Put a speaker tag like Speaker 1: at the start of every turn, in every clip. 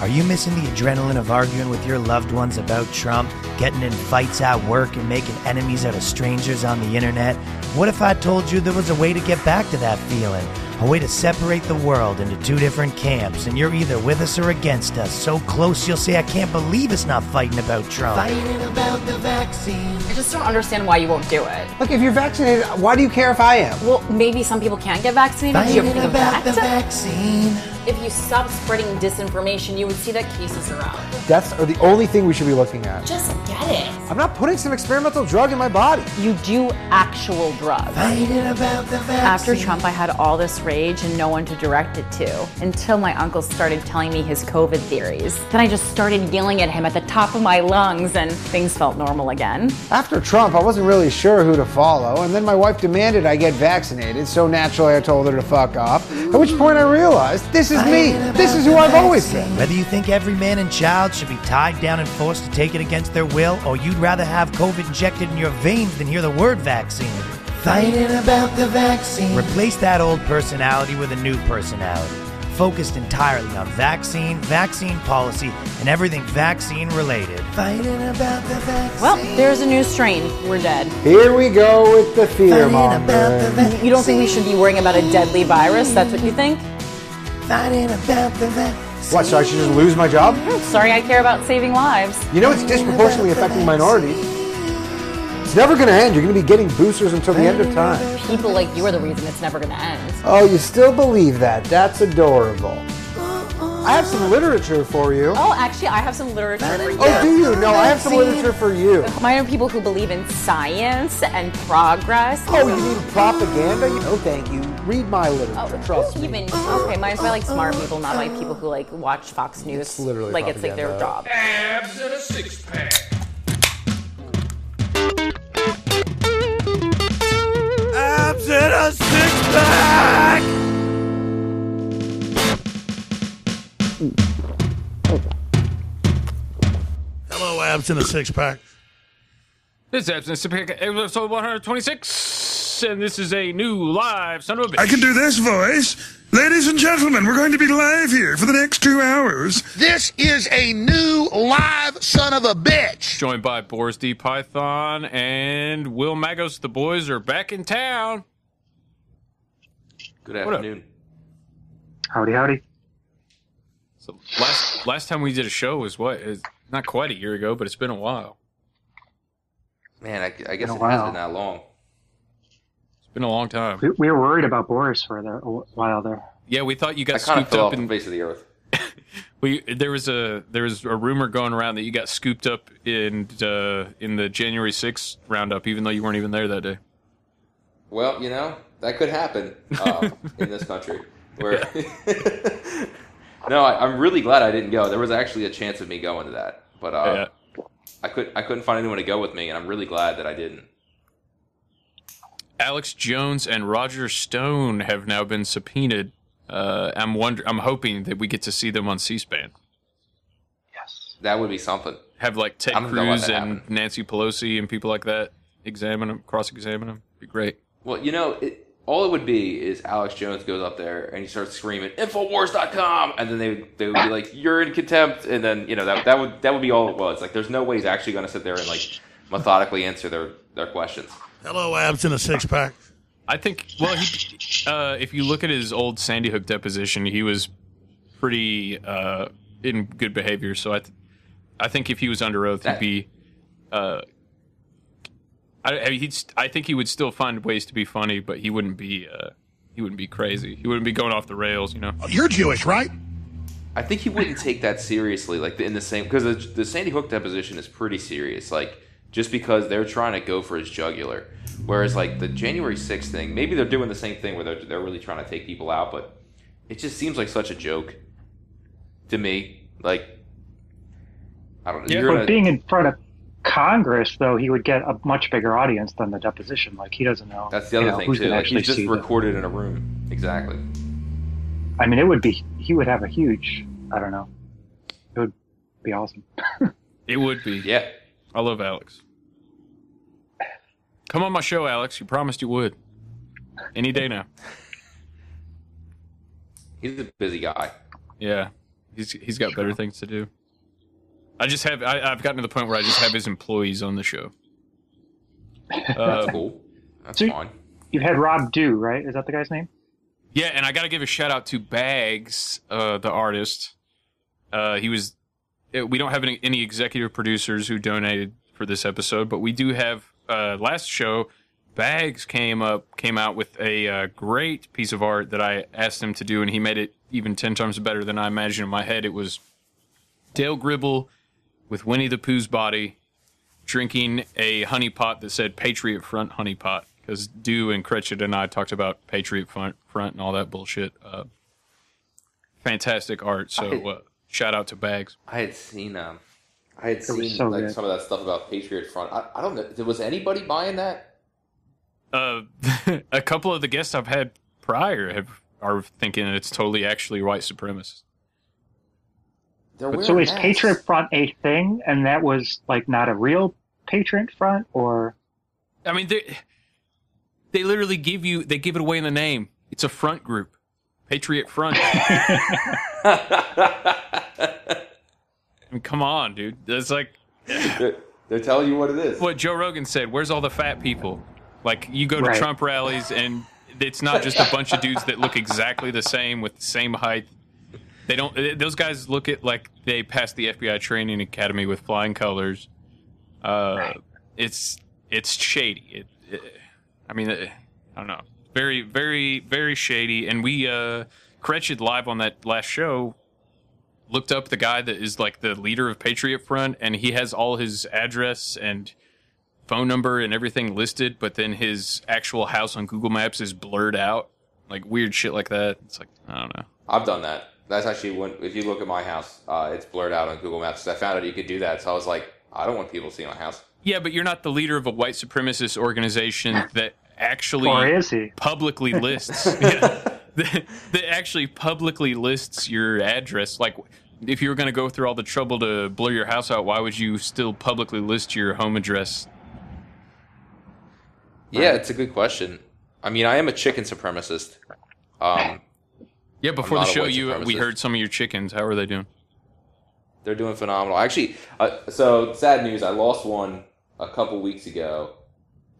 Speaker 1: Are you missing the adrenaline of arguing with your loved ones about Trump, getting in fights at work, and making enemies out of strangers on the internet? What if I told you there was a way to get back to that feeling? A way to separate the world into two different camps, and you're either with us or against us. So close you'll say, I can't believe it's not fighting about Trump.
Speaker 2: Fighting about the vaccine.
Speaker 3: I just don't understand why you won't do it.
Speaker 4: Look, if you're vaccinated, why do you care if I am?
Speaker 3: Well, maybe some people can't get vaccinated. Do you ever
Speaker 2: Fighting about the vaccine.
Speaker 3: If you stop spreading disinformation, you would see that cases are up.
Speaker 4: Deaths are the only thing we should be looking at.
Speaker 3: Just get it.
Speaker 4: I'm not putting some experimental drug in my body.
Speaker 3: You do actual drugs.
Speaker 2: Fighting about the vaccine.
Speaker 3: After Trump, I had all this rage and no one to direct it to until my uncle started telling me his COVID theories. Then I just started yelling at him at the top of my lungs and things felt normal again.
Speaker 4: After Trump, I wasn't really sure who to follow, and then my wife demanded I get vaccinated, so naturally I told her to fuck off. At which point I realized this is me. This is who I've always been.
Speaker 1: Whether you think every man and child should be tied down and forced to take it against their will, or you'd rather have COVID injected in your veins than hear the word vaccine.
Speaker 2: Fighting about the vaccine.
Speaker 1: Replace that old personality with a new personality, focused entirely on vaccine, vaccine policy, and everything vaccine related.
Speaker 2: Fighting about the vaccine.
Speaker 3: Well, there's a new strain. We're dead.
Speaker 4: Here we go with the fear
Speaker 2: Fighting about the
Speaker 4: mongering.
Speaker 3: You don't think we should be worrying about a deadly virus? That's what you think?
Speaker 2: Fighting about the vaccine.
Speaker 4: What, so I should just lose my job?
Speaker 3: Sorry, I care about saving lives.
Speaker 4: You know it's disproportionately affecting minorities. It's never going to end. You're going to be getting boosters until the end of time.
Speaker 3: People like you are the reason it's never going to end.
Speaker 4: Oh, you still believe that? That's adorable. I have some literature for you.
Speaker 3: Oh, actually, I have some literature for oh, you.
Speaker 4: Oh, do you? No, I have some literature for you.
Speaker 3: Mine are people who believe in science and progress.
Speaker 4: Oh, you mean propaganda? No, thank you. Read my literature.
Speaker 3: Oh,
Speaker 4: Trust me.
Speaker 3: even okay. Mine's by like smart people, not by people who like watch Fox News.
Speaker 4: It's literally
Speaker 3: like it's like their job.
Speaker 5: abs and a six pack.
Speaker 1: Abs in a six pack!
Speaker 6: Hello, abs in a six pack.
Speaker 5: This is Absence episode 126, and this is a new live son of a bitch.
Speaker 6: I can do this voice. Ladies and gentlemen, we're going to be live here for the next two hours.
Speaker 7: This is a new live son of a bitch.
Speaker 5: Joined by Boris D. Python and Will Maggos. The boys are back in town.
Speaker 8: Good afternoon.
Speaker 9: Howdy, howdy.
Speaker 5: So last last time we did a show was what? Is not quite a year ago, but it's been a while.
Speaker 8: Man, I, I guess
Speaker 9: a
Speaker 8: it has
Speaker 9: while.
Speaker 8: been that long.
Speaker 5: It's been a long time.
Speaker 9: We, we were worried about Boris for the, a while there.
Speaker 5: Yeah, we thought you
Speaker 8: I
Speaker 5: got
Speaker 8: kind of
Speaker 5: scooped
Speaker 8: fell
Speaker 5: up
Speaker 8: off the
Speaker 5: in.
Speaker 8: face of the earth.
Speaker 5: We, there was a there was a rumor going around that you got scooped up in uh, in the January 6th roundup, even though you weren't even there that day.
Speaker 8: Well, you know that could happen um, in this country. Where no, I, I'm really glad I didn't go. There was actually a chance of me going to that, but uh, I could I couldn't find anyone to go with me, and I'm really glad that I didn't.
Speaker 5: Alex Jones and Roger Stone have now been subpoenaed. Uh, I'm wonder I'm hoping that we get to see them on C-SPAN.
Speaker 9: Yes.
Speaker 8: That would be something.
Speaker 5: Have like Ted
Speaker 8: I'm
Speaker 5: Cruz and
Speaker 8: happen.
Speaker 5: Nancy Pelosi and people like that examine them, cross-examine them. Be great.
Speaker 8: Well, you know, it, all it would be is Alex Jones goes up there and he starts screaming Infowars.com, and then they they would be like, "You're in contempt," and then you know that that would that would be all it was. Like, there's no way he's actually going to sit there and like methodically answer their their questions.
Speaker 6: Hello, abs in a six pack.
Speaker 5: I think. Well, he, uh, if you look at his old Sandy Hook deposition, he was pretty uh, in good behavior. So I, th- I think if he was under oath, he'd be. Uh, I, I, he'd, st- I think he would still find ways to be funny, but he wouldn't be. Uh, he wouldn't be crazy. He wouldn't be going off the rails. You know.
Speaker 6: You're Jewish, right?
Speaker 8: I think he wouldn't take that seriously, like in the same because the, the Sandy Hook deposition is pretty serious. Like just because they're trying to go for his jugular, whereas like the January 6th thing, maybe they're doing the same thing where they're they're really trying to take people out, but it just seems like such a joke to me. Like I don't know.
Speaker 5: Yeah,
Speaker 8: you're
Speaker 9: But
Speaker 8: gonna,
Speaker 9: being in front of Congress, though, he would get a much bigger audience than the deposition. Like he doesn't know.
Speaker 8: that's the
Speaker 9: you
Speaker 8: other
Speaker 9: know,
Speaker 8: thing
Speaker 9: who's
Speaker 8: too.
Speaker 9: gonna
Speaker 8: Like,
Speaker 9: actually
Speaker 8: he's just
Speaker 9: see them.
Speaker 8: recorded in a room. Exactly.
Speaker 9: I mean, it would be. He would have a huge. I don't know. It would be awesome.
Speaker 5: It would be.
Speaker 8: Yeah.
Speaker 5: I love Alex. Come on my show, Alex. You promised you would. Any day now.
Speaker 8: He's a busy guy.
Speaker 5: Yeah. He's he's got better things to do. I just have I, I've gotten to the point where I just have his employees on the show.
Speaker 8: That's
Speaker 5: Uh,
Speaker 8: cool. That's
Speaker 9: So you-
Speaker 8: fine.
Speaker 9: You had Rob Dew, right? Is that the guy's name?
Speaker 5: Yeah, and I got to give a shout out to Bags, uh, the artist. Uh, he was. Uh, We don't have any, any executive producers who donated for this episode, but we do have. Uh, last show, Bags came up, came out with a uh, great piece of art that I asked him to do, and he made it even ten times better than I imagined in my head. It was Dale Gribble with Winnie the Pooh's body drinking a honey pot that said Patriot Front honey pot because Dew and Cretchet and I talked about Patriot Front, front and all that bullshit. Uh, fantastic art. So uh, shout out to Bags.
Speaker 8: I had seen um, I had seen
Speaker 9: so
Speaker 8: like
Speaker 9: good.
Speaker 8: some of that stuff about Patriot Front. I, I don't know. Was anybody buying that?
Speaker 5: Uh, a couple of the guests I've had prior have are thinking it's totally actually white supremacist.
Speaker 8: They're
Speaker 9: So is. Patriot Front a thing, and that was like not a real Patriot Front, or
Speaker 5: I mean, they they literally give you they give it away in the name. It's a front group, Patriot Front. I mean, come on, dude. That's like
Speaker 8: They're, they're telling you what it is.
Speaker 5: what Joe Rogan said. Where's all the fat people? Like you go to
Speaker 9: Right.
Speaker 5: Trump rallies and it's not just a bunch of dudes that look exactly the same with the same height. They don't. eh, Those guys look at like they passed the FBI training academy with flying colors. Uh, it's it's shady. It, it- I mean, eh, I don't know. Very, very, very shady. And we, uh, Cretched live on that last show, looked up the guy that is like the leader of Patriot Front, and he has all his address and phone number and everything listed, but then his actual house on Google Maps is blurred out, like weird shit like that. It's like I don't know.
Speaker 8: I've done that. That's actually when if you look at my house, uh, it's blurred out on Google Maps. I found out you could do that, so I was like, I don't want people to see my house.
Speaker 5: Yeah, but you're not the leader of a white supremacist organization that actually
Speaker 9: or is he?
Speaker 5: publicly lists yeah, that, that actually publicly lists your address. Like, if you were going to go through all the trouble to blur your house out, why would you still publicly list your home address?
Speaker 8: Yeah, it's a good question. I mean, I am a chicken supremacist. Um,
Speaker 5: Yeah, before the show, you we heard some of your chickens. How are they doing?
Speaker 8: they're doing phenomenal. Actually, uh, so sad news. I lost one a couple weeks ago.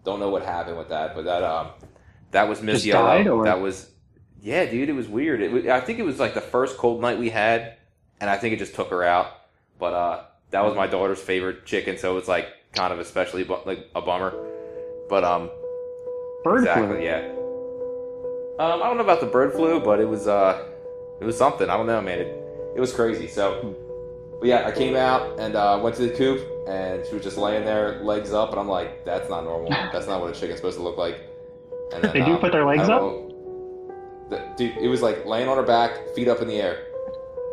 Speaker 8: Don't know what happened with that, but that um, that was Miss Yellow. That was, yeah, dude. It was weird. It was, I think it was like the first cold night we had, and I think it just took her out. But uh, that was my daughter's favorite chicken, so it's like kind of especially bu- like a bummer. But um,
Speaker 9: Bird
Speaker 8: exactly,
Speaker 9: flu.
Speaker 8: yeah. Um, I don't know about the bird flu, but it was uh, it was something. I don't know, man. It, it was crazy. So, but yeah, I came out and uh, went to the coop, and she was just laying there, legs up, and I'm like, that's not normal. That's not what a chicken's supposed to look like. And then,
Speaker 9: They do
Speaker 8: um,
Speaker 9: put their legs up?
Speaker 8: The- dude, it was like laying on her back, feet up in the air.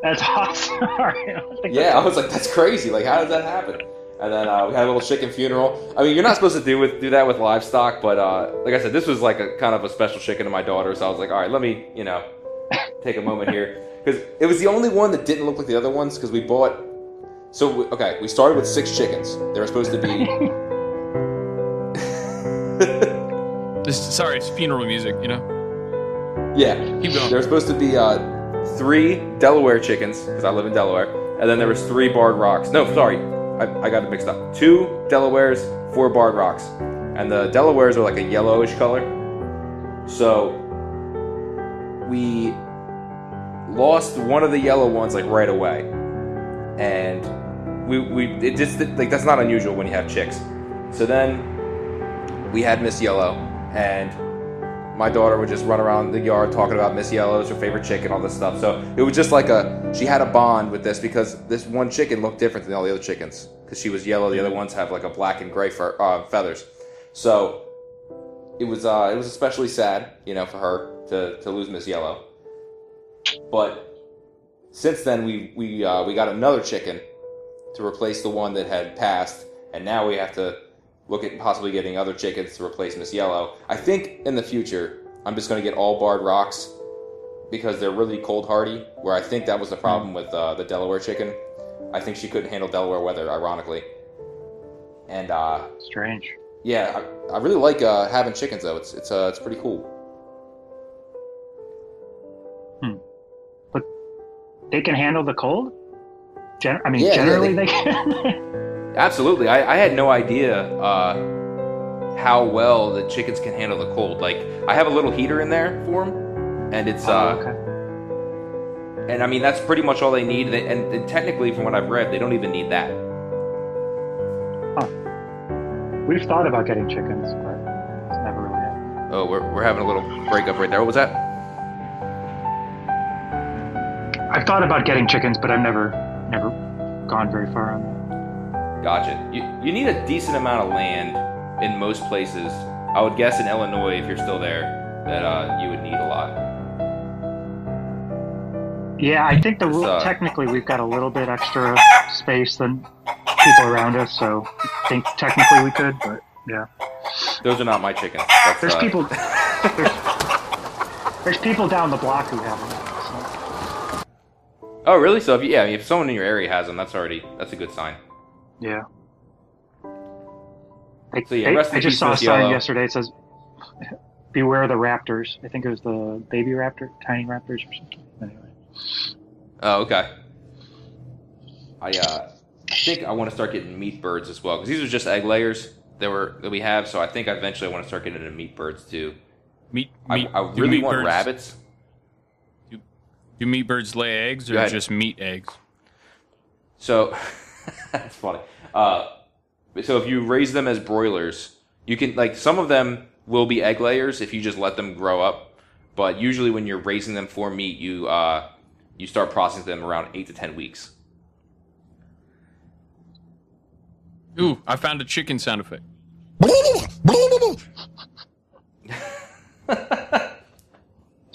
Speaker 9: That's awesome. I
Speaker 8: Yeah, I was like, that's crazy. Like, how does that happen? And then uh, we had a little chicken funeral. I mean, you're not supposed to do with do that with livestock, but uh, like I said, this was like a kind of a special chicken to my daughter. So I was like, all right, let me, you know, take a moment here because it was the only one that didn't look like the other ones because we bought. So we, okay, we started with six chickens. They were supposed to be.
Speaker 5: This, sorry, it's funeral music. You know.
Speaker 8: Yeah,
Speaker 5: Keep going.
Speaker 8: There were supposed to be uh, three Delaware chickens because I live in Delaware, and then there was three barred rocks. No, sorry, I, I got it mixed up. Two Delawares, four barred rocks, and the Delawares are like a yellowish color. So we lost one of the yellow ones like right away, and we we it just like that's not unusual when you have chicks. So then we had Miss Yellow, and my daughter would just run around the yard talking about Miss Yellow, it's her favorite chicken, all this stuff. So it was just like a she had a bond with this because this one chicken looked different than all the other chickens because she was yellow. The other ones have like a black and gray fur, uh, feathers. So it was uh, it was especially sad, you know, for her to, to lose Miss Yellow. But since then, we we uh, we got another chicken to replace the one that had passed, and now we have to look at possibly getting other chickens to replace Miss Yellow. I think in the future, I'm just going to get all barred rocks because they're really cold hardy. Where I think that was the problem with uh, the Delaware chicken. I think she couldn't handle Delaware weather, ironically. And uh,
Speaker 9: Strange.
Speaker 8: yeah, I, I really like uh, having chickens though. It's it's uh, it's pretty cool.
Speaker 9: They can handle the cold. Gen- I mean,
Speaker 8: Yeah, yeah,
Speaker 9: generally
Speaker 8: they-
Speaker 9: they can.
Speaker 8: Absolutely. I, I had no idea uh, how well the chickens can handle the cold. Like, I have a little heater in there for them, and it's uh,
Speaker 9: Oh, okay.
Speaker 8: and I mean that's pretty much all they need. They, and, and technically, from what I've read, they don't even need that.
Speaker 9: We've thought about getting chickens, but it's never really happened.
Speaker 8: Oh, we're, we're having a little breakup right there. What was that?
Speaker 9: I've thought about getting chickens, but I've never, never gone very far on that.
Speaker 8: Gotcha. You you need a decent amount of land in most places. I would guess in Illinois, if you're still there, that uh, you would need a lot.
Speaker 9: Yeah, I think the rule.
Speaker 8: uh,
Speaker 9: technically, we've got a little bit extra space than people around us, so I think technically we could. But yeah,
Speaker 8: Those are not my chickens. That's,
Speaker 9: there's
Speaker 8: uh,
Speaker 9: people. There's, there's people down the block who have them. So,
Speaker 8: Oh, really? So if you, yeah, if someone in your area has them, that's already that's a good sign.
Speaker 9: yeah. I,
Speaker 8: So, yeah,
Speaker 9: I-
Speaker 8: rest in
Speaker 9: I just saw a
Speaker 8: Miss
Speaker 9: sign
Speaker 8: Yellow.
Speaker 9: yesterday. It says, "Beware the raptors." I think it was the baby raptor, tiny raptors, or something. Anyway,
Speaker 8: Oh, okay. I uh, I think I want to start getting meat birds as well because these are just egg layers that were that we have. So I think eventually I want to start getting into meat birds too.
Speaker 5: Meat,
Speaker 8: I,
Speaker 5: meat
Speaker 8: I
Speaker 5: do
Speaker 8: really want
Speaker 5: birds-
Speaker 8: rabbits.
Speaker 5: Do meat birds lay eggs or just meat eggs?
Speaker 8: So that's funny. Uh, so if you raise them as broilers, you can like some of them will be egg layers if you just let them grow up. But usually when you're raising them for meat, you uh, you start processing them around eight to ten weeks.
Speaker 5: Ooh, I found a chicken sound effect.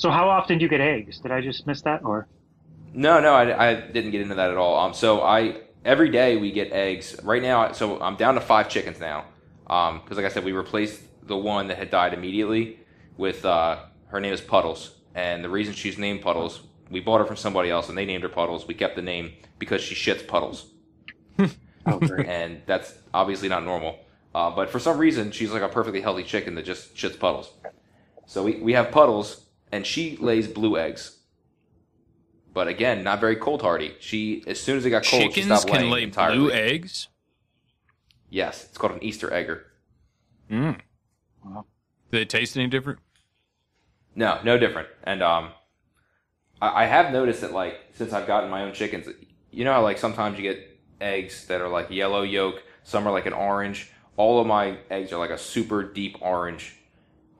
Speaker 9: so how often do you get eggs? Did I just miss that, or
Speaker 8: No, no, I, I didn't get into that at all. Um, so I every day we get eggs. Right now, so I'm down to five chickens now. Um, because like I said, we replaced the one that had died immediately with uh, her name is Puddles, and the reason she's named Puddles, we bought her from somebody else, and they named her Puddles. We kept the name because she shits puddles,
Speaker 9: oh,
Speaker 8: and that's obviously not normal. Uh, but for some reason, she's like a perfectly healthy chicken that just shits puddles. So we, we have Puddles, and she lays blue eggs. But again, not very cold hardy. She as soon as it got cold, she
Speaker 5: Chickens
Speaker 8: stopped
Speaker 5: can lay
Speaker 8: entirely.
Speaker 5: blue eggs.
Speaker 8: Yes, it's called an Easter egger.
Speaker 5: Mm. Do they taste any different?
Speaker 8: No, no different. And um, I, I have noticed that like since I've gotten my own chickens, you know how like sometimes you get eggs that are like yellow yolk, some are like an orange. All of my eggs are like a super deep orange.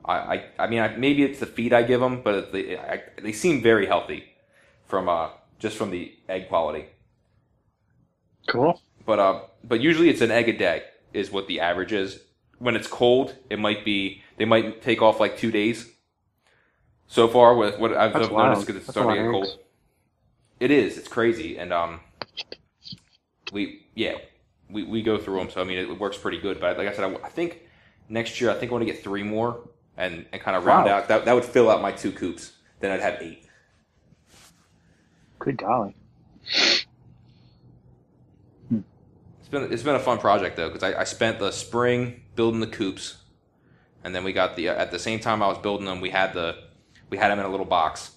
Speaker 8: I I, I mean I, maybe it's the feed I give them, but they I, they seem very healthy from uh just from the egg quality.
Speaker 9: cool.
Speaker 8: But uh, but usually it's an egg a day is what the average is. When it's cold, it might be they might take off like two days. So far, with what I've I've noticed, because it's
Speaker 9: That's
Speaker 8: starting to get cold.
Speaker 9: eggs.
Speaker 8: It is. It's crazy, and um, we yeah, we, we go through them. So I mean, it works pretty good. But like I said, I, I think next year I think I want to get three more and and kind of round
Speaker 9: Wow.
Speaker 8: out that that would fill out my two coops. Then I'd have eight.
Speaker 9: Good golly.
Speaker 8: It's been it's been a fun project though because I, I spent the spring building the coops, and then we got the at the same time I was building them we had the we had them in a little box,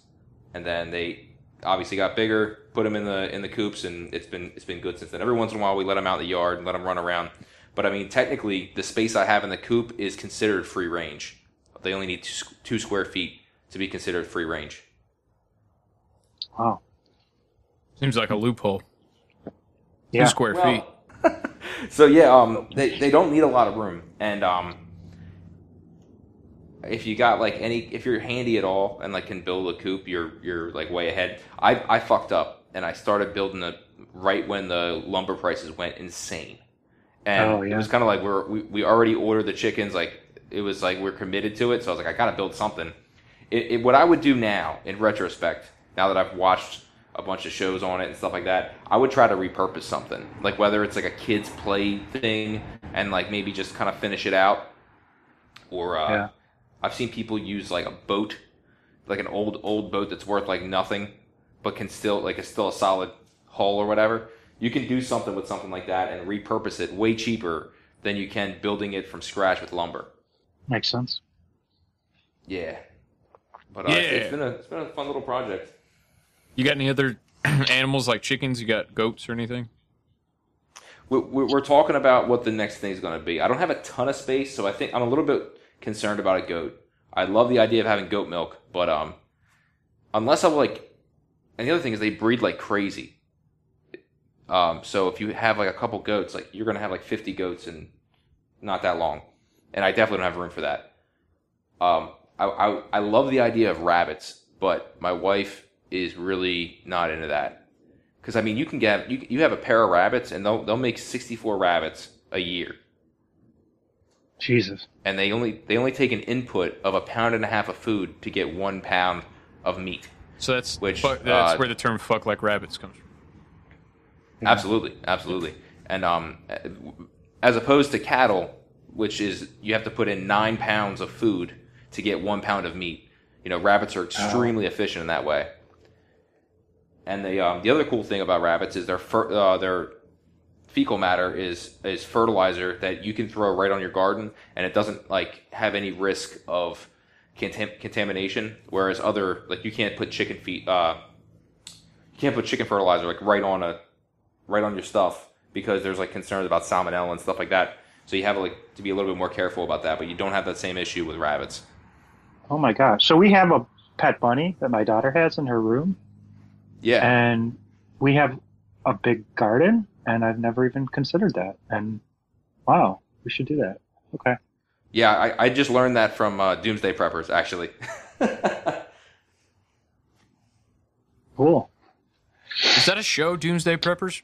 Speaker 8: and then they obviously got bigger, put them in the in the coops, and it's been it's been good since then. Every once in a while we let them out in the yard and let them run around, but I mean technically the space I have in the coop is considered free range. They only need two, two square feet to be considered free range.
Speaker 9: Wow.
Speaker 5: Seems like a loophole.
Speaker 9: Yeah.
Speaker 5: Two square feet.
Speaker 8: So yeah, um, they they don't need a lot of room, and um, if you got like any, if you're handy at all and like can build a coop, you're you're like way ahead. I I fucked up and I started building it right when the lumber prices went insane, and
Speaker 9: Oh,
Speaker 8: it was kind of like we're we, we already ordered the chickens, like it was like we're committed to it. So I was like, I gotta build something. It, it, what I would do now, in retrospect, now that I've watched a bunch of shows on it and stuff like that, I would try to repurpose something. Like whether it's like a kids play thing and like maybe just kind of finish it out, or uh,
Speaker 9: Yeah.
Speaker 8: I've seen people use like a boat, like an old old boat that's worth like nothing, but can still like it's still a solid hull or whatever. You can do something with something like that and repurpose it way cheaper than you can building it from scratch with lumber.
Speaker 9: Makes sense.
Speaker 8: Yeah. But uh,
Speaker 5: Yeah.
Speaker 8: It's, it's been a it's been a fun little project.
Speaker 5: You got any other animals like chickens? You got goats or anything?
Speaker 8: we- we- we're talking about what the next thing is going to be. I don't have a ton of space, so I think I'm a little bit concerned about a goat. I love the idea of having goat milk, but um, unless I'm like, and the other thing is they breed like crazy. Um, so if you have like a couple goats, like you're going to have like 50 goats in not that long, and I definitely don't have room for that. Um, I, I I love the idea of rabbits, but my wife is really not into that. Because I mean, you can get you you have a pair of rabbits, and they'll they'll make sixty four rabbits a year,
Speaker 9: Jesus.
Speaker 8: and they only they only take an input of a pound and a half of food to get one pound of meat.
Speaker 5: So that's
Speaker 8: Which,
Speaker 5: fuck, that's
Speaker 8: uh,
Speaker 5: where the term "fuck like rabbits" comes from.
Speaker 8: Absolutely, absolutely, and um, as opposed to cattle, which is you have to put in nine pounds of food to get one pound of meat. You know, rabbits are extremely efficient in that way. And the um, the other cool thing about rabbits is their fer- uh, their fecal matter is is fertilizer that you can throw right on your garden, and it doesn't like have any risk of contam- contamination. Whereas other like you can't put chicken feet uh, you can't put chicken fertilizer like right on a right on your stuff because there's like concerns about salmonella and stuff like that. So you have like to be a little bit more careful about that, but you don't have that same issue with rabbits.
Speaker 9: Oh my gosh. So we have a pet bunny that my daughter has in her room,
Speaker 8: Yeah,
Speaker 9: and we have a big garden, and I've never even considered that. And wow, we should do that. Okay.
Speaker 8: yeah. I, I just learned that from uh, Doomsday Preppers actually.
Speaker 9: Cool.
Speaker 5: Is that a show, Doomsday Preppers?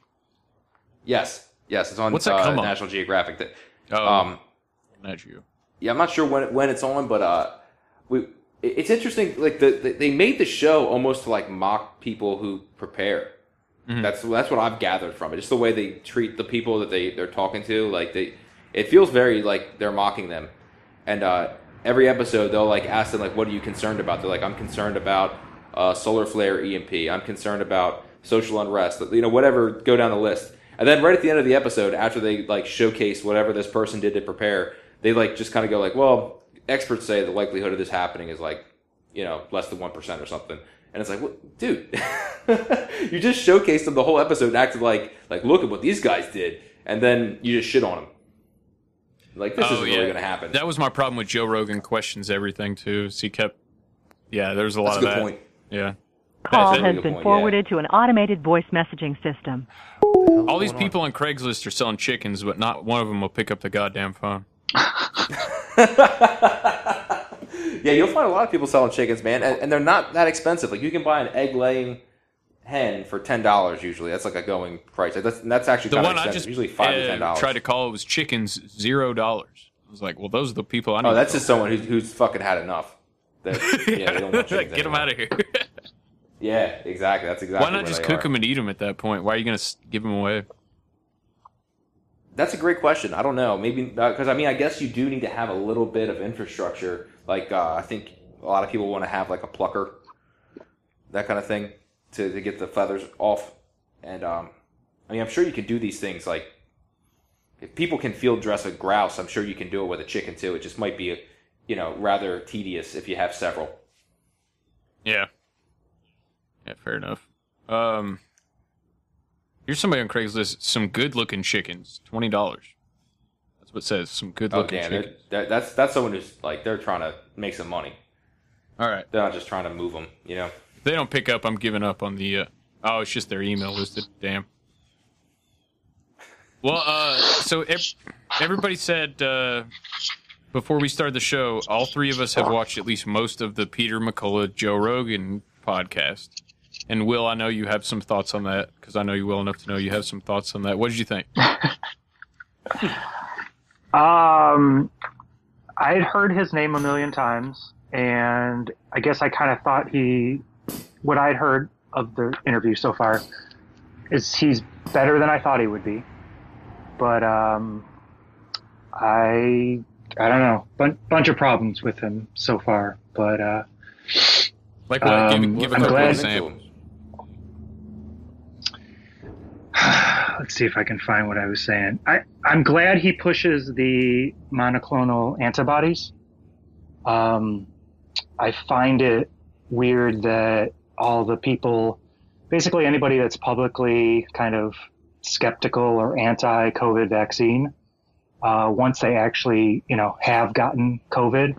Speaker 8: yes, yes, it's on
Speaker 5: What's that
Speaker 8: uh,
Speaker 5: come on?
Speaker 8: National Geographic. That
Speaker 5: Oh,
Speaker 8: um,
Speaker 5: not you.
Speaker 8: yeah, I'm not sure when it, when it's on, but uh, we it's interesting. Like the, the they made the show almost to like mock people who prepare. That's that's what I've gathered from it. Just the way they treat the people that they they're talking to. Like they, it feels very like they're mocking them. And uh, every episode they'll like ask them like, "What are you concerned about?" They're like, "I'm concerned about uh, solar flare EMP. I'm concerned about social unrest. You know, whatever. Go down the list." And then right at the end of the episode, after they like showcase whatever this person did to prepare, they like just kind of go like, "Well, experts say the likelihood of this happening is like, you know, less than one percent or something." And it's like, what, dude, you just showcased them the whole episode and acted like, like, look at what these guys did, and then you just shit on them. Like this oh, isn't really going to happen.
Speaker 5: Oh, That was my problem with Joe Rogan questions everything too. So he kept, yeah, there was a lot
Speaker 8: That's a
Speaker 5: of
Speaker 8: good
Speaker 5: that.
Speaker 8: point.
Speaker 5: Yeah,
Speaker 10: Call has been
Speaker 8: point,
Speaker 10: forwarded to an automated voice messaging system.
Speaker 5: all these people on Craigslist are selling chickens, but not one of them will pick up the goddamn phone.
Speaker 8: Yeah, you'll find a lot of people selling chickens, man, and, and they're not that expensive. Like you can buy an egg laying hen for ten dollars usually. That's like a going price. That's that's actually
Speaker 5: The
Speaker 8: kind of
Speaker 5: one I
Speaker 8: expensive.
Speaker 5: just
Speaker 8: usually five to
Speaker 5: uh,
Speaker 8: ten dollars.
Speaker 5: tried to call it was chickens zero dollars. I was like, well, those are the people I need.
Speaker 8: Oh, that's just someone who's who's fucking had enough. That, yeah, they don't want chickens
Speaker 5: Get them out of here.
Speaker 8: Yeah, exactly. That's exactly.
Speaker 5: Why not just cook
Speaker 8: are.
Speaker 5: them and eat them at that point? Why are you going to give them away?
Speaker 8: That's a great question. I don't know. Maybe because I mean, I guess you do need to have a little bit of infrastructure. Like uh, I think a lot of people want to have like a plucker, that kind of thing, to, to get the feathers off. And um, I mean, I'm sure you can do these things. Like if people can field dress a grouse, I'm sure you can do it with a chicken too. It just might be, you know, rather tedious if you have several.
Speaker 5: Yeah. Yeah, fair enough. Um, here's somebody on Craigslist. Some good looking chickens. Twenty dollars. That's what it says. Some good
Speaker 8: Oh
Speaker 5: looking
Speaker 8: damn!
Speaker 5: chickens.
Speaker 8: That, that's that's someone who's like they're trying to make some money.
Speaker 5: All right.
Speaker 8: They're not just trying to move them. You know.
Speaker 5: If they don't pick up, I'm giving up on the. Uh, oh, it's just their email listed. Damn. Well, uh, so ev- everybody said uh, before we started the show, all three of us have watched at least most of the Peter McCullough Joe Rogan podcast. And Will, I know you have some thoughts on that because I know you well enough to know you have some thoughts on that. What did you think?
Speaker 9: Um, I had heard his name a million times, and I guess I kind of thought he, what I'd heard of the interview so far, is he's better than I thought he would be. But um, I, I don't know, Bun- bunch of problems with him so far. But uh,
Speaker 5: Like what?
Speaker 9: Um,
Speaker 5: give, give a
Speaker 9: I'm glad-
Speaker 5: examples.
Speaker 9: Let's see if I can find what I was saying. I, I'm glad he pushes the monoclonal antibodies. Um, I find it weird that all the people basically anybody that's publicly kind of skeptical or anti-COVID vaccine, uh, once they actually, you know, have gotten COVID,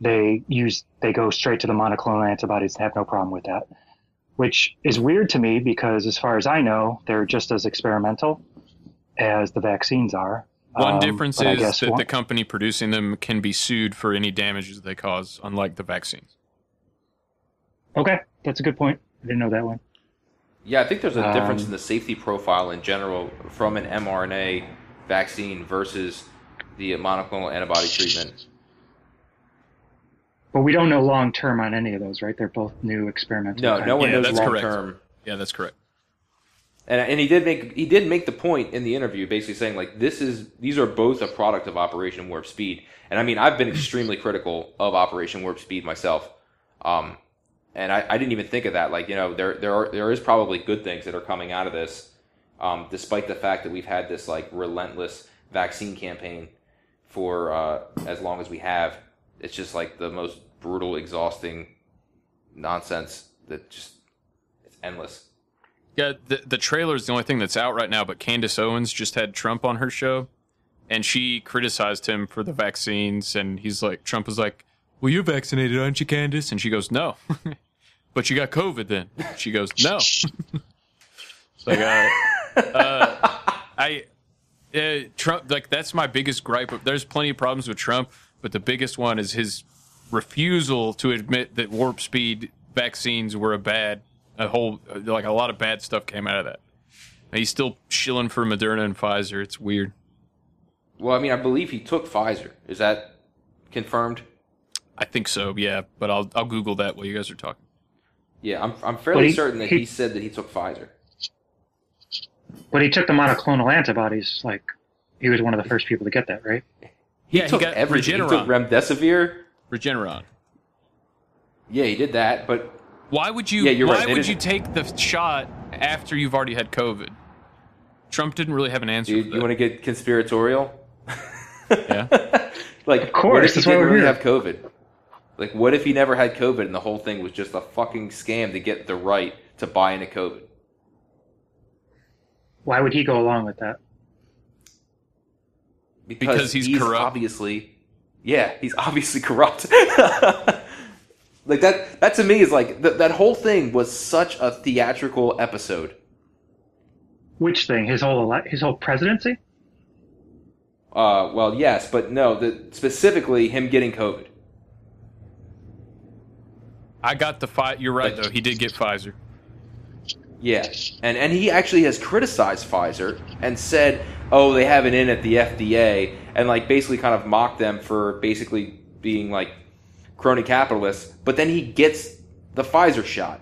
Speaker 9: they use they go straight to the monoclonal antibodies and have no problem with that. Which is weird to me because, as far as I know, they're just as experimental as the vaccines are.
Speaker 5: One
Speaker 9: Um,
Speaker 5: difference is that
Speaker 9: one-
Speaker 5: the company producing them can be sued for any damages they cause, unlike the vaccines.
Speaker 9: Okay, that's a good point. I didn't know that one.
Speaker 8: Yeah, I think there's a difference
Speaker 9: Um,
Speaker 8: in the safety profile in general from an mRNA vaccine versus the monoclonal antibody treatment.
Speaker 9: But we don't know long term on any of those, right? They're both new experimental.
Speaker 8: No,
Speaker 9: kind
Speaker 8: no one
Speaker 5: Yeah,
Speaker 8: knows
Speaker 5: that's
Speaker 8: long
Speaker 5: correct.
Speaker 8: term.
Speaker 5: Yeah, that's correct.
Speaker 8: And, and he did make he did make the point in the interview, basically saying like this is these are both a product of Operation Warp Speed. And I mean, I've been extremely critical of Operation Warp Speed myself. Um, and I, I didn't even think of that. Like you know, there there are there is probably good things that are coming out of this, um, despite the fact that we've had this like relentless vaccine campaign for uh, as long as we have. It's just like the most brutal, exhausting nonsense that just it's endless.
Speaker 5: Yeah, the the trailer is the only thing that's out right now. But Candace Owens just had Trump on her show, and she criticized him for the vaccines. And he's like, Trump was like, "Well, you're vaccinated, aren't you, Candace?" And she goes, "No." but you got COVID then. She goes, "No." like, uh, uh, I, uh, Trump, like that's my biggest gripe. There's plenty of problems with Trump, but the biggest one is his refusal to admit that warp speed vaccines were a bad, a whole, like a lot of bad stuff came out of that. And he's still shilling for Moderna and Pfizer. It's weird.
Speaker 8: Well, I mean, I believe he took Pfizer. Is that confirmed?
Speaker 5: I think so, yeah. But I'll I'll Google that while you guys are talking.
Speaker 8: Yeah, I'm I'm fairly
Speaker 9: he-
Speaker 8: certain that
Speaker 9: he-
Speaker 8: he said that he took Pfizer.
Speaker 9: But he took the monoclonal antibodies. Like he was one of the first people to get that, right?
Speaker 8: He
Speaker 5: Yeah, he
Speaker 8: took
Speaker 5: got
Speaker 8: everything. He
Speaker 5: Regeneron.
Speaker 8: took remdesivir.
Speaker 5: Regeneron.
Speaker 8: Yeah, he did that. But
Speaker 5: Why would you?
Speaker 8: Yeah, you're
Speaker 5: why
Speaker 8: right. They
Speaker 5: would you
Speaker 8: didn't-
Speaker 5: take the shot after you've already had COVID? Trump didn't really have an answer.
Speaker 8: dude,
Speaker 5: for
Speaker 8: you want to get conspiratorial?
Speaker 5: Yeah.
Speaker 8: Like,
Speaker 9: Of course,
Speaker 8: what if he didn't really
Speaker 9: here.
Speaker 8: have COVID? Like, what if he never had COVID and the whole thing was just a fucking scam to get the right to buy into COVID?
Speaker 9: Why would he go along with that?
Speaker 8: Because,
Speaker 5: Because he's corrupt.
Speaker 8: Obviously, yeah, he's obviously corrupt. like that. That to me is like th- that whole thing was such a theatrical episode.
Speaker 9: Which thing? His whole ele- his whole presidency?
Speaker 8: Uh, well, yes, but no. The, specifically, him getting COVID.
Speaker 5: I got the fi You're right
Speaker 8: Like-
Speaker 5: though. He did get Pfizer.
Speaker 8: Yeah, and and he actually has criticized Pfizer and said, "Oh, they have it in at the FDA," and like basically kind of mocked them for basically being like crony capitalists. But then he gets the Pfizer shot,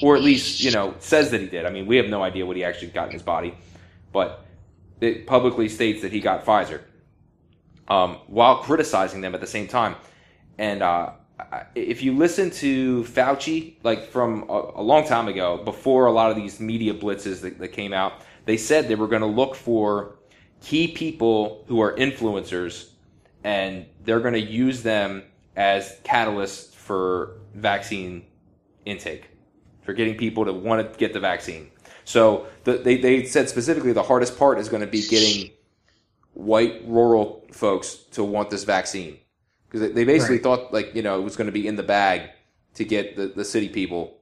Speaker 8: or at least you know says that he did. I mean, we have no idea what he actually got in his body, but it publicly states that he got Pfizer, um, while criticizing them at the same time. And uh, if you listen to Fauci, like from a, a long time ago, before a lot of these media blitzes that, that came out, they said they were going to look for key people who are influencers, and they're going to use them as catalysts for vaccine intake, for getting people to want to get the vaccine. So the, they, they said specifically the hardest part is going to be getting white rural folks to want this vaccine because they- they basically
Speaker 9: Right.
Speaker 8: thought like you know it was going to be in the bag to get the, the city people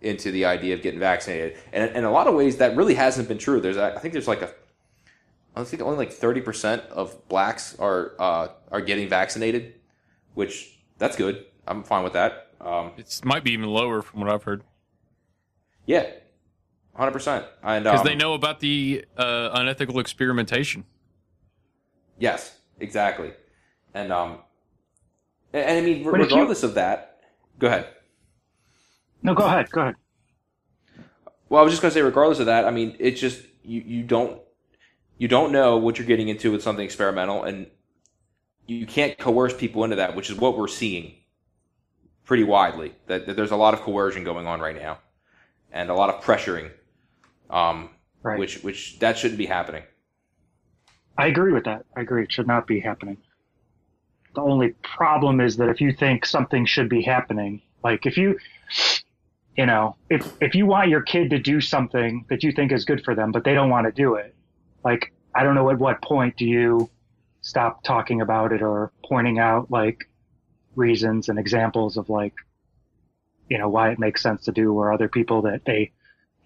Speaker 8: into the idea of getting vaccinated. And in a lot of ways that really hasn't been true. There's i think there's like a i think only like 30% of blacks are uh, are getting vaccinated which that's good. I'm fine with that. Um,
Speaker 5: It might be even lower from what I've heard.
Speaker 8: Yeah. 100% and
Speaker 5: because
Speaker 8: um,
Speaker 5: they know about the uh, unethical experimentation.
Speaker 8: Yes, exactly. And um, and, I mean,
Speaker 9: if you-
Speaker 8: regardless of that, go ahead.
Speaker 9: No, go ahead. Go ahead.
Speaker 8: Well, I was just gonna say, regardless of that, I mean, it's just you you don't you don't know what you're getting into with something experimental, and you can't coerce people into that, which is what we're seeing pretty widely. That, that there's a lot of coercion going on right now, and a lot of pressuring, um,
Speaker 9: Right.
Speaker 8: which which that shouldn't be happening.
Speaker 9: I agree with that. I agree. It should not be happening. The only problem is that if you think something should be happening, like if you you know, if if you want your kid to do something that you think is good for them, but they don't want to do it, like I don't know at what point do you stop talking about it or pointing out like reasons and examples of like you know why it makes sense to do or other people that they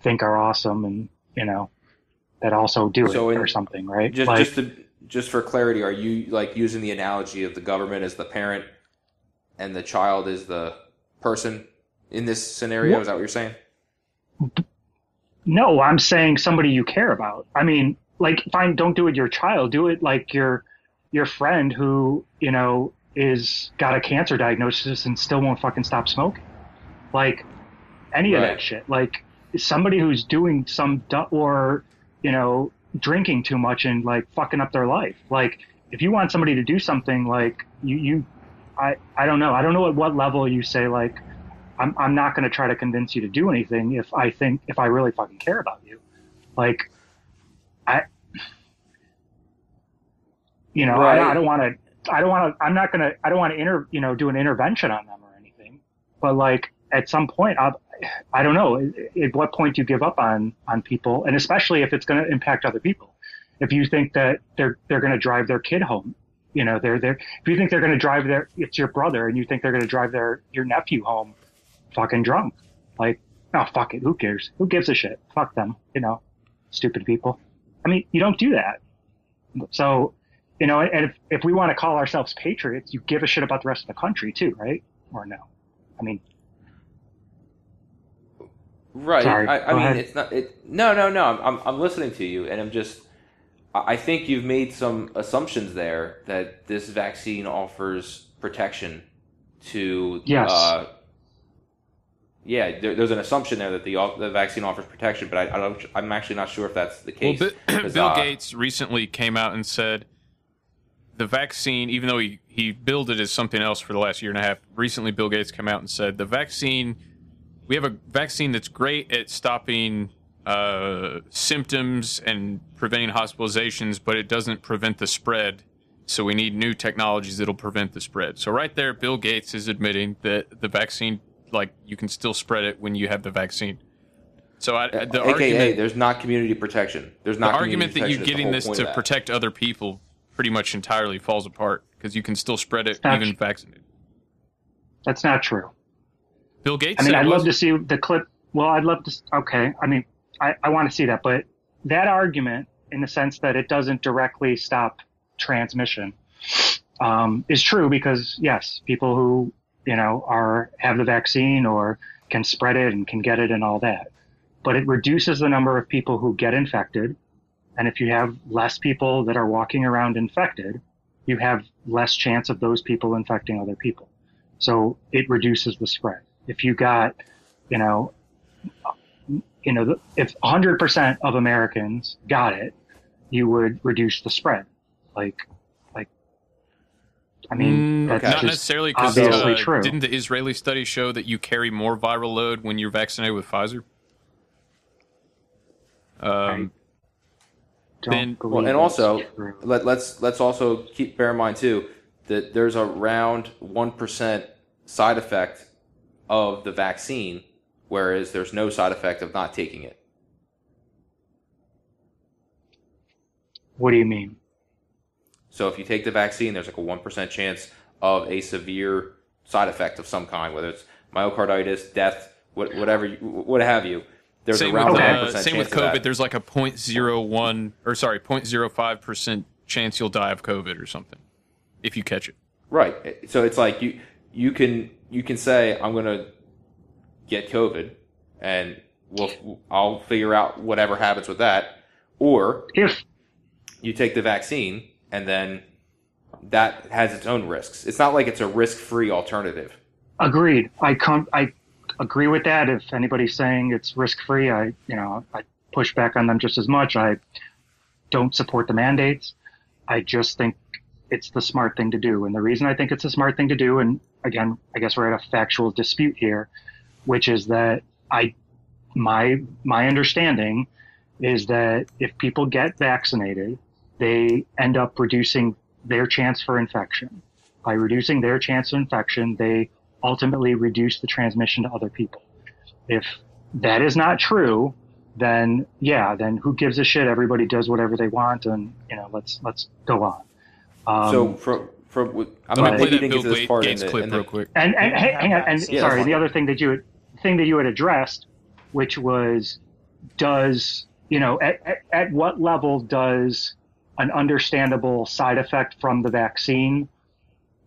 Speaker 9: think are awesome and you know that also do
Speaker 8: So
Speaker 9: it
Speaker 8: in-
Speaker 9: or something right?
Speaker 8: Just
Speaker 9: like,
Speaker 8: just to, just for clarity, are you like using the analogy of the government as the parent and the child is the person in this scenario?
Speaker 9: What-
Speaker 8: Is that what you're saying?
Speaker 9: No, I'm saying somebody you care about. I mean, like, fine, don't do it your child. Do it like your your friend who you know is got a cancer diagnosis and still won't fucking stop smoking. Like any of that shit. Like somebody who's doing some or you know drinking too much and like fucking up their life. Like if you want somebody to do something, like you you, I I don't know. I don't know at what level you say like. I'm I'm not going to try to convince you to do anything if I think if I really fucking care about you. Like I you know,
Speaker 8: Right.
Speaker 9: I, don't want to I don't want to I'm not going to I don't want to inter, you know, do an intervention on them or anything. But like at some point I I don't know, at- at what point you give up on on people and especially if it's going to impact other people. If you think that they're they're going to drive their kid home, you know, they're they're if you think they're going to drive their it's your brother and you think they're going to drive their your nephew home fucking drunk. Like, oh fuck it, who cares? Who gives a shit? Fuck them, you know, stupid people. I mean, you don't do that. So, you know, and if if we want to call ourselves patriots, you give a shit about the rest of the country too, right? Or no? I mean,
Speaker 8: Right.
Speaker 9: Sorry,
Speaker 8: I, I
Speaker 9: go
Speaker 8: mean,
Speaker 9: ahead.
Speaker 8: it's not. It, no, no, no. I'm, I'm, I'm listening to you, and I'm just. I I think you've made some assumptions there that this vaccine offers protection to.
Speaker 9: Yes.
Speaker 8: Uh, yeah, there, there's an assumption there that the the vaccine offers protection, but I, I don't. I'm actually not sure if that's the case.
Speaker 5: Bi-
Speaker 8: 'Cause,
Speaker 5: Bill
Speaker 8: uh,
Speaker 5: Gates recently came out and said the vaccine, even though he, he billed it as something else for the last year and a half, recently Bill Gates came out and said the vaccine, we have a vaccine that's great at stopping uh, symptoms and preventing hospitalizations, but it doesn't prevent the spread. So we need new technologies that'll prevent the spread. So right there, Bill Gates is admitting that the vaccine, like you can still spread it when you have the vaccine. So I, the
Speaker 8: AKA,
Speaker 5: argument,
Speaker 8: there's not community protection. There's not
Speaker 5: the argument that you're
Speaker 8: protection is the
Speaker 5: getting this to protect other people pretty much entirely falls apart because you can still spread it
Speaker 9: That's-
Speaker 5: even vaccinated.
Speaker 9: that's not true.
Speaker 5: Bill Gates
Speaker 9: I mean, I'd love to see the clip. Well, I'd love to. Okay, I mean, I, I want to see that, but that argument, in the sense that it doesn't directly stop transmission, um, is true because yes, people who you know are have the vaccine or can spread it and can get it and all that, but it reduces the number of people who get infected, and if you have less people that are walking around infected, you have less chance of those people infecting other people. So it reduces the spread. If you got, you know, you know, if 100% of Americans got it, you would reduce the spread. Like, like, I mean,
Speaker 5: Mm,
Speaker 9: that's
Speaker 5: Not
Speaker 9: just
Speaker 5: necessarily because
Speaker 9: obviously
Speaker 5: uh,
Speaker 9: true.
Speaker 5: didn't the Israeli study show that you carry more viral load when you're vaccinated with Pfizer? Um, then-
Speaker 8: Well, and also let, let's let's also keep bear in mind too that there's around one percent side effect of the vaccine, whereas there's no side effect of not taking it.
Speaker 9: what do you mean?
Speaker 8: So if you take the vaccine, there's like a one percent chance of a severe side effect of some kind, whether it's myocarditis, death, what, whatever, you, what have you. There's
Speaker 5: same
Speaker 8: around
Speaker 5: with,
Speaker 8: a
Speaker 5: uh,
Speaker 8: one percent
Speaker 5: same
Speaker 8: chance
Speaker 5: with. COVID. There's like a 0.01 or sorry, 0.05 percent chance you'll die of COVID or something if you catch it.
Speaker 8: Right. So it's like you you can you can say I'm going to get COVID and we'll I'll figure out whatever happens with that or
Speaker 9: If
Speaker 8: you take the vaccine and then that has its own risks. It's not like it's a risk-free alternative.
Speaker 9: Agreed. I come. I agree with that. If anybody's saying it's risk free, I you know I push back on them just as much. I don't support the mandates. I just think it's the smart thing to do. And the reason I think it's a smart thing to do, and again, I guess we're at a factual dispute here, which is that I my my understanding is that if people get vaccinated, they end up reducing their chance for infection. By reducing their chance of infection, they ultimately reduce the transmission to other people. If that is not true, then yeah, then who gives a shit? Everybody does whatever they want, and you know, let's let's go on. Um,
Speaker 8: so from from I'm
Speaker 5: Let me
Speaker 8: not
Speaker 5: play
Speaker 8: maybe
Speaker 5: that Bill
Speaker 8: get to this
Speaker 5: Gates
Speaker 8: part in the,
Speaker 5: clip
Speaker 8: in the-
Speaker 5: real quick.
Speaker 9: And, and hey, hang on, and
Speaker 8: Yeah,
Speaker 9: sorry, the other thing that you had, thing that you had addressed, which was, does you know at, at, at what level does an understandable side effect from the vaccine,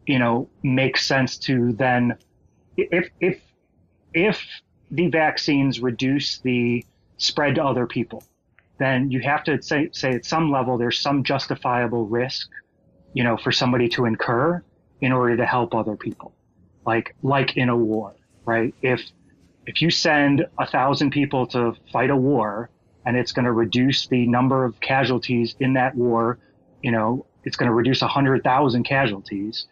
Speaker 9: you know, make sense to then, if if if the vaccines reduce the spread to other people, then you have to say say at some level there's some justifiable risk, you know, for somebody to incur in order to help other people like like in a war, right? If if you send a thousand people to fight a war and it's going to reduce the number of casualties in that war, you know, it's going to reduce a hundred thousand casualties.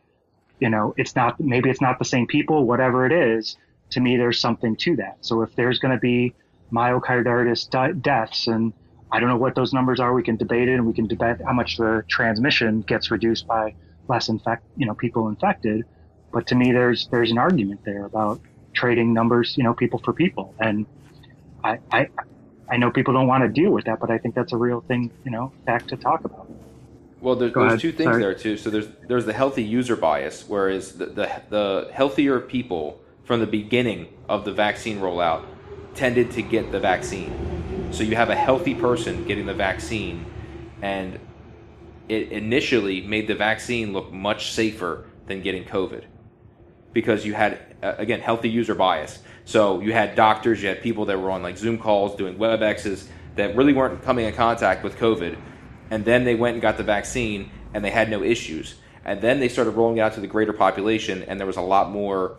Speaker 9: You know, it's not maybe it's not the same people, whatever it is. To me, there's something to that. So if there's going to be myocarditis di- deaths and I don't know what those numbers are. We can debate it, and we can debate how much the transmission gets reduced by less infect, you know, people infected. But to me, there's there's an argument there about trading numbers, you know, people for people, and I I, I know people don't want to deal with that, but I think that's a real thing, you know, fact to talk about.
Speaker 8: Well, there, there's
Speaker 9: ahead.
Speaker 8: two things
Speaker 9: Sorry.
Speaker 8: there too. So there's there's the healthy user bias, whereas the, the the healthier people from the beginning of the vaccine rollout tended to get the vaccine. So you have a healthy person getting the vaccine, and it initially made the vaccine look much safer than getting COVID because you had uh, again healthy user bias. So you had doctors, you had people that were on like Zoom calls doing WebExes that really weren't coming in contact with COVID, and then they went and got the vaccine and they had no issues. And then they started rolling out to the greater population, and there was a lot more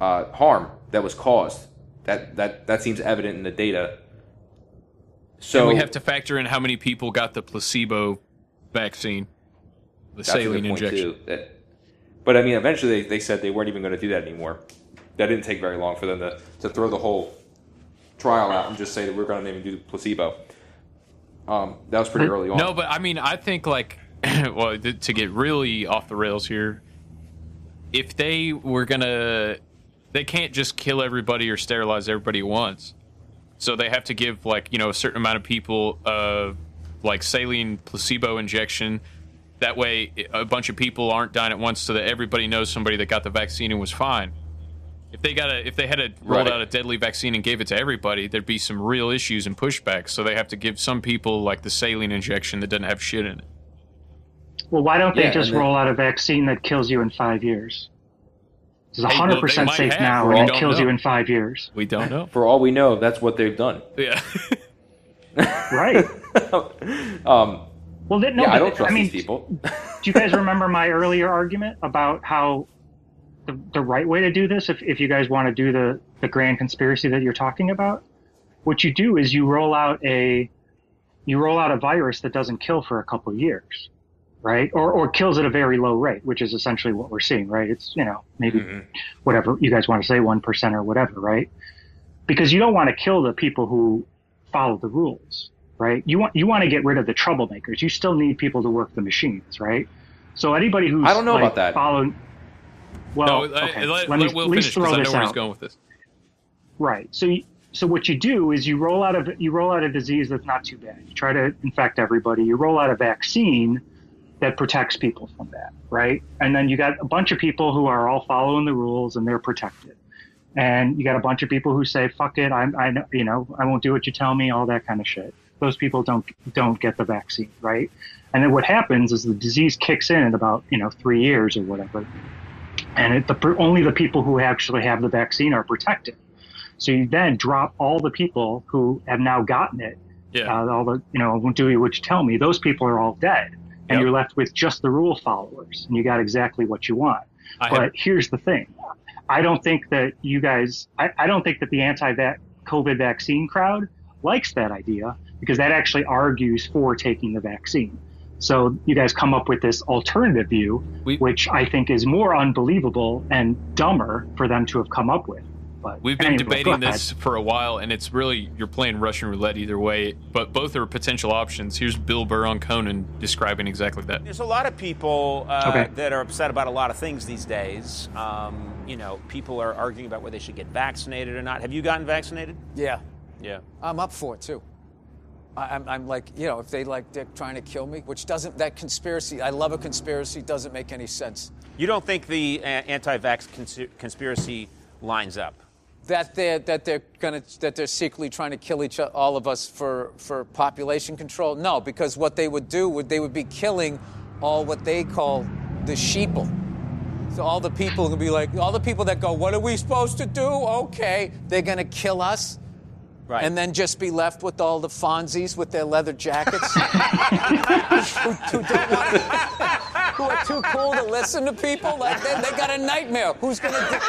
Speaker 8: uh, harm that was caused. That that that seems evident in the data. So
Speaker 5: and we have to factor in how many people got the placebo vaccine, the
Speaker 8: That's a good
Speaker 5: saline injection.
Speaker 8: That, but I mean, eventually they, they said they weren't even going to do that anymore. That didn't take very long for them to, to throw the whole trial out and just say that we're going to even do the placebo. Um, that was pretty early on.
Speaker 5: No, but I mean, I think like, well, to get really off the rails here, if they were gonna, they can't just kill everybody or sterilize everybody at once. So they have to give like you know a certain amount of people uh like saline placebo injection. That way, a bunch of people aren't dying at once, so that everybody knows somebody that got the vaccine and was fine. If they got a, if they had a, rolled
Speaker 8: Right.
Speaker 5: out a deadly vaccine and gave it to everybody, there'd be some real issues and pushback. So they have to give some people like the saline injection that doesn't have shit in it.
Speaker 9: Well, why don't they
Speaker 8: Yeah,
Speaker 9: just
Speaker 8: then-
Speaker 9: roll out a vaccine that kills you in five years? It's
Speaker 5: Hey,
Speaker 9: hundred
Speaker 5: they
Speaker 9: percent
Speaker 5: might
Speaker 9: safe
Speaker 5: have,
Speaker 9: now,
Speaker 5: we
Speaker 9: and it
Speaker 5: don't
Speaker 9: kills you in five years.
Speaker 5: We don't know.
Speaker 8: For all we know, that's what they've done.
Speaker 5: yeah.
Speaker 9: Right.
Speaker 8: Um,
Speaker 9: Well, th- no,
Speaker 8: yeah, I don't trust
Speaker 9: I mean,
Speaker 8: these people.
Speaker 9: do you guys remember my earlier argument about how the, the right way to do this, if, if you guys want to do the, the grand conspiracy that you're talking about, what you do is you roll out a you roll out a virus that doesn't kill for a couple of years, right? Or or kills at a very low rate, which is essentially what we're seeing, right? It's you know maybe mm-hmm. whatever you guys want to say, one percent or whatever, right? Because you don't want to kill the people who follow the rules, right? You want you want to get rid of the troublemakers. You still need people to work the machines, right? So anybody who's
Speaker 8: I don't know
Speaker 9: like,
Speaker 8: about that.
Speaker 9: Following, well,
Speaker 5: no,
Speaker 9: okay,
Speaker 5: let,
Speaker 9: let,
Speaker 5: let
Speaker 9: me
Speaker 5: Will
Speaker 9: at least
Speaker 5: finish because
Speaker 9: throw
Speaker 5: I know
Speaker 9: this
Speaker 5: where
Speaker 9: out.
Speaker 5: he's going with this.
Speaker 9: Right. So, you, so what you do is you roll out of you roll out a disease that's not too bad. You try to infect everybody. You roll out a vaccine that protects people from that, right? And then you got a bunch of people who are all following the rules and they're protected. And you got a bunch of people who say, "Fuck it, I'm, I, you know, I won't do what you tell me," all that kind of shit. Those people don't don't get the vaccine, right? And then what happens is the disease kicks in in about you know three years or whatever, and it, the only the people who actually have the vaccine are protected. So you then drop all the people who have now gotten it.
Speaker 5: Yeah.
Speaker 9: Uh, all the you know won't do what you tell me. Those people are all dead, and
Speaker 5: Yep.
Speaker 9: you're left with just the rule followers, and you got exactly what you want.
Speaker 5: I
Speaker 9: but
Speaker 5: have-
Speaker 9: here's the thing: I don't think that you guys. I, I don't think that the anti-COVID vaccine crowd likes that idea because that actually argues for taking the vaccine. So you guys come up with this alternative view,
Speaker 5: We-
Speaker 9: which I think is more unbelievable and dumber for them to have come up with. But
Speaker 5: We've been
Speaker 9: anyway, go
Speaker 5: debating this for a while, and it's really you're playing Russian roulette either way. But both are potential options. Here's Bill Burr on Conan describing exactly that.
Speaker 11: There's a lot of people uh,
Speaker 9: Okay.
Speaker 11: that are upset about a lot of things these days. Um, you know, people are arguing about whether they should get vaccinated or not. Have you gotten vaccinated?
Speaker 12: Yeah.
Speaker 11: Yeah.
Speaker 12: I'm up for it too. I, I'm, I'm like, you know, if they like Dick trying to kill me, which doesn't, that conspiracy, I love a conspiracy, doesn't make any sense.
Speaker 11: You don't think the uh, anti-vax cons- conspiracy lines up?
Speaker 12: That they're, that they're gonna, that they're secretly trying to kill each, all of us for, for population control? No, because what they would do would, they would be killing all what they call the sheeple. So all the people would be like, all the people that go, what are we supposed to do? Okay, they're gonna kill us.
Speaker 11: Right.
Speaker 12: And then just be left with all the Fonzies with their leather jackets who, who don't want who are too cool to listen to people. Like they, they got a nightmare. Who's gonna dig,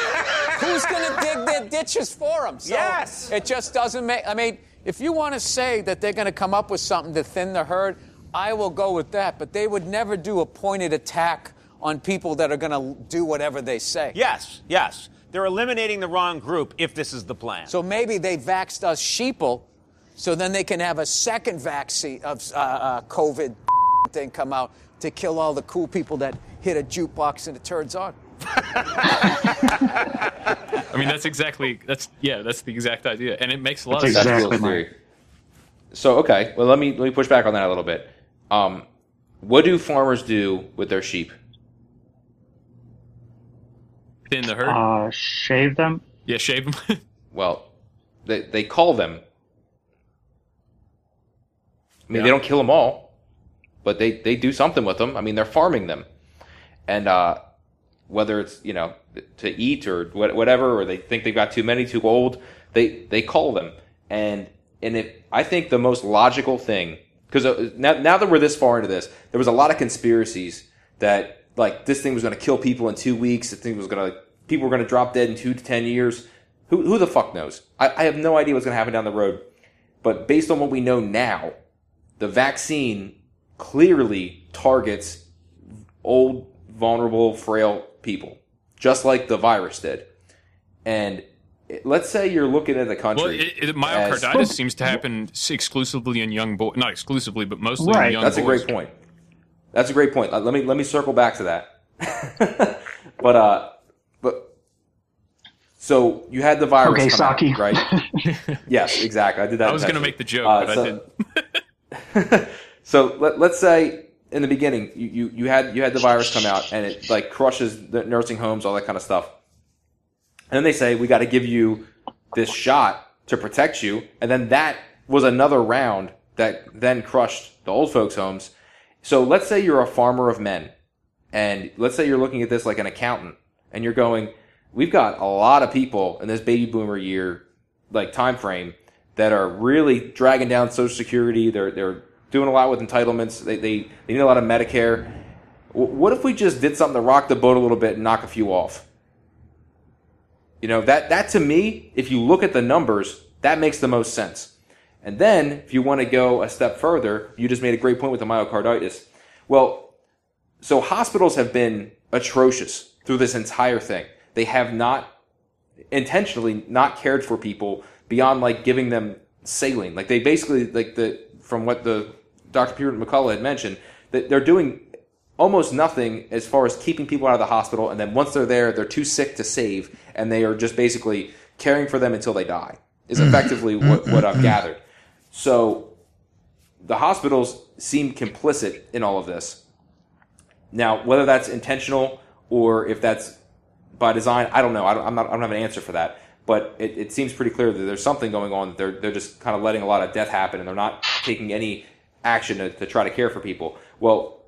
Speaker 12: who's gonna dig their ditches for them? So
Speaker 11: Yes.
Speaker 12: It just doesn't make. I mean, if you want to say that they're gonna come up with something to thin the herd, I will go with that. But they would never do a pointed attack on people that are gonna do whatever they say.
Speaker 11: Yes, yes. They're eliminating the wrong group if this is the plan.
Speaker 12: So maybe they vaxed us sheeple, so then they can have a second vaccine of uh, uh, COVID thing come out to kill all the cool people that hit a jukebox and it turns on.
Speaker 5: I mean, that's exactly that's yeah, that's the exact idea, and it makes a lot
Speaker 9: That's
Speaker 5: of sense.
Speaker 9: exactly
Speaker 8: That's
Speaker 9: my-
Speaker 8: theory. So okay, well let me let me push back on that a little bit. Um, what do farmers do with their sheep?
Speaker 5: Thin the herd.
Speaker 9: Uh, shave them.
Speaker 5: yeah, shave them.
Speaker 8: Well, they they call them. I mean,
Speaker 5: Yeah.
Speaker 8: they don't kill them all, but they they do something with them. I mean, they're farming them, and uh, whether it's you know to eat or whatever, or they think they've got too many, too old, they they call them, and and if I think the most logical thing because now now that we're this far into this, there was a lot of conspiracies that like this thing was going to kill people in two weeks. This thing was going to people were going to drop dead in two to ten years. Who who the fuck knows? I, I have no idea what's going to happen down the road. But based on what we know now, the vaccine clearly targets old, vulnerable, frail people, just like the virus did. And let's say you're looking at the country.
Speaker 5: well, it, it, myocarditis
Speaker 8: as-
Speaker 5: seems to happen exclusively in young boys. Not exclusively, but mostly in
Speaker 9: Right.
Speaker 5: young
Speaker 8: That's a great point. That's a great point. Let me let me circle back to that. but uh, but so you had the virus.
Speaker 9: Okay,
Speaker 8: come out,
Speaker 9: Saki.
Speaker 8: right? yes, exactly. I did that.
Speaker 5: I was going to make the joke,
Speaker 8: Uh,
Speaker 5: but
Speaker 8: so-
Speaker 5: I didn't.
Speaker 8: So let, let's say in the beginning you, you, you had you had the virus come out and it like crushes the nursing homes, all that kind of stuff. And then they say we got to give you this shot to protect you, and then that was another round that then crushed the old folks' homes. So let's say you're a farmer of men, and let's say you're looking at this like an accountant, and you're going, we've got a lot of people in this baby boomer year like time frame that are really dragging down Social Security. They're they're doing a lot with entitlements. They they, they need a lot of Medicare. W- what if we just did something to rock the boat a little bit and knock a few off? You know that that to me, if you look at the numbers, that makes the most sense. And then if you want to go a step further, you just made a great point with the myocarditis. Well, so hospitals have been atrocious through this entire thing. They have not intentionally not cared for people beyond like giving them saline. Like they basically like the from what the Dr. Peter McCullough had mentioned that they're doing almost nothing as far as keeping people out of the hospital. And then once they're there, they're too sick to save, and they are just basically caring for them until they die. Is mm-hmm. effectively what, what I've mm-hmm. gathered. So the hospitals seem complicit in all of this. Now, whether that's intentional or if that's by design, I don't know. I don't, I'm not, I don't have an answer for that. But it, it seems pretty clear that there's something going on. They're they're just kind of letting a lot of death happen, and they're not taking any action to, to try to care for people. Well,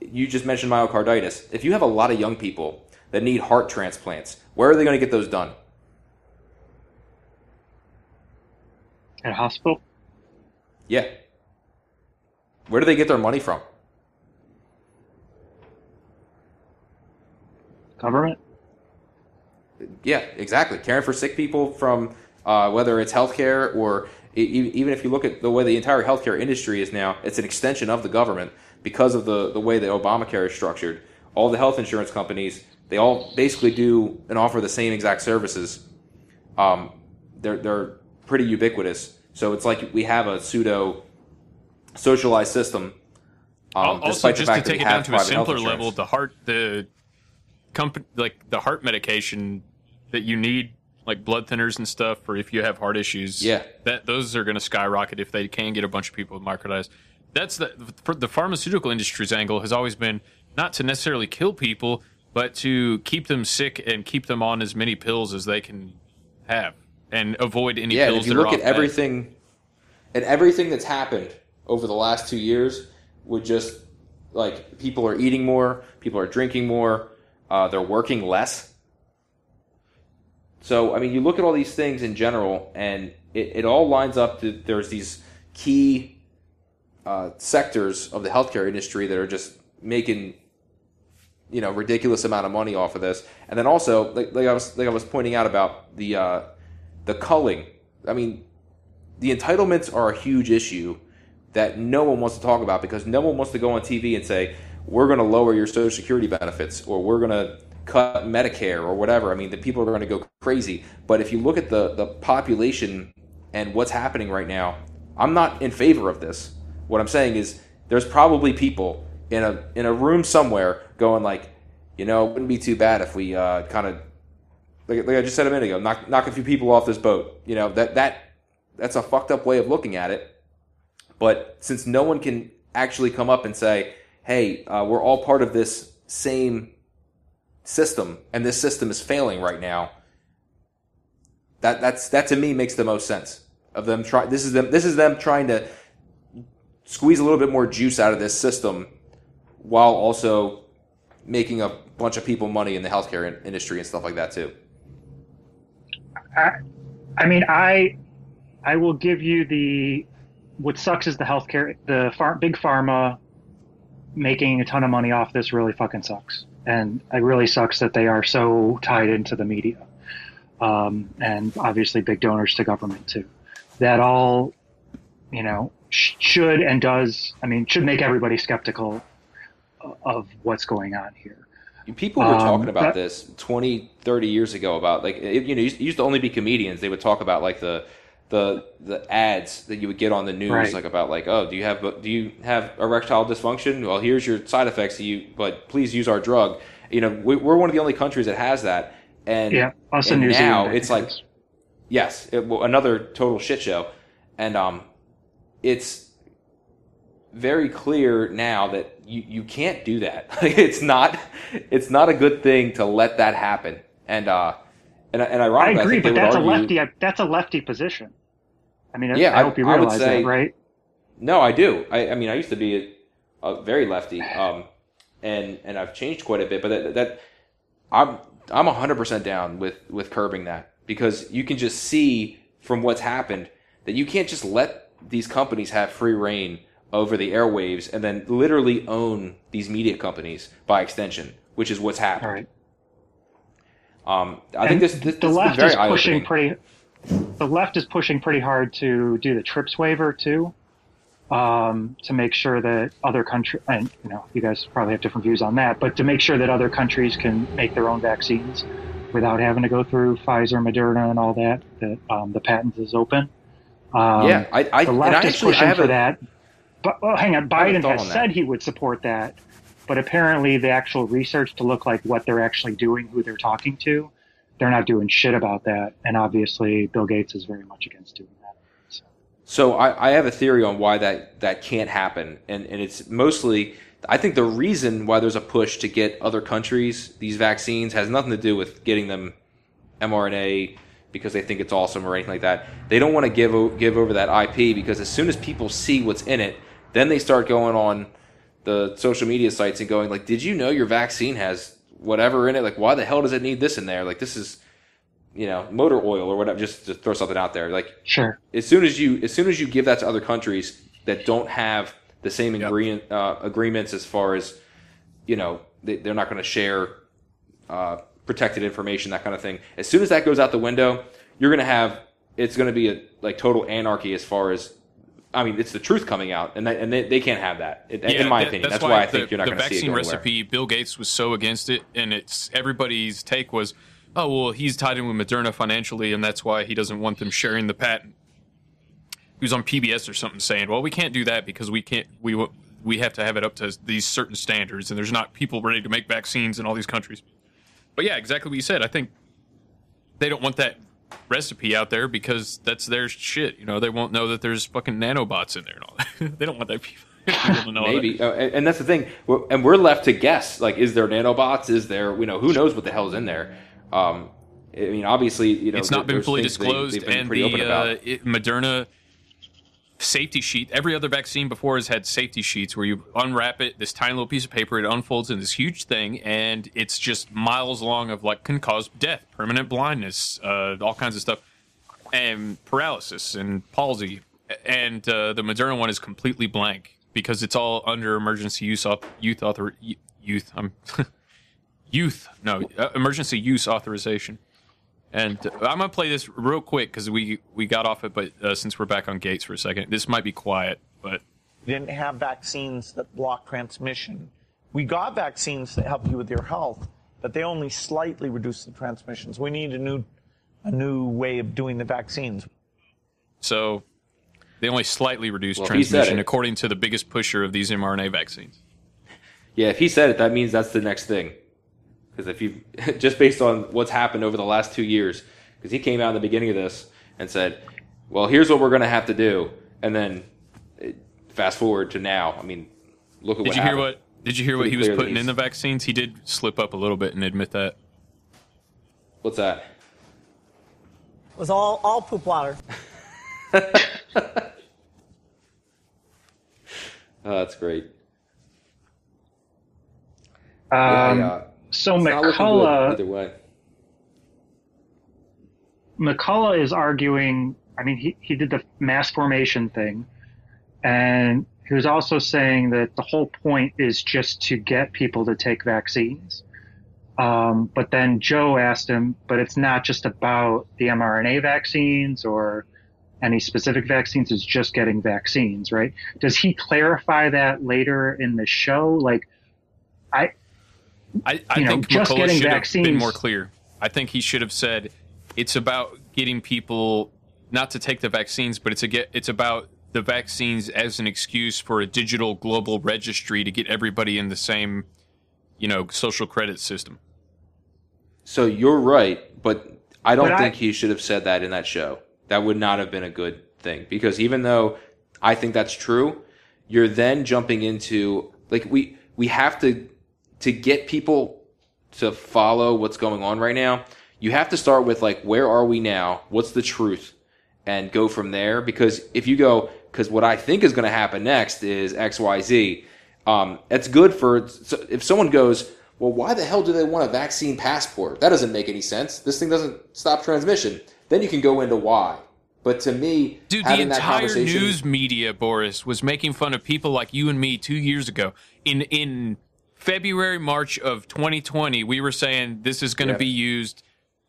Speaker 8: you just mentioned myocarditis. If you have a lot of young people that need heart transplants, where are they going to get those done?
Speaker 9: At a hospital?
Speaker 8: Yeah. Where do they get their money from?
Speaker 9: Government?
Speaker 8: Yeah, exactly. Caring for sick people from uh, whether it's healthcare or even if you look at the way the entire healthcare industry is now, it's an extension of the government because of the, the way that Obamacare is structured. All the health insurance companies, they all basically do and offer the same exact services. Um, they're, they're pretty ubiquitous. So it's like we have a pseudo socialized system. Um,
Speaker 5: also, just to take it down to a simpler level, the heart, the comp- like the heart medication that you need, like blood thinners and stuff, or if you have heart issues.
Speaker 8: Yeah.
Speaker 5: that those are going to skyrocket if they can get a bunch of people with. That's the for the pharmaceutical industry's angle has always been not to necessarily kill people, but to keep them sick and keep them on as many pills as they can have, and avoid any
Speaker 8: yeah, if you
Speaker 5: that
Speaker 8: look at everything, and everything that's happened over the last two years would just like people are eating more, people are drinking more, uh, they're working less. So I mean, you look at all these things in general, and it, it all lines up. To, there's these key uh, sectors of the healthcare industry that are just making you know ridiculous amount of money off of this, and then also like, like I was like I was pointing out about the uh, the culling. I mean, the entitlements are a huge issue that no one wants to talk about because no one wants to go on TV and say we're going to lower your social security benefits or we're going to cut Medicare or whatever. I mean, the people are going to go crazy. But if you look at the the population and what's happening right now, I'm not in favor of this. What I'm saying is there's probably people in a in a room somewhere going like, you know, it wouldn't be too bad if we uh, kind of like, like I just said a minute ago, knock knock a few people off this boat. You know that that that's a fucked up way of looking at it. But since no one can actually come up and say, "Hey, uh, we're all part of this same system, and this system is failing right now," that that's that to me makes the most sense of them try. This is them. This is them trying to squeeze a little bit more juice out of this system, while also making a bunch of people money in the healthcare in- industry and stuff like that too.
Speaker 9: I, I mean, I I will give you the what sucks is the healthcare, the far, big pharma making a ton of money off this really fucking sucks, and it really sucks that they are so tied into the media, um, and obviously big donors to government too. That all, you know, should and does. I mean, should make everybody skeptical of what's going on here.
Speaker 8: People were
Speaker 9: Um,
Speaker 8: talking about
Speaker 9: that-
Speaker 8: this 20, 30 years ago about like it, you know it used to only be comedians. They would talk about like the the the ads that you would get on the news,
Speaker 9: Right.
Speaker 8: like about like oh do you have do you have erectile dysfunction? Well, here's your side effects. You but please use our drug. You know we, we're one of the only countries that has that. And
Speaker 9: Yeah, us
Speaker 8: and
Speaker 9: and New
Speaker 8: now
Speaker 9: Zealand,
Speaker 8: it's like yes, it, another total shit show, and um, it's very clear now that you, you can't do that. it's not it's not a good thing to let that happen. And uh, and and
Speaker 9: I
Speaker 8: ironically,
Speaker 9: agree,
Speaker 8: think
Speaker 9: but that's a lefty. That's a lefty position. I mean,
Speaker 8: Yeah,
Speaker 9: I,
Speaker 8: I-
Speaker 9: hope you realize
Speaker 8: say-
Speaker 9: that, right?
Speaker 8: No, I do. I, I mean, I used to be a, a very lefty, um, and and I've changed quite a bit. But that, that I'm I'm hundred percent down with with curbing that because you can just see from what's happened that you can't just let these companies have free reign over the airwaves and then literally own these media companies by extension, which is what's happened.
Speaker 9: Right.
Speaker 8: Um, I
Speaker 9: And
Speaker 8: think this, this,
Speaker 9: the left
Speaker 8: very
Speaker 9: is pushing pretty. The left is pushing pretty hard to do the TRIPS waiver too, um, to make sure that other countries, and you know, you guys probably have different views on that, but to make sure that other countries can make their own vaccines without having to go through Pfizer, Moderna, and all that. That um, the patent is open. Um,
Speaker 8: Yeah, I- I-
Speaker 9: the left
Speaker 8: I
Speaker 9: is
Speaker 8: actually- I
Speaker 9: pushing
Speaker 8: have
Speaker 9: for
Speaker 8: a-
Speaker 9: that. But well, hang on,
Speaker 8: I have a
Speaker 9: Biden has said he would support that, but apparently the actual research to look like what they're actually doing, who they're talking to, they're not doing shit about that. And obviously, Bill Gates is very much against doing that.
Speaker 8: So I, I have a theory on why that, that can't happen, and, and it's mostly I think the reason why there's a push to get other countries these vaccines has nothing to do with getting them mRNA because they think it's awesome or anything like that. They don't want to give o- give over that IP because as soon as people see what's in it, then they start going on the social media sites and going like, "Did you know your vaccine has whatever in it? Like, why the hell does it need this in there? Like, this is." You know, motor oil or whatever. Just to throw something out there. Like,
Speaker 9: Sure.
Speaker 8: as soon as you as soon as you give that to other countries that don't have the same ingredient uh, agreements as far as you know they, they're not going to share uh, protected information that kind of thing as soon as that goes out the window you're going to have it's going to be a like total anarchy as far as I mean it's the truth coming out and that, and they, they can't have that in, in my
Speaker 5: that-
Speaker 8: opinion that's, why, I think
Speaker 5: the,
Speaker 8: you're not
Speaker 5: the
Speaker 8: going to see it
Speaker 5: vaccine
Speaker 8: go anywhere.
Speaker 5: recipe. Bill Gates was so against it, and it's everybody's take was, oh well, he's tied in with Moderna financially, and that's why he doesn't want them sharing the patent. He was on PBS or something saying, well, we can't do that because we can't we we have to have it up to these certain standards, and there's not people ready to make vaccines in all these countries. but yeah, exactly what you said. I think they don't want that recipe out there because that's their shit. You know, they won't know that there's fucking nanobots in there and all that. they don't want that people, people to know all that.
Speaker 8: Maybe, uh, and, and that's the thing. We're, and we're left to guess. Like, is there nanobots? Is there, you know, who knows what the hell's in there? Um, I mean, obviously, you know,
Speaker 5: it's not been fully disclosed,
Speaker 8: they've been
Speaker 5: and the uh, it, Moderna safety sheet. Every other vaccine before has had safety sheets where you unwrap it, this tiny little piece of paper, it unfolds in this huge thing, and it's just miles long of like can cause death, permanent blindness, uh, all kinds of stuff, and paralysis and palsy. And uh, the Moderna one is completely blank because it's all under emergency use auth- youth author youth. I'm youth no uh, emergency use authorization. And I'm gonna play this real quick because we we got off it, but uh, since we're back on Gates for a second, this might be quiet, but
Speaker 13: We didn't have vaccines that block transmission. We got vaccines that help you with your health, but they only slightly reduce the transmissions. We need a new, a new way of doing the vaccines.
Speaker 5: so they only slightly reduce
Speaker 8: Well,
Speaker 5: transmission according to the biggest pusher of these mRNA vaccines.
Speaker 8: Yeah, if he said it, that means that's the next thing. Because if you just based on what's happened over the last two years, because he came out in the beginning of this and said, "Well, here's what we're going to have to do," and then it, fast forward to now. I mean, look at
Speaker 5: Did
Speaker 8: what
Speaker 5: you hear what? Did you hear what he was putting in the vaccines? He did slip up a little bit and admit that.
Speaker 8: What's that?
Speaker 14: It was all, all poop water.
Speaker 8: Oh, that's great.
Speaker 9: Um,
Speaker 8: yeah.
Speaker 9: So
Speaker 8: It's
Speaker 9: McCullough,
Speaker 8: either way.
Speaker 9: McCullough is arguing. I mean, he, he did the mass formation thing, and he was also saying that the whole point is just to get people to take vaccines. Um, but then Joe asked him, but it's not just about the mRNA vaccines or any specific vaccines. It's just getting vaccines, right? Does he clarify that later in the show? Like, I
Speaker 5: I, I
Speaker 9: You know,
Speaker 5: think
Speaker 9: just
Speaker 5: McCullough
Speaker 9: getting
Speaker 5: should have been more clear. I think he should have said it's about getting people not to take the vaccines, but it's a get it's about the vaccines as an excuse for a digital global registry to get everybody in the same, you know, social credit system.
Speaker 8: So you're right, but I don't
Speaker 9: But I-
Speaker 8: think he should have said that in that show. That would not have been a good thing because even though I think that's true, you're then jumping into like we we have to to get people to follow what's going on right now. You have to start with like where are we now? What's the truth? And go from there because if you go because what I think is going to happen next is X Y Z. Um, it's good for so if someone goes, well, why the hell do they want a vaccine passport? That doesn't make any sense. This thing doesn't stop transmission. Then you can go into why. But to me,
Speaker 5: Dude, the entire
Speaker 8: conversation-
Speaker 5: news media, Boris, was making fun of people like you and me two years ago. In in February, March of 2020, we were saying this is going to
Speaker 8: Yeah.
Speaker 5: be used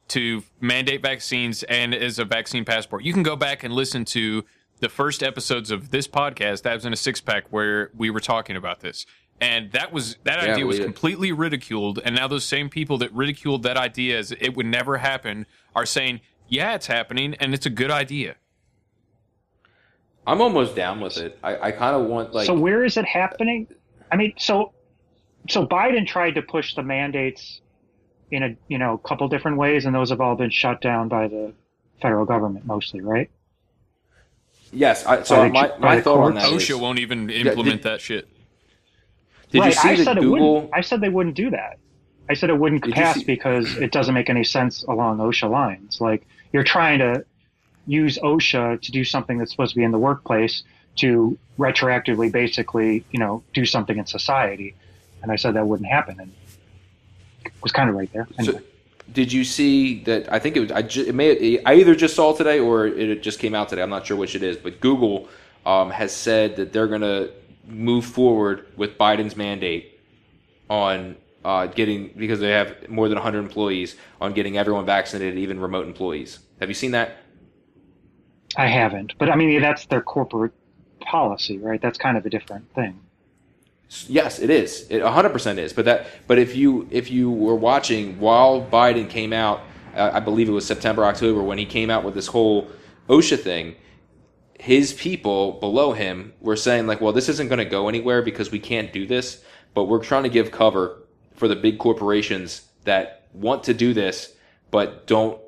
Speaker 5: to mandate vaccines and as a vaccine passport. You can go back and listen to the first episodes of this podcast, Abs in a Six Pack, where we were talking about this. And that was that
Speaker 8: Yeah,
Speaker 5: idea was
Speaker 8: did.
Speaker 5: completely ridiculed. And now those same people that ridiculed that idea as it would never happen are saying, "Yeah, it's happening, and it's a good idea."
Speaker 8: I'm almost down with it. I, I kind of want like
Speaker 9: so where is it happening? I mean, so so Biden tried to push the mandates in a you know a couple different ways, and those have all been shut down by the federal government mostly, right?
Speaker 8: yes. I, so
Speaker 9: the-
Speaker 8: my,
Speaker 9: by
Speaker 8: my thought on
Speaker 9: that
Speaker 8: that is,
Speaker 5: OSHA won't even
Speaker 8: did-
Speaker 5: implement that shit.
Speaker 8: Did
Speaker 9: right.
Speaker 8: you see
Speaker 9: I
Speaker 8: that
Speaker 9: said it
Speaker 8: Google?
Speaker 9: wouldn't. I said they wouldn't do that. I said it wouldn't
Speaker 8: Did
Speaker 9: pass
Speaker 8: see-
Speaker 9: because it doesn't make any sense along OSHA lines. Like you're trying to use OSHA to do something that's supposed to be in the workplace to retroactively, basically, you know, do something in society. And I said that wouldn't happen, and it was kind of right there. Anyway.
Speaker 8: So, did you see that? I think it was. I ju- it may. I either just saw it today or it just came out today. I'm not sure which it is. But Google um, has said that they're going to move forward with Biden's mandate on uh, getting because they have more than 100 employees on getting everyone vaccinated, even remote employees. Have you seen that?
Speaker 9: I haven't, but I mean that's their corporate policy, right? That's kind of a different thing.
Speaker 8: Yes, it is. It 100% is. But that but if you if you were watching while Biden came out, uh, I believe it was September October when he came out with this whole OSHA thing, his people below him were saying like, "Well, this isn't going to go anywhere because we can't do this, but we're trying to give cover for the big corporations that want to do this, but don't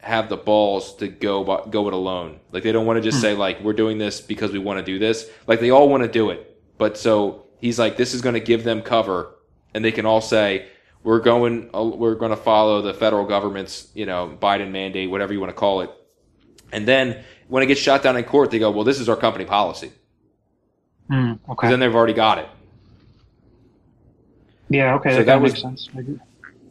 Speaker 8: have the balls to go go it alone. Like they don't want to just
Speaker 9: Hmm.
Speaker 8: say like we're doing this because we want to do this. Like they all want to do it, but so he's like this is going to give them cover, and they can all say we're going uh, we're going to follow the federal government's you know Biden mandate, whatever you want to call it. And then when it gets shot down in court, they go, well, this is our company policy. Because
Speaker 9: okay.
Speaker 8: then they've already got it.
Speaker 9: Yeah. Okay.
Speaker 8: So
Speaker 9: that,
Speaker 8: that was-
Speaker 9: makes sense. I.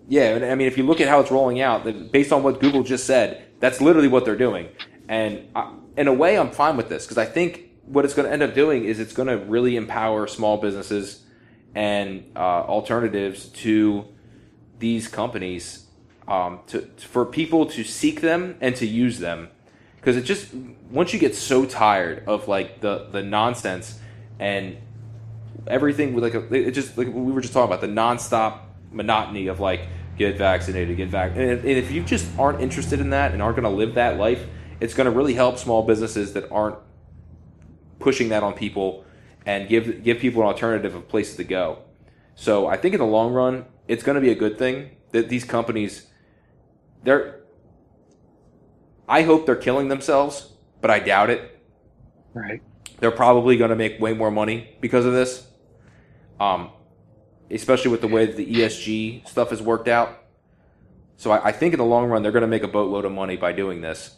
Speaker 8: Yeah, and I mean, if you look at how it's rolling out, based on what Google just said, that's literally what they're doing. And I, in a way, I'm fine with this because I think what it's going to end up doing is it's going to really empower small businesses and uh, alternatives to these companies um, to for people to seek them and to use them. Because it just once you get so tired of like the the nonsense and everything like it just like we were just talking about the nonstop monotony of like get vaccinated, get vaccinated and if you just aren't interested in that and aren't going to live that life, it's going to really help small businesses that aren't pushing that on people and give give people an alternative of places to go. So I think in the long run, it's going to be a good thing that these companies they're I hope they're killing themselves, but I doubt it.
Speaker 9: Right.
Speaker 8: They're probably going to make way more money because of this. Um, especially with the way that the ESG stuff has worked out. So I, I think in the long run, they're going to make a boatload of money by doing this.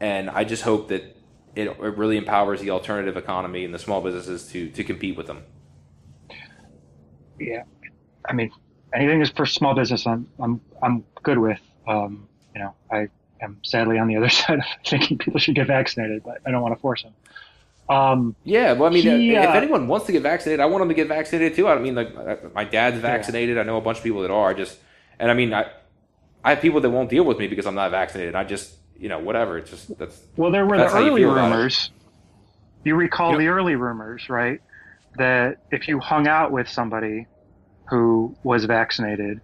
Speaker 8: And I just hope that it, it really empowers the alternative economy and the small businesses to, to compete with them.
Speaker 9: Yeah. I mean, anything is for small business. I'm I'm I'm good with. Um, you know, I am sadly on the other side of thinking people should get vaccinated, but I don't want to force them. Um,
Speaker 8: Yeah, well, I mean,
Speaker 9: he,
Speaker 8: if
Speaker 9: uh,
Speaker 8: anyone wants to get vaccinated, I want them to get vaccinated too. I mean, like my dad's vaccinated. I know a bunch of people that are. I just, and I mean, I, I have people that won't deal with me because I'm not vaccinated. I just, you know, whatever. It's just that's.
Speaker 9: Well, there were the
Speaker 8: how you
Speaker 9: early
Speaker 8: feel about
Speaker 9: rumors. You recall the early rumors, right? That if you hung out with somebody who was vaccinated,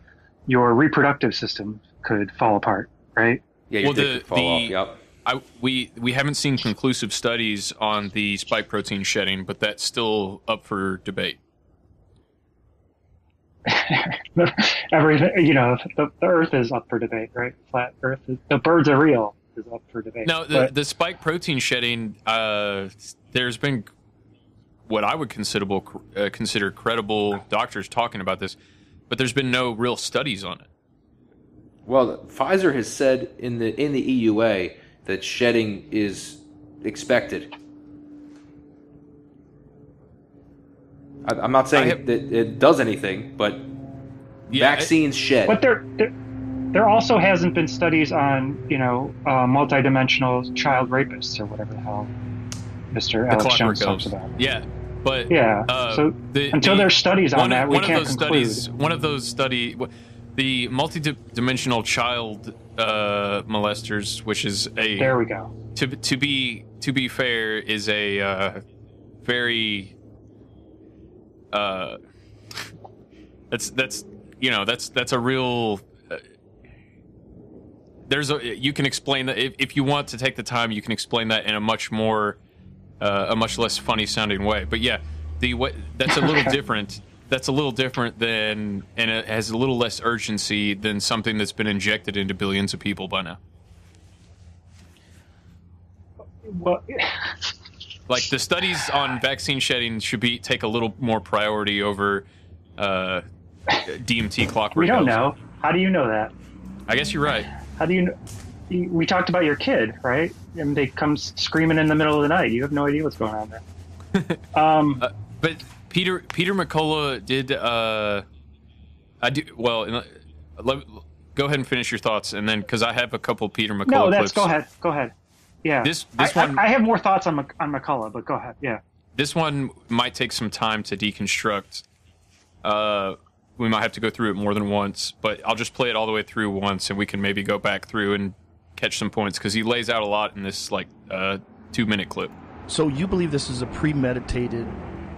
Speaker 9: your reproductive system could fall apart, right?
Speaker 8: Yeah,
Speaker 5: well, the, the I, we we haven't seen conclusive studies on the spike protein shedding, but that's still up for debate.
Speaker 9: Everything, you know, the, the Earth is up for debate, right? Flat Earth, is, the birds are real is up for debate.
Speaker 5: No, the,
Speaker 9: But-
Speaker 5: the spike protein shedding, uh, there's been what I would consider uh, consider credible doctors talking about this, but there's been no real studies on it.
Speaker 8: Well, Pfizer has said in the in the EUA that shedding is expected. I, I'm not saying that it does anything, but vaccines shed.
Speaker 9: But there, there, there also hasn't been studies on, you know, uh, multidimensional child rapists or whatever the hell Mr.
Speaker 5: The
Speaker 9: Alex Jones talks about.
Speaker 5: Yeah, but
Speaker 9: Yeah,
Speaker 5: uh,
Speaker 9: so until there's studies on that, we
Speaker 5: one
Speaker 9: can't
Speaker 5: of those
Speaker 9: conclude.
Speaker 5: studies, one of those study, the multi-dimensional child uh, molesters, which is a
Speaker 9: There we go.
Speaker 5: To to be to be fair, is a uh, very uh, that's that's you know that's that's a real. There's a you can explain that if, if you want to take the time, you can explain that in a much more uh, a much less funny sounding way. But yeah, the what that's a little different. That's a little different than, and it has a little less urgency than something that's been injected into billions of people by now.
Speaker 9: Well,
Speaker 5: Like the studies on vaccine shedding should be take a little more priority over uh, DMT clockwork.
Speaker 9: we don't
Speaker 5: elves.
Speaker 9: know. How do you know that?
Speaker 5: I guess you're right.
Speaker 9: How do you We talked about your kid, right? And they come screaming in the middle of the night. You have no idea what's going on there. Um,
Speaker 5: Uh, but Peter Peter McCullough did. Uh, I do well. in- Let, go ahead and finish your thoughts, and then because I have a couple Peter McCullough
Speaker 9: no,
Speaker 5: clips.
Speaker 9: go ahead. Go ahead. Yeah.
Speaker 5: This- this
Speaker 9: I,
Speaker 5: one-
Speaker 9: I, I have more thoughts on on McCullough, but go ahead. Yeah.
Speaker 5: This one might take some time to deconstruct. Uh, we might have to go through it more than once, but I'll just play it all the way through once, and we can maybe go back through and catch some points because he lays out a lot in this like uh, two minute clip.
Speaker 15: So you believe this is a premeditated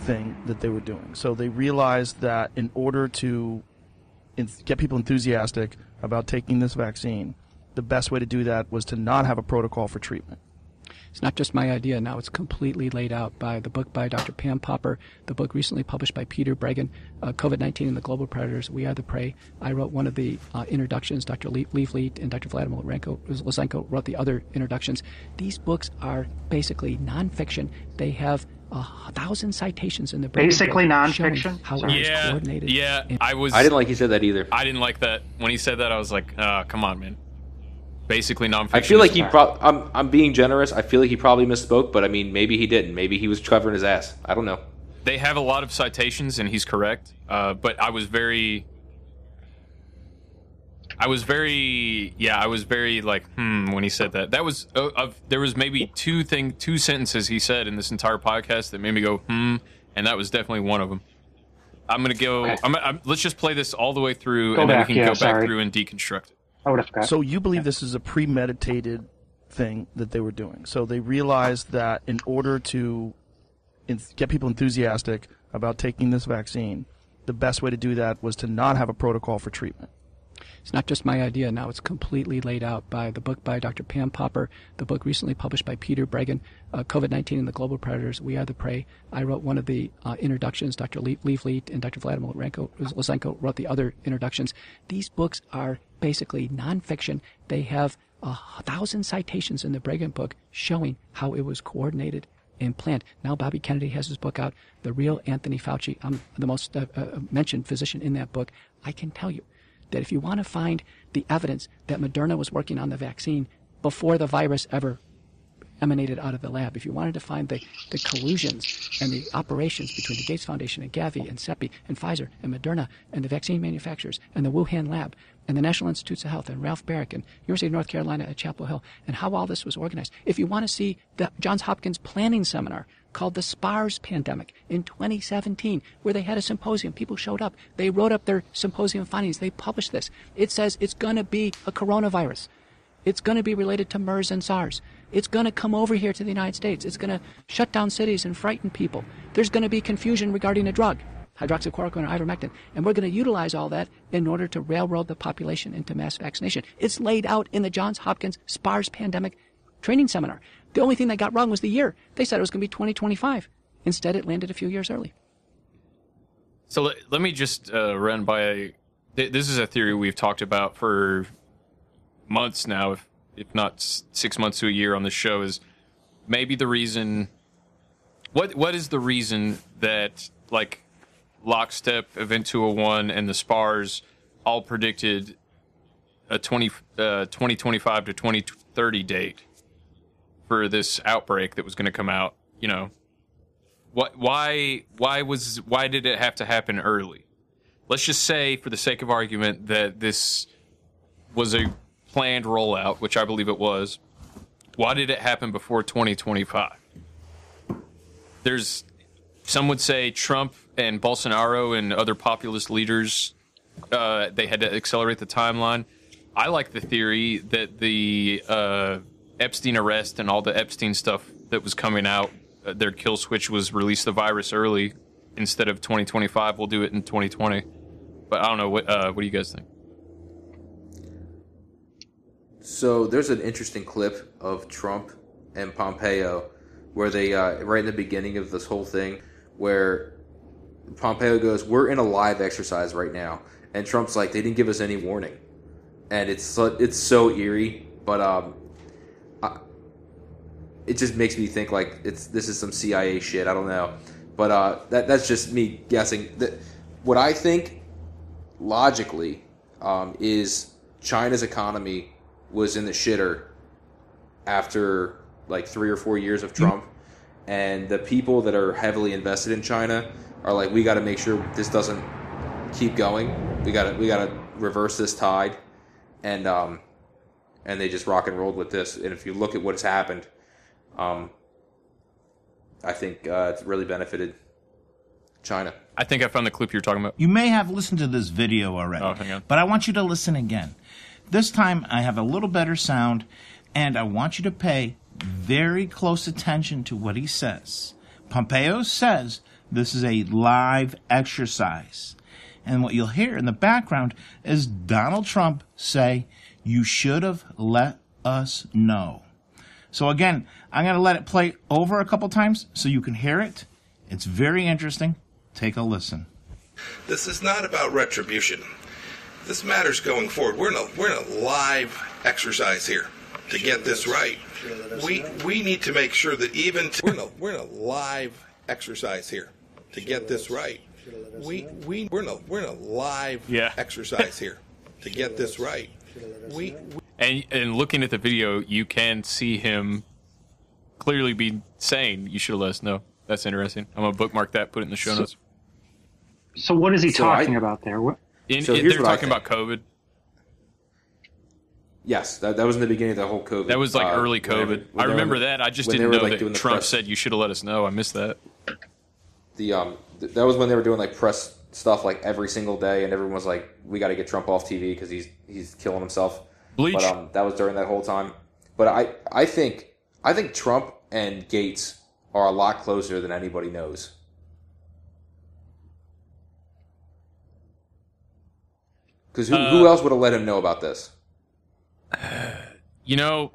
Speaker 15: thing that they were doing. So they realized that in order to get people enthusiastic about taking this vaccine, the best way to do that was to not have a protocol for treatment.
Speaker 16: It's not just my idea. Now it's completely laid out by the book by Dr. Pam Popper, the book recently published by Peter Breggin, uh, COVID-19 and the Global Predators, We Are the Prey. I wrote one of the uh, introductions. Dr. Le- Leafleet and Dr. Vladimir Lenko, Lysenko wrote the other introductions. These books are basically nonfiction. They have a thousand citations in the Breggin
Speaker 9: Basically
Speaker 16: book showing
Speaker 9: nonfiction?
Speaker 16: How it was
Speaker 5: Yeah,
Speaker 16: coordinated.
Speaker 5: yeah. I was.
Speaker 8: I didn't like he said that either.
Speaker 5: I didn't like that when he said that. I was like, uh, come on, man. Basically nonfiction.
Speaker 8: I feel like he. Pro- I'm. I'm being generous. I feel like he probably misspoke, but I mean, maybe he didn't. Maybe he was covering his ass. I don't know.
Speaker 5: they have a lot of citations, and he's correct. Uh, but I was very, I was very, yeah, I was very like, hmm, when he said that. That was, uh, of there was maybe two thing, two sentences he said in this entire podcast that made me go, hmm, and that was definitely one of them. I'm gonna go.
Speaker 9: Okay.
Speaker 5: I'm, I'm, let's just play this all the way through,
Speaker 9: Go
Speaker 5: and
Speaker 9: back,
Speaker 5: then we can
Speaker 9: yeah,
Speaker 5: go back
Speaker 9: sorry.
Speaker 5: through and deconstruct it.
Speaker 9: I would have forgot.
Speaker 15: So you believe this is a premeditated thing that they were doing. So they realized that in order to en- get people enthusiastic about taking this vaccine, the best way to do that was to not have a protocol for treatment.
Speaker 16: It's not just my idea. Now it's completely laid out by the book by Dr. Pam Popper, the book recently published by Peter Breggin, uh, COVID-19 and the Global Predators, We Are the Prey. I wrote one of the uh, introductions. Dr. Le- Leafleet and Dr. Vladimir Lenko, wrote the other introductions. These books are basically nonfiction. They have a thousand citations in the Breggin book showing how it was coordinated and planned. Now Bobby Kennedy has his book out, The Real Anthony Fauci. I'm the most uh, uh, mentioned physician in that book. I can tell you that if you want to find the evidence that Moderna was working on the vaccine before the virus ever emanated out of the lab, if you wanted to find the, the collusions and the operations between the Gates Foundation and Gavi and CEPI and Pfizer and Moderna and the vaccine manufacturers and the Wuhan lab and the National Institutes of Health and Ralph Baric and University of North Carolina at Chapel Hill and how all this was organized. If you want to see the Johns Hopkins planning seminar called the SPARS pandemic in 2017, where they had a symposium, people showed up, they wrote up their symposium findings, they published this. It says it's going to be a coronavirus. It's going to be related to MERS and SARS. It's going to come over here to the United States. It's going to shut down cities and frighten people. There's going to be confusion regarding a drug, hydroxychloroquine or ivermectin. And we're going to utilize all that in order to railroad the population into mass vaccination. It's laid out in the Johns Hopkins SPARS pandemic training seminar. The only thing they got wrong was the year. They said it was going to be 2025. Instead, it landed a few years early.
Speaker 5: So let, let me just uh, run by. Th- this is a theory we've talked about for months now, if if not six months to a year on the show. Is maybe the reason. What what is the reason that like lockstep event 201 and the spars all predicted a 20 uh, 2025 to 2030 date for this outbreak that was going to come out you know what why why was why did it have to happen early let's just say for the sake of argument that this was a planned rollout which i believe it was why did it happen before 2025 there's some would say trump and bolsonaro and other populist leaders uh, they had to accelerate the timeline. I like the theory that the uh, epstein arrest and all the epstein stuff that was coming out uh, their kill switch was release the virus early instead of 2025 we'll do it in 2020 but i don't know what uh, what do you guys think
Speaker 8: So there's an interesting clip of Trump and Pompeo where they uh, right in the beginning of this whole thing where Pompeo goes, "We're in a live exercise right now," and Trump's like, "They didn't give us any warning," and it's so- it's so eerie, but um, I, it just makes me think like it's this is some CIA shit. I don't know, but uh, that that's just me guessing. That what I think logically um, is China's economy was in the shitter after like three or four years of Trump, and the people that are heavily invested in China are like, we got to make sure this doesn't keep going. We got to we got to reverse this tide, and um, and they just rock and rolled with this. And if you look at what's happened, um, I think uh, it's really benefited China.
Speaker 5: i think i found the clip you're talking about
Speaker 17: You may have listened to this video already,
Speaker 5: Oh, hang on.
Speaker 17: but I want you to listen again. This time I have a little better sound, and I want you to pay very close attention to what he says. Pompeo says this is a live exercise. And what you'll hear in the background is Donald Trump say, You should have let us know. So again, I'm going to let it play over a couple times so you can hear it. It's very interesting. Take a listen.
Speaker 18: This is not about retribution. This matters going forward. We're in a we're in a live exercise here to get this right. We we need to make sure that even t- we're, in a, we're in a live exercise here to get this right. We we we're in a we're in a live
Speaker 5: Yeah.
Speaker 18: exercise here to get this right. We, we
Speaker 5: And and looking at the video, you can see him clearly be saying, "You should have let us know." That's interesting. I'm gonna bookmark that, put it in the show
Speaker 9: So-
Speaker 5: notes.
Speaker 9: So what is he
Speaker 8: So I-
Speaker 9: talking about there? What?
Speaker 5: In,
Speaker 8: So
Speaker 5: in-
Speaker 8: here's
Speaker 5: they're talking about COVID.
Speaker 8: Yes, that, that was in the beginning of the whole COVID.
Speaker 5: That was like
Speaker 8: uh,
Speaker 5: early COVID.
Speaker 8: when
Speaker 5: I
Speaker 8: they were-
Speaker 5: remember that. I just didn't
Speaker 8: were,
Speaker 5: know
Speaker 8: like,
Speaker 5: that Trump
Speaker 8: press-
Speaker 5: said you should have let us know. I missed that.
Speaker 8: the um th- that was when they were doing like press stuff like every single day, and everyone was like, "We got to get Trump off TV because he's he's killing himself."
Speaker 5: Bleach.
Speaker 8: But um, that was during that whole time. But I I think I think Trump and Gates are a lot closer than anybody knows. Because who,
Speaker 5: Uh,
Speaker 8: who else would have let him know about this?
Speaker 5: You know,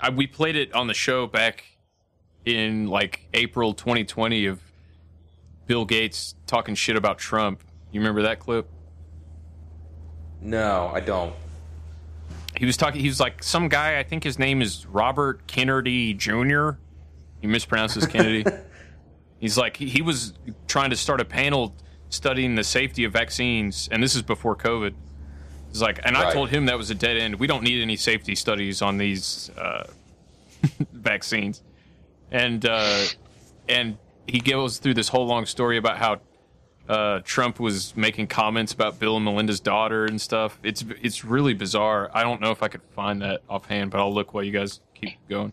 Speaker 5: I, we played it on the show back in like April 2020 of Bill Gates talking shit about Trump. You remember that clip?
Speaker 8: No, I don't.
Speaker 5: He was talking. He was like some guy. I think his name is Robert Kennedy Jr. He mispronounces Kennedy. He's like he, he was trying to start a panel studying the safety of vaccines, and this is before COVID. It's like, and I
Speaker 8: Right.
Speaker 5: told him that was a dead end. We don't need any safety studies on these uh, vaccines, and uh, and he goes through this whole long story about how uh, Trump was making comments about Bill and Melinda's daughter and stuff. It's it's really bizarre. I don't know if I could find that offhand, but I'll look while you guys keep going.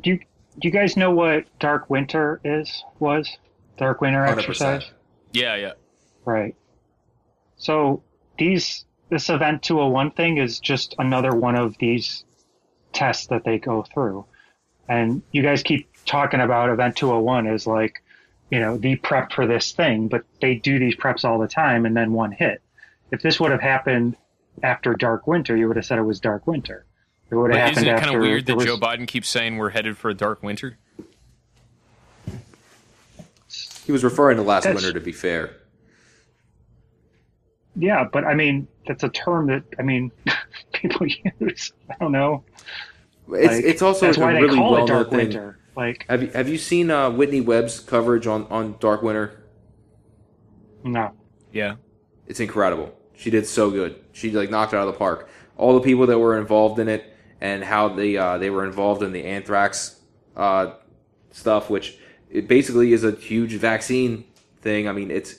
Speaker 9: Do you do you guys know what Dark Winter is? Was Dark Winter
Speaker 5: 100%.
Speaker 9: exercise?
Speaker 5: Yeah, yeah.
Speaker 9: Right. So these this event 201 thing is just another one of these tests that they go through. And you guys keep talking about event 201 as like, you know, the prep for this thing, but they do these preps all the time and then one hit. If this would have happened after Dark Winter, you would have said it was Dark Winter. It would have
Speaker 5: But
Speaker 9: happened
Speaker 5: isn't it
Speaker 9: after
Speaker 5: kind of weird that
Speaker 9: was-
Speaker 5: Joe Biden keeps saying we're headed for a dark winter?
Speaker 8: He was referring to last
Speaker 9: That's-
Speaker 8: winter, to be fair.
Speaker 9: Yeah, but I mean, that's a term that I mean people use. I don't know.
Speaker 8: It's,
Speaker 9: Like,
Speaker 8: it's also
Speaker 9: that's
Speaker 8: like
Speaker 9: why
Speaker 8: a
Speaker 9: they
Speaker 8: really
Speaker 9: call
Speaker 8: well
Speaker 9: it Dark
Speaker 8: known thing.
Speaker 9: Winter. Like,
Speaker 8: have you have you seen uh, Whitney Webb's coverage on on Dark Winter?
Speaker 9: No.
Speaker 5: Yeah.
Speaker 8: It's incredible. She did so good. She like knocked it out of the park. All the people that were involved in it and how they uh, they were involved in the anthrax uh, stuff, which it basically is a huge vaccine thing. I mean, it's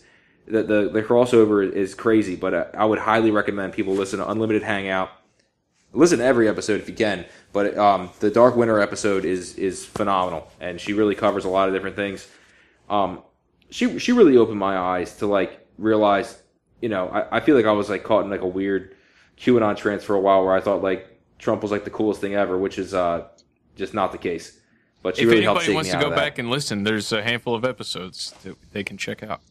Speaker 8: the the, the crossover is crazy, but uh, I would highly recommend people listen to Unlimited Hangout. Listen to every episode if you can, but um, the Dark Winter episode is is phenomenal, and she really covers a lot of different things. Um, she she really opened my eyes to like realize, you know, I, I feel like I was like caught in like a weird QAnon trance for a while where I thought like Trump was like the coolest thing ever, which is uh just not the case. But she
Speaker 5: if
Speaker 8: really helped
Speaker 5: anybody
Speaker 8: shake
Speaker 5: wants to go back and listen, there's a handful of episodes that they can check out.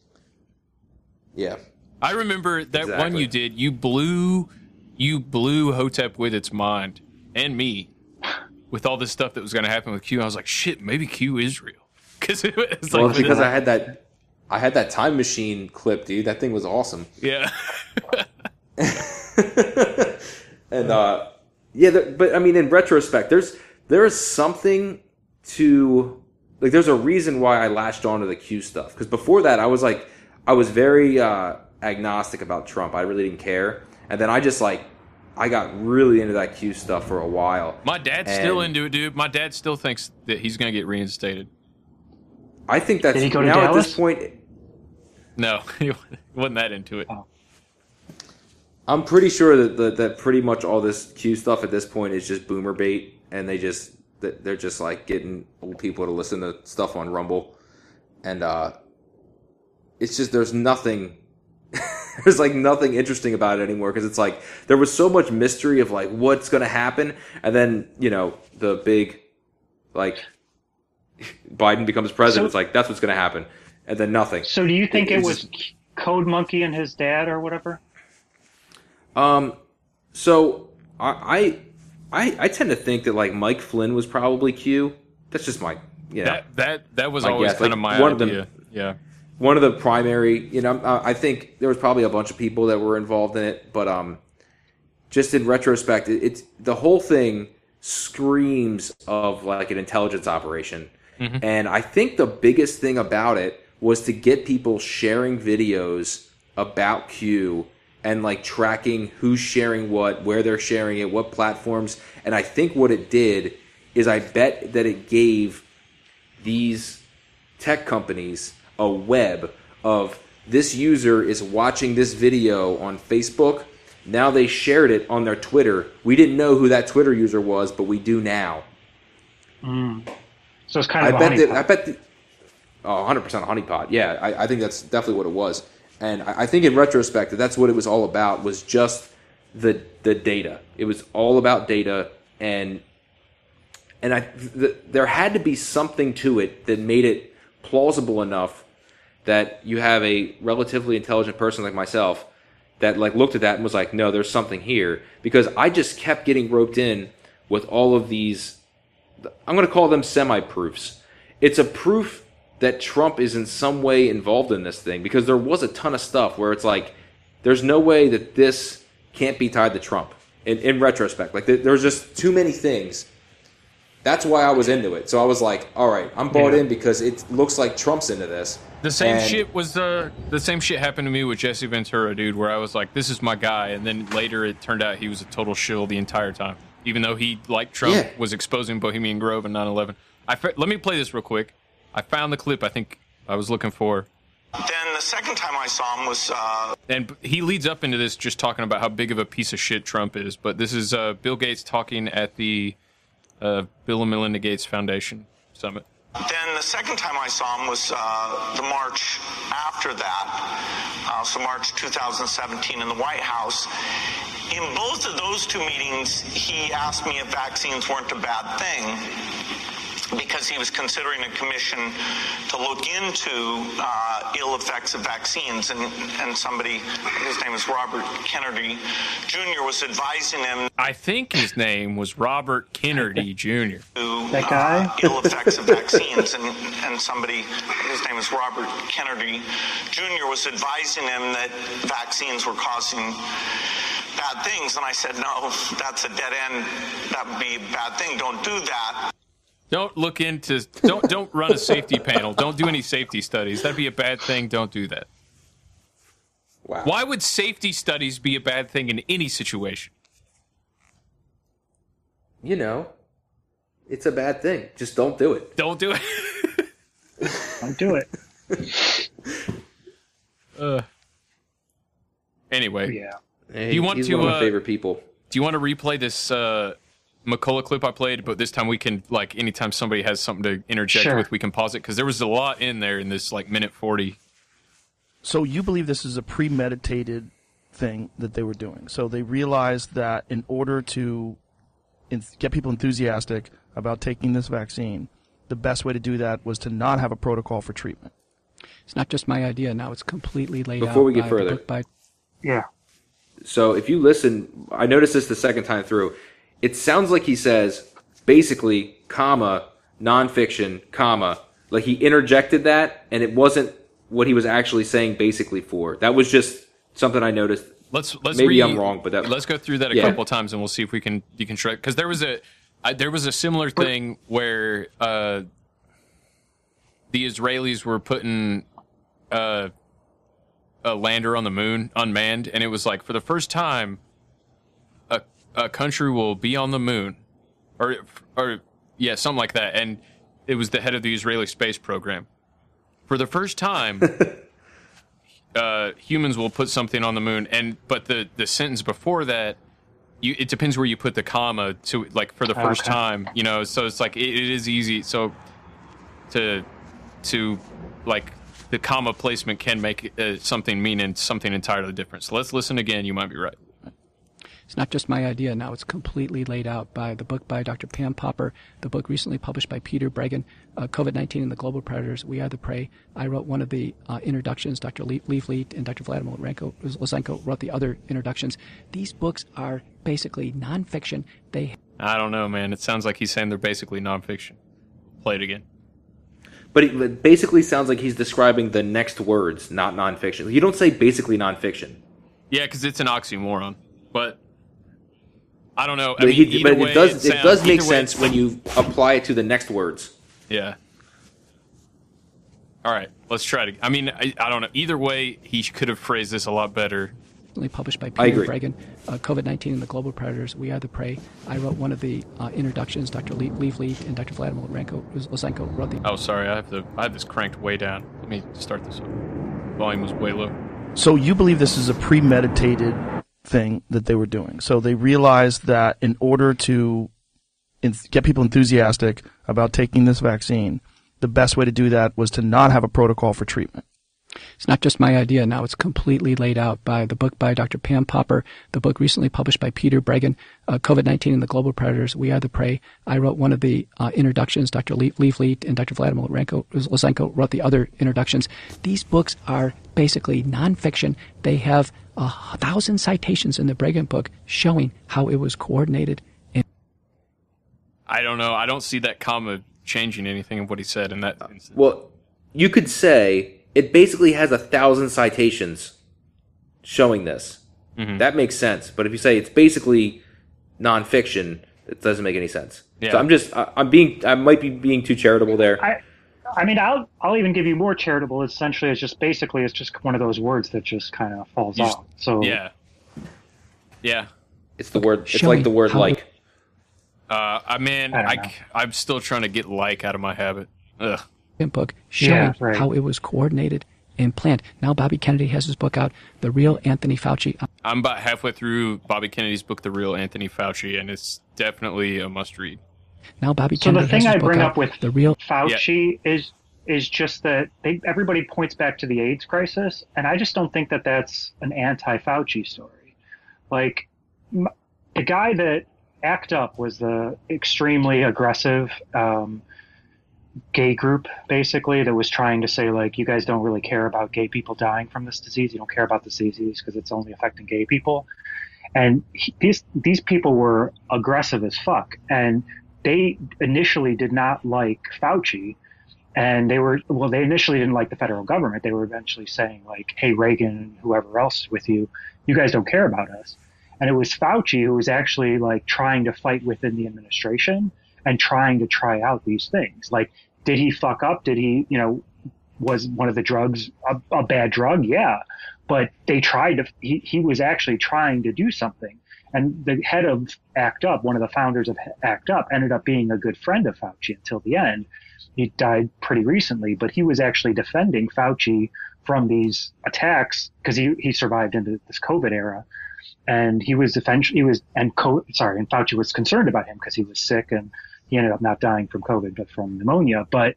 Speaker 8: Yeah.
Speaker 5: I remember that one you did. You blew, you blew Hotep with its mind and me with all this stuff that was going to happen with Q. I was like, shit, maybe Q is real because it was like
Speaker 8: well, because I had that I had that time machine clip, dude. That thing was awesome.
Speaker 5: yeah.
Speaker 8: and uh, yeah, there, but I mean, in retrospect, there's there's something to like. There's a reason why I latched onto the Q stuff because before that, I was like, I was very uh, agnostic about Trump. I really didn't care, and then I just like, I got really into that Q stuff for a while.
Speaker 5: My dad's still into it, dude. My dad still thinks that he's going to get reinstated.
Speaker 8: I think that's
Speaker 5: Did he go to
Speaker 8: now at this point.
Speaker 5: No, he wasn't that into it.
Speaker 8: I'm pretty sure that, that that pretty much all this Q stuff at this point is just boomer bait, and they just that they're just like getting old people to listen to stuff on Rumble, and uh, it's just there's nothing, there's like nothing interesting about it anymore because it's like there was so much mystery of like what's gonna happen, and then you know the big, like, Biden becomes president.
Speaker 9: So-
Speaker 8: it's like that's what's gonna happen, and then nothing.
Speaker 9: So do you think it,
Speaker 8: it's
Speaker 9: was Code Monkey and his dad or whatever?
Speaker 8: Um, so I, I I, I tend to think that like Mike Flynn was probably Q. That's just my you know
Speaker 5: That that that was
Speaker 8: I
Speaker 5: always
Speaker 8: guess,
Speaker 5: kind
Speaker 8: like,
Speaker 5: of my
Speaker 8: one of
Speaker 5: idea.
Speaker 8: them-
Speaker 5: yeah.
Speaker 8: One of the primary. You know, I I think there was probably a bunch of people that were involved in it, but um, just in retrospect, it, it's the whole thing screams of like an intelligence operation.
Speaker 5: Mhm.
Speaker 8: And I think the biggest thing about it was to get people sharing videos about Q and like tracking who's sharing what, where they're sharing it, what platforms. And I think what it did is I bet that it gave these tech companies a web of this user is watching this video on Facebook. Now they shared it on their Twitter. We didn't know who that Twitter user was, but we do now.
Speaker 9: Mm. So it's kind of a
Speaker 8: bet that. I bet that, oh, 100% a honeypot. Yeah, I, I think that's definitely what it was. And I, I think in retrospect that that's what it was all about was just the the data. It was all about data and and I th- there had to be something to it that made it plausible enough that you have a relatively intelligent person like myself that like looked at that and was like, no, there's something here because I just kept getting roped in with all of these. I'm going to call them semi proofs. It's a proof that Trump is in some way involved in this thing because there was a ton of stuff where it's like, there's no way that this can't be tied to Trump. In, in retrospect, like there, there's just too many things. That's why I was into it. So I was like, all right, I'm bought
Speaker 5: Yeah.
Speaker 8: in because it looks like Trump's into this.
Speaker 5: The same
Speaker 8: And-
Speaker 5: shit was uh, the same shit happened to me with Jesse Ventura, dude. Where I was like, "This is my guy," and then later it turned out he was a total shill the entire time. Even though he, like Trump,
Speaker 8: Yeah.
Speaker 5: was exposing Bohemian Grove and 9/11. I fa- let me play this real quick. I found the clip. I think I was looking for.
Speaker 19: Then the second time I saw him was uh,
Speaker 5: And he leads up into this just talking about how big of a piece of shit Trump is. But this is uh, Bill Gates talking at the uh, Bill and Melinda Gates Foundation summit.
Speaker 19: Then the second time I saw him was uh, the March after that, uh, so March 2017 in the White House. In both of those two meetings, he asked me if vaccines weren't a bad thing because he was considering a commission to look into uh, ill effects of vaccines. And, and somebody, his name is Robert Kennedy Jr., was advising him
Speaker 5: I think his name was Robert Kennedy Jr.
Speaker 19: to
Speaker 9: That guy?
Speaker 19: uh, ill effects of vaccines, and and somebody, his name is Robert Kennedy Jr., was advising him that vaccines were causing bad things, and I said, no, that's a dead end. That would be a bad thing. Don't do that.
Speaker 5: Don't look into don't don't run a safety panel. Don't do any safety studies. That'd be a bad thing. Don't do that.
Speaker 8: Wow.
Speaker 5: Why would safety studies be a bad thing in any situation?
Speaker 8: You know, it's a bad thing. Just don't do it.
Speaker 5: Don't do it.
Speaker 9: Don't do it.
Speaker 5: Uh, anyway,
Speaker 9: Yeah.
Speaker 8: Hey,
Speaker 5: do you want
Speaker 8: he's
Speaker 5: to?
Speaker 8: one of my
Speaker 5: uh,
Speaker 8: favorite people.
Speaker 5: Do you want to replay this uh, McCullough clip I played? But this time we can like anytime somebody has something to interject
Speaker 15: Sure.
Speaker 5: with, we can pause it because there was a lot in there in this like minute forty.
Speaker 15: So you believe this is a premeditated thing that they were doing. So they realized that in order to en- get people enthusiastic about taking this vaccine, the best way to do that was to not have a protocol for treatment.
Speaker 16: It's not just my idea. Now it's completely laid out.
Speaker 8: Before we get
Speaker 16: by
Speaker 8: further.
Speaker 16: the by
Speaker 9: Yeah.
Speaker 8: So if you listen, I noticed this the second time through. It sounds like he says basically, comma, nonfiction, comma. Like he interjected that, and it wasn't what he was actually saying basically for. That was just something I noticed.
Speaker 5: Let's let's
Speaker 8: maybe I'm wrong, but that
Speaker 5: let's go through that a
Speaker 8: Yeah.
Speaker 5: couple times and we'll see if we can deconstruct because there was a I, there was a similar thing where uh, the Israelis were putting uh, a lander on the moon unmanned, and it was like for the first time, a country will be on the moon, or or yeah, something like that, and it was the head of the Israeli space program. For the first time, uh, humans will put something on the moon, and but the the sentence before that, you it depends where you put the comma to like for the first
Speaker 9: Okay.
Speaker 5: time, you know. So it's like it, it is easy. So to to like the comma placement can make uh, something mean and something entirely different. So let's listen again. You might be right.
Speaker 16: It's not just my idea now. It's completely laid out by the book by Dr. Pam Popper, the book recently published by Peter Breggin, uh, COVID-19 and the Global Predators, We Are the Prey. I wrote one of the uh, introductions. Dr. Le- Leaf Leet and Dr. Vladimir Lenko- Lysenko wrote the other introductions. These books are basically nonfiction. They
Speaker 5: I don't know, man. It sounds like he's saying they're basically nonfiction. Play it again.
Speaker 8: But it it basically sounds like he's describing the next words, not nonfiction. You don't say basically nonfiction.
Speaker 5: Yeah, because it's an oxymoron. But I don't know. I
Speaker 8: But,
Speaker 5: mean,
Speaker 8: he, but
Speaker 5: way,
Speaker 8: it does it,
Speaker 5: sounds-
Speaker 8: does make
Speaker 5: either way,
Speaker 8: sense when you apply it to the next words.
Speaker 5: Yeah. All right, let's try to. I mean, I, I don't know. Either way, he could have phrased this a lot better.
Speaker 16: published by Peter
Speaker 5: agree.
Speaker 16: Breggin, uh, COVID-19 and the Global Predators, We Are the Prey. I wrote one of the uh, introductions. Dr. Le- Leaf Leaf and Dr. Vladimir Renko, Losenko wrote the
Speaker 5: Oh, sorry. I have the. I have this cranked way down. Let me start this up. Volume was way low.
Speaker 15: So you believe this is a premeditated thing that they were doing. So they realized that in order to get people enthusiastic about taking this vaccine, the best way to do that was to not have a protocol for treatment.
Speaker 16: It's not just my idea. Now it's completely laid out by the book by Dr. Pam Popper, the book recently published by Peter Breggin, uh, COVID-19 and the Global Predators, We Are the Prey. I wrote one of the uh, introductions. Dr. Le- Leaf Leaf and Dr. Vladimir Renko, Losenko wrote the other introductions. These books are basically nonfiction. They have a thousand citations in the Breggin book showing how it was coordinated and
Speaker 5: I don't know. I don't see that comma changing anything of what he said in that instance.
Speaker 8: Well, you could say it basically has a thousand citations showing this.
Speaker 5: Mm-hmm.
Speaker 8: That makes sense. But if you say it's basically nonfiction, it doesn't make any sense.
Speaker 9: Yeah.
Speaker 8: So I'm just I, I'm being I might be being too charitable there.
Speaker 9: I, I mean, I'll I'll even give you more charitable. Essentially, it's just basically it's just one of those words that just kind of falls
Speaker 5: You
Speaker 9: off. So
Speaker 5: yeah, yeah.
Speaker 8: It's the word. It's
Speaker 5: Showing
Speaker 8: like the word like.
Speaker 5: Uh, I mean,
Speaker 9: I
Speaker 5: I,
Speaker 9: don't know.
Speaker 5: am still trying to get like out of my habit. Ugh.
Speaker 16: book showing
Speaker 5: Yeah, right.
Speaker 16: how it was coordinated and planned. Now Bobby Kennedy has his book out, The Real Anthony Fauci.
Speaker 5: I'm about halfway through Bobby Kennedy's book, The Real Anthony Fauci, and it's definitely a must read.
Speaker 16: Now Bobby
Speaker 9: So
Speaker 16: Kennedy
Speaker 9: the thing I bring up with
Speaker 16: The Real
Speaker 9: Fauci is is just that they, everybody points back to the AIDS crisis, and I just don't think that that's an anti-Fauci story. Like m- the guy that ACT UP was the extremely aggressive um, gay group, basically that was trying to say like, you guys don't really care about gay people dying from this disease. You don't care about this disease because it's only affecting gay people. And he, these these people were aggressive as fuck, and they initially did not like Fauci, and they were well. They initially didn't like the federal government. They were eventually saying like, "Hey, Reagan whoever else is with you, you guys don't care about us." And it was Fauci who was actually like trying to fight within the administration and trying to try out these things. Like, did he fuck up? Did he, you know, was one of the drugs a, a bad drug? Yeah, but they tried to. He he was actually trying to do something. And the head of ACT UP, one of the founders of ACT UP, ended up being a good friend of Fauci until the end. He died pretty recently, but he was actually defending Fauci from these attacks because he, he survived into this COVID era. And he was eventually, he was, and co- sorry, and Fauci was concerned about him because he was sick and he ended up not dying from COVID, but from pneumonia. But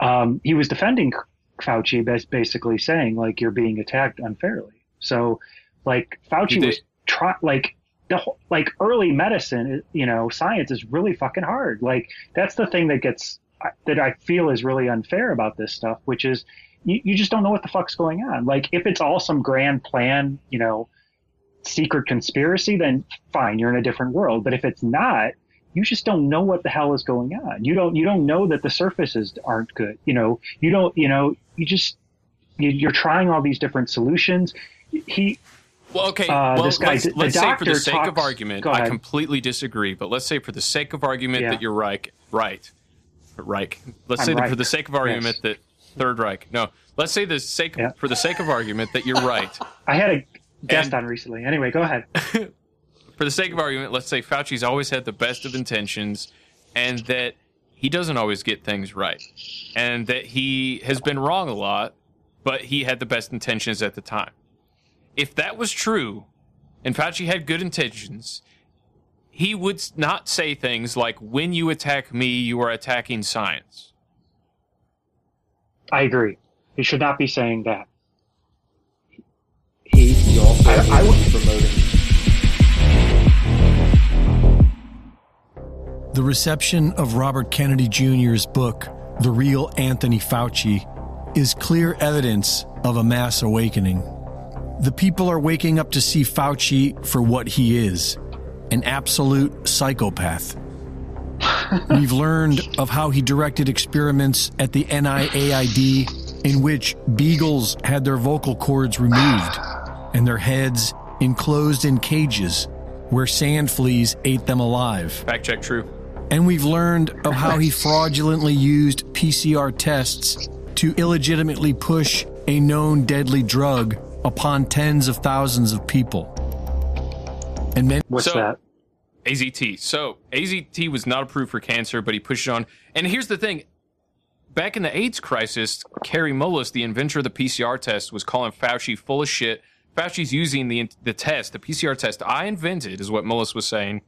Speaker 9: um, he was defending Fauci, bas- basically saying, like, you're being attacked unfairly. So, like, Fauci
Speaker 5: they-
Speaker 9: was try like the whole, like early medicine, you know, science is really fucking hard. Like, that's the thing that gets that I feel is really unfair about this stuff, which is you, you just don't know what the fuck's going on. Like, if it's all some grand plan, you know, secret conspiracy, then fine, you're in a different world. But if it's not, you just don't know what the hell is going on. You don't you don't know that the surfaces aren't good. You know, you don't you know you just you, you're trying all these different solutions. He
Speaker 5: Well, okay.
Speaker 9: Uh,
Speaker 5: well,
Speaker 9: guy-
Speaker 5: let's, let's say for the sake of argument, I completely disagree. But let's say for the sake of argument
Speaker 9: Yeah.
Speaker 5: that you're right, right, Reich. Let's
Speaker 9: I'm
Speaker 5: say that for the sake of argument
Speaker 9: Yes.
Speaker 5: that Third Reich. No, let's say the sake for the sake of argument that you're right.
Speaker 9: I had a guest on recently. Anyway, go ahead.
Speaker 5: for the sake of argument, let's say Fauci's always had the best of intentions, and that he doesn't always get things right, and that he has been wrong a lot, but he had the best intentions at the time. If that was true, and Fauci had good intentions, he would not say things like, "When you attack me, you are attacking science."
Speaker 9: I agree. He should not be saying that. He,
Speaker 8: also
Speaker 9: I, I would,
Speaker 20: The reception of Robert Kennedy Jr.'s book, The Real Anthony Fauci, is clear evidence of a mass awakening. The people are waking up to see Fauci for what he is an absolute psychopath. We've learned of how he directed experiments at the NIAID in which beagles had their vocal cords removed and their heads enclosed in cages where sand fleas ate them alive.
Speaker 5: Fact check true.
Speaker 20: And we've learned of how he fraudulently used PCR tests to illegitimately push a known deadly drug upon tens of thousands of people. And then what's
Speaker 5: so, that? AZT. So AZT was not approved for cancer, but he pushed it on. And here's the thing: back in the AIDS crisis, Kary Mullis, the inventor of the PCR test, was calling Fauci full of shit. Fauci's using the the test, the PCR test I invented, is what Mullis was saying.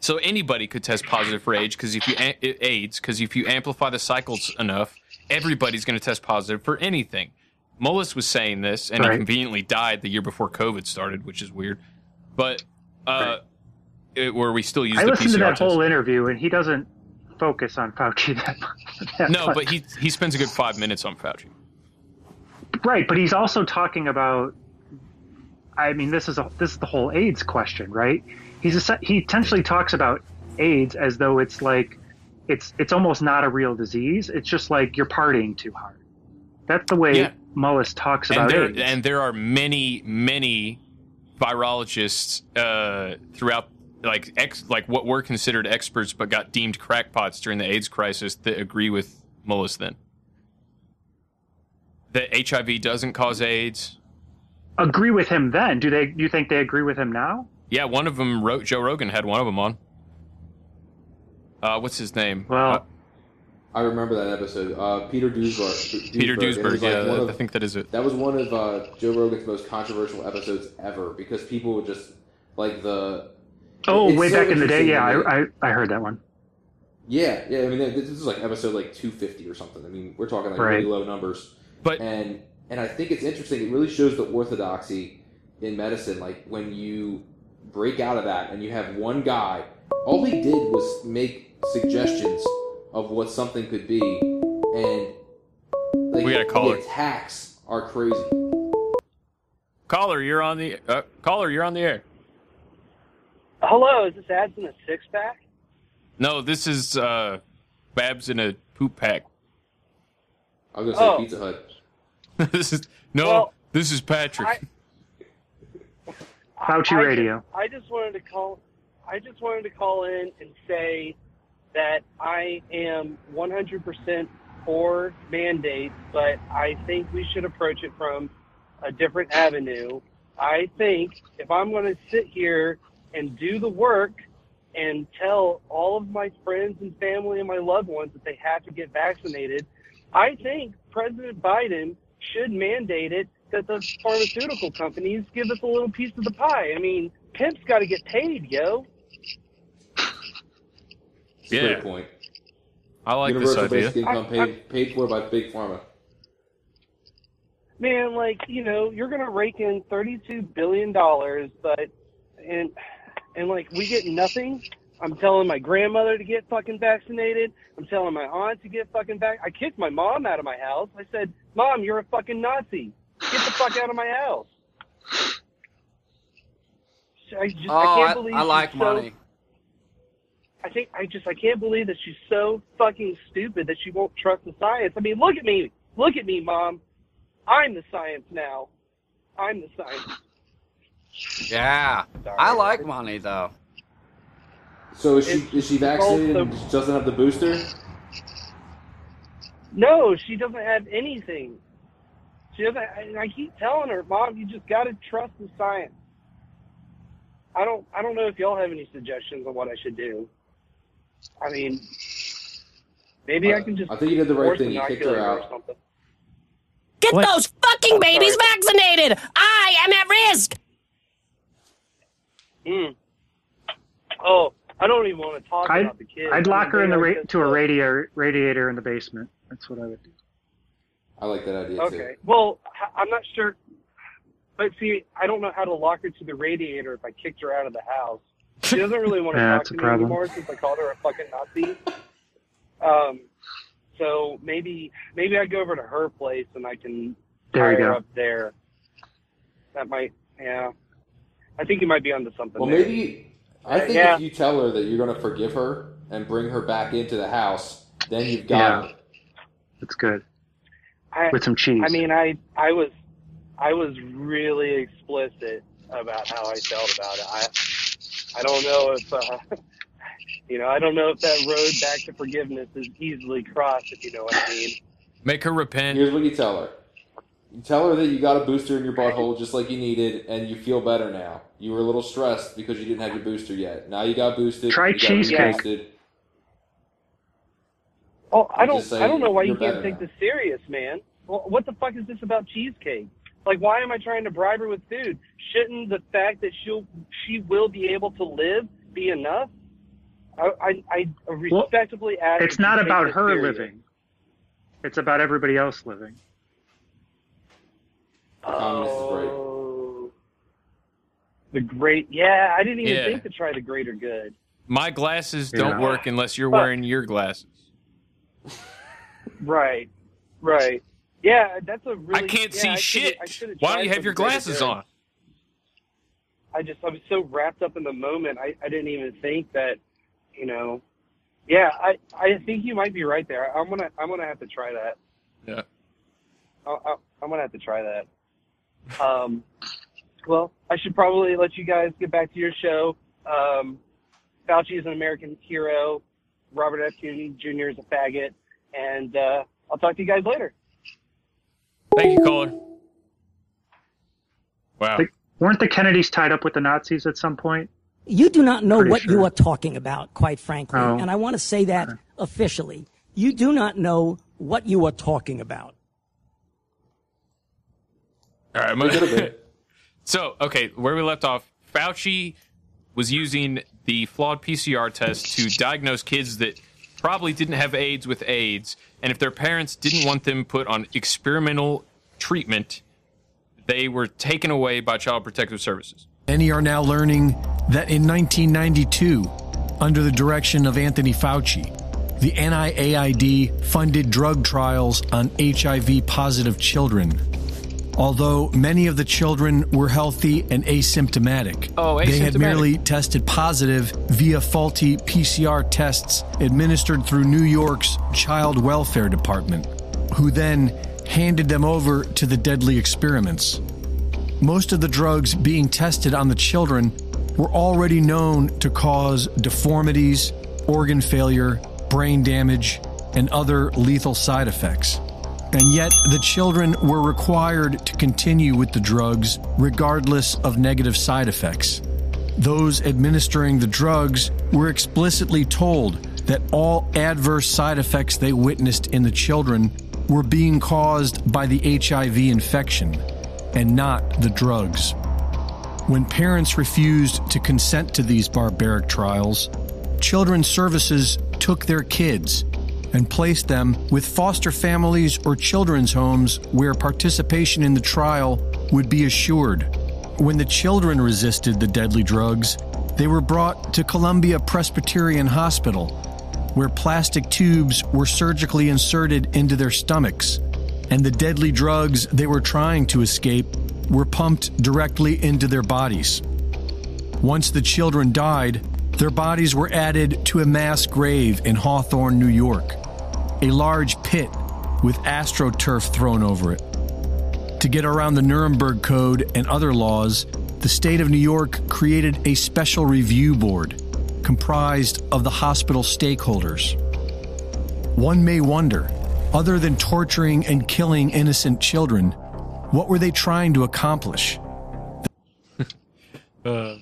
Speaker 5: So anybody could test positive for AIDS because if you eh, eh, AIDS because if you amplify the cycles enough, everybody's going to test positive for anything. Mullis was saying this, and
Speaker 9: Right.
Speaker 5: he conveniently died the year before COVID started, which is weird. But uh, it, where we still use
Speaker 9: I
Speaker 5: the
Speaker 9: listened
Speaker 5: PCR
Speaker 9: to that
Speaker 5: test.
Speaker 9: whole interview, and he doesn't focus on Fauci that much. that
Speaker 5: no,
Speaker 9: much.
Speaker 5: but he he spends a good five minutes on Fauci.
Speaker 9: right, but he's also talking about. I mean, this is a this is the whole AIDS question, right? He's a, he essentially talks about AIDS as though it's like it's it's almost not a real disease. It's just like you're partying too hard. That's the way
Speaker 5: Yeah.
Speaker 9: Mullis talks
Speaker 5: And
Speaker 9: about
Speaker 5: there
Speaker 9: AIDS.
Speaker 5: and there are many many virologists uh, throughout like ex like what were considered experts but got deemed crackpots during the AIDS crisis that agree with Mullis then. That HIV doesn't cause AIDS.
Speaker 9: agree with him then. Do they? You think they agree with him now?
Speaker 5: Yeah, one of them wrote Joe Rogan had one of them on. Uh, what's his name?
Speaker 9: Well,
Speaker 8: I remember that episode. Uh, Peter Duesberg.
Speaker 5: Peter
Speaker 8: Duesberg, it was
Speaker 5: Duesberg, yeah, that-
Speaker 8: of-
Speaker 5: I think that is it.
Speaker 8: That was one of uh, Joe Rogan's most controversial episodes ever because people would just like the.
Speaker 9: Oh, way
Speaker 8: so
Speaker 9: back in the day, yeah. I, I I heard that one.
Speaker 8: Yeah, yeah. I mean, this is like episode like 250 or something. I mean, we're talking like
Speaker 9: Right.
Speaker 8: really low numbers.
Speaker 5: But
Speaker 8: and and I think it's interesting. It really shows the orthodoxy in medicine. Like when you break out of that and you have one guy, all he did was make suggestions of what something could be, and like
Speaker 5: We got a caller.
Speaker 8: the attacks are crazy.
Speaker 5: Caller, you're on the uh, caller, you're on the air.
Speaker 21: Hello, is this ads in a six pack?
Speaker 5: No, this is uh, Babs in a poop pack.
Speaker 8: I was
Speaker 21: gonna say Oh.
Speaker 8: Pizza Hut.
Speaker 5: this is no,
Speaker 21: Well,
Speaker 5: this is Patrick.
Speaker 9: Fauci
Speaker 21: I
Speaker 9: Radio.
Speaker 21: Just, I just wanted to call. I just wanted to call in and say that I am 100% for mandates, but I think we should approach it from a different avenue. I think if I'm going to sit here and do the work and tell all of my friends and family and my loved ones that they have to get vaccinated, I think President Biden should mandate it that the pharmaceutical companies give us a little piece of the pie. I mean, pimp's got to get paid, yo.
Speaker 8: It's a
Speaker 5: Yeah.
Speaker 8: great point.
Speaker 5: I like
Speaker 8: Universal
Speaker 5: this idea.
Speaker 8: basic income paid, paid for by big pharma.
Speaker 21: Man, like you know, you're gonna rake in thirty-two billion dollars, but and and like we get nothing. I'm telling my grandmother to get fucking vaccinated. I'm telling my aunt to get fucking back. I kicked my mom out of my house. I said, "Mom, you're a fucking Nazi. Get the fuck out of my house." I just
Speaker 12: oh,
Speaker 21: I can't
Speaker 12: I,
Speaker 21: believe
Speaker 12: I
Speaker 21: she's
Speaker 12: like
Speaker 21: so-
Speaker 12: money.
Speaker 21: I think I just I can't believe that she's so fucking stupid that she won't trust the science. I mean, look at me, look at me, mom. I'm the science now. I'm the science.
Speaker 12: Yeah, I like money though.
Speaker 8: So is she is she vaccinated and doesn't have the booster?
Speaker 21: No, she doesn't have anything. She doesn't. And I keep telling her, mom, you just got to trust the science. I don't. I don't know if y'all have any suggestions on what I should do. I mean, maybe I can just.
Speaker 8: I think you did the right thing. You kicked her out.
Speaker 21: or something.
Speaker 22: Get those fucking babies vaccinated! I am at risk!
Speaker 21: Mm. Oh, I don't even want to talk
Speaker 9: I'd,
Speaker 21: about the kids.
Speaker 9: I'd
Speaker 21: I
Speaker 9: lock
Speaker 21: mean,
Speaker 9: her in the ra- to a
Speaker 21: so-
Speaker 9: radiator radiator in the basement. That's what I would do.
Speaker 8: I like that idea too.
Speaker 21: Okay. Well, I'm not sure. But see, I don't know how to lock her to the radiator if I kicked her out of the house. She doesn't really want to
Speaker 9: Yeah,
Speaker 21: talk to
Speaker 9: a
Speaker 21: me
Speaker 9: problem.
Speaker 21: anymore since I called her a fucking Nazi. Um, so maybe maybe I go over to her place and I can
Speaker 9: There you
Speaker 21: tie her
Speaker 9: go.
Speaker 21: up there. That might, yeah. I think you might be onto something.
Speaker 8: Well,
Speaker 21: there.
Speaker 8: maybe I think
Speaker 9: Yeah.
Speaker 8: if you tell her that you're going to forgive her and bring her back into the house, then you've got
Speaker 9: Yeah.
Speaker 8: it.
Speaker 9: It's good.
Speaker 21: I,
Speaker 9: With some cheese.
Speaker 21: I mean, I I was I was really explicit about how I felt about it. I I don't know if uh, you know I don't know if that road back to forgiveness is easily crossed. If you know what I mean.
Speaker 5: Make her repent.
Speaker 8: Here's what you tell her. You tell her that you got a booster in your butthole just like you needed, and you feel better now. You were a little stressed because you didn't have your booster yet. Now you got boosted.
Speaker 9: Try cheesecake.
Speaker 8: reboosted.
Speaker 21: Oh, I don't I don't know why you can't take
Speaker 8: now.
Speaker 21: this serious, man. Well, what the fuck is this about cheesecake? Like, why am I trying to bribe her with food? Shouldn't the fact that she'll she will be able to live be enough? I I, I respectably ask.
Speaker 9: It's not about her
Speaker 21: serious.
Speaker 9: living. It's about everybody else living.
Speaker 21: Um, oh, the great. Yeah, I didn't even
Speaker 5: Yeah.
Speaker 21: think to try the greater good.
Speaker 5: My glasses don't work unless you're
Speaker 21: But-
Speaker 5: wearing your glasses.
Speaker 21: Right, right. Yeah, that's a really.
Speaker 5: I can't
Speaker 21: yeah,
Speaker 5: see
Speaker 21: I
Speaker 5: shit.
Speaker 21: Should've
Speaker 5: Why don't you have your glasses
Speaker 21: good.
Speaker 5: on?
Speaker 21: I just I was so wrapped up in the moment. I, I didn't even think that, you know. Yeah, I I think you might be right there. I'm gonna I'm gonna have to try that.
Speaker 5: Yeah.
Speaker 21: I, I, I'm gonna have to try that. Um, well, I should probably let you guys get back to your show. Um, Fauci is an American hero. Robert F. Kennedy Jr. is a faggot, and uh, I'll talk to you guys later.
Speaker 5: Thank you, caller. Wow.
Speaker 9: Like, weren't the Kennedys tied up with the Nazis at some point?
Speaker 14: You do not know
Speaker 9: Pretty
Speaker 14: what
Speaker 9: sure.
Speaker 14: you are talking about, quite frankly.
Speaker 9: Oh.
Speaker 14: And I want to say that officially. You do not know what you are talking about.
Speaker 5: All right, I'm gonna, so okay, where we left off, Fauci was using the flawed PCR test to diagnose kids that probably didn't have AIDS with AIDS, and if their parents didn't want them put on experimental treatment, they were taken away by Child Protective Services.
Speaker 20: Many are now learning that in 1992, under the direction of Anthony Fauci, the NIAID funded drug trials on HIV positive children. Although many of the children were healthy and asymptomatic,
Speaker 5: Oh,
Speaker 20: they had merely tested positive via faulty PCR tests administered through New York's Child Welfare Department, who then handed them over to the deadly experiments. Most of the drugs being tested on the children were already known to cause deformities, organ failure, brain damage, and other lethal side effects. And yet, the children were required to continue with the drugs regardless of negative side effects. Those administering the drugs were explicitly told that all adverse side effects they witnessed in the children were being caused by the HIV infection and not the drugs. When parents refused to consent to these barbaric trials, Children's Services took their kids and placed them with foster families or children's homes where participation in the trial would be assured. When the children resisted the deadly drugs, they were brought to Columbia Presbyterian Hospital, where plastic tubes were surgically inserted into their stomachs, and the deadly drugs they were trying to escape were pumped directly into their bodies. Once the children died, their bodies were added to a mass grave in Hawthorne, New York, a large pit with astroturf thrown over it. To get around the Nuremberg Code and other laws, the state of New York created a special review board comprised of the hospital stakeholders. One may wonder, other than torturing and killing innocent children, what were they trying to accomplish?
Speaker 5: Uh,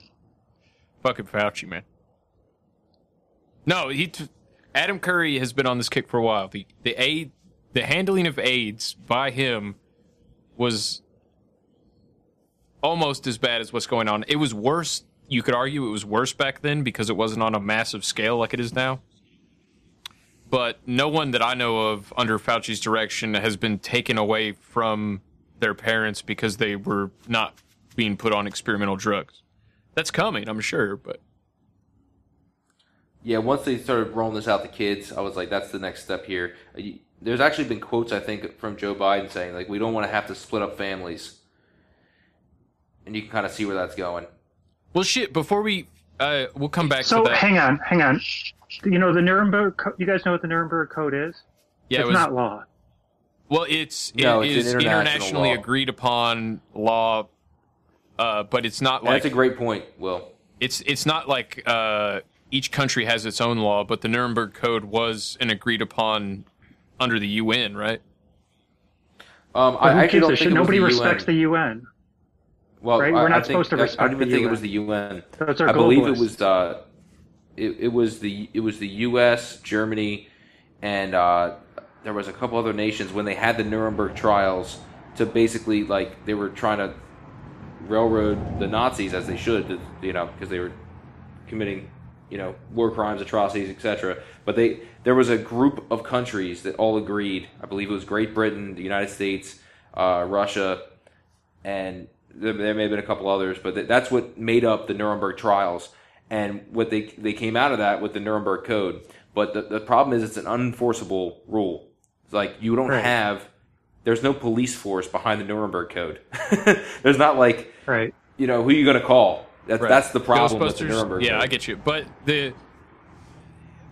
Speaker 5: fucking Fauci, man. No, he. T- Adam Curry has been on this kick for a while. The the aid, the handling of AIDS by him was almost as bad as what's going on. It was worse. You could argue it was worse back then because it wasn't on a massive scale like it is now. But no one that I know of under Fauci's direction has been taken away from their parents because they were not being put on experimental drugs. That's coming, I'm sure, but
Speaker 8: Yeah, once they started rolling this out to kids, I was like, that's the next step here. Uh, There's actually been quotes, I think, from Joe Biden saying, like, we don't want to have to split up families. And you can kind of see where that's going.
Speaker 5: Well, shit. Before we uh, we'll come back
Speaker 9: So
Speaker 5: to that.
Speaker 9: hang on, hang on. You know the Nuremberg. Co- you guys know what the Nuremberg Code is?
Speaker 5: Yeah, it
Speaker 9: it's
Speaker 5: was-
Speaker 9: not law.
Speaker 5: Well, it's it
Speaker 8: No, it's
Speaker 5: is
Speaker 8: international
Speaker 5: internationally
Speaker 8: law.
Speaker 5: agreed upon law, uh, but it's not like
Speaker 8: that's a great point, Will.
Speaker 5: it's it's not like uh, each country has its own law, but the Nuremberg Code was an agreed upon under the UN, right?
Speaker 8: Um,
Speaker 9: But
Speaker 8: I
Speaker 9: who
Speaker 8: actually
Speaker 9: gives
Speaker 8: don't
Speaker 9: a
Speaker 8: think
Speaker 9: shit?
Speaker 8: it was
Speaker 9: Nobody
Speaker 8: the
Speaker 9: respects
Speaker 8: UN.
Speaker 9: the UN.
Speaker 8: Well,
Speaker 9: right?
Speaker 8: I,
Speaker 9: We're not
Speaker 8: I think,
Speaker 9: supposed to
Speaker 8: I- I don't even
Speaker 9: the
Speaker 8: think it was the UN.
Speaker 9: Those are
Speaker 8: I believe it
Speaker 9: globalists.
Speaker 8: was uh, it, it was the it was the U.S., Germany, and uh, there was a couple other nations when they had the Nuremberg trials to basically like they were trying to railroad the Nazis as they should, you know, because they were committing you know war crimes, atrocities, etc. But they there was a group of countries that all agreed. I believe it was Great Britain, the United States, uh, Russia, and there, there may have been a couple others, but th- that's what made up the Nuremberg trials. And what they they came out of that with the Nuremberg Code. But the, the problem is it's an unenforceable rule. It's like you don't
Speaker 9: Right.
Speaker 8: have there's no police force behind the Nuremberg Code. there's not like
Speaker 9: right.
Speaker 8: you know who you going to call. That's
Speaker 5: Right.
Speaker 8: that's the problem with the Nuremberg
Speaker 5: Yeah,
Speaker 8: Code.
Speaker 5: I get you. But the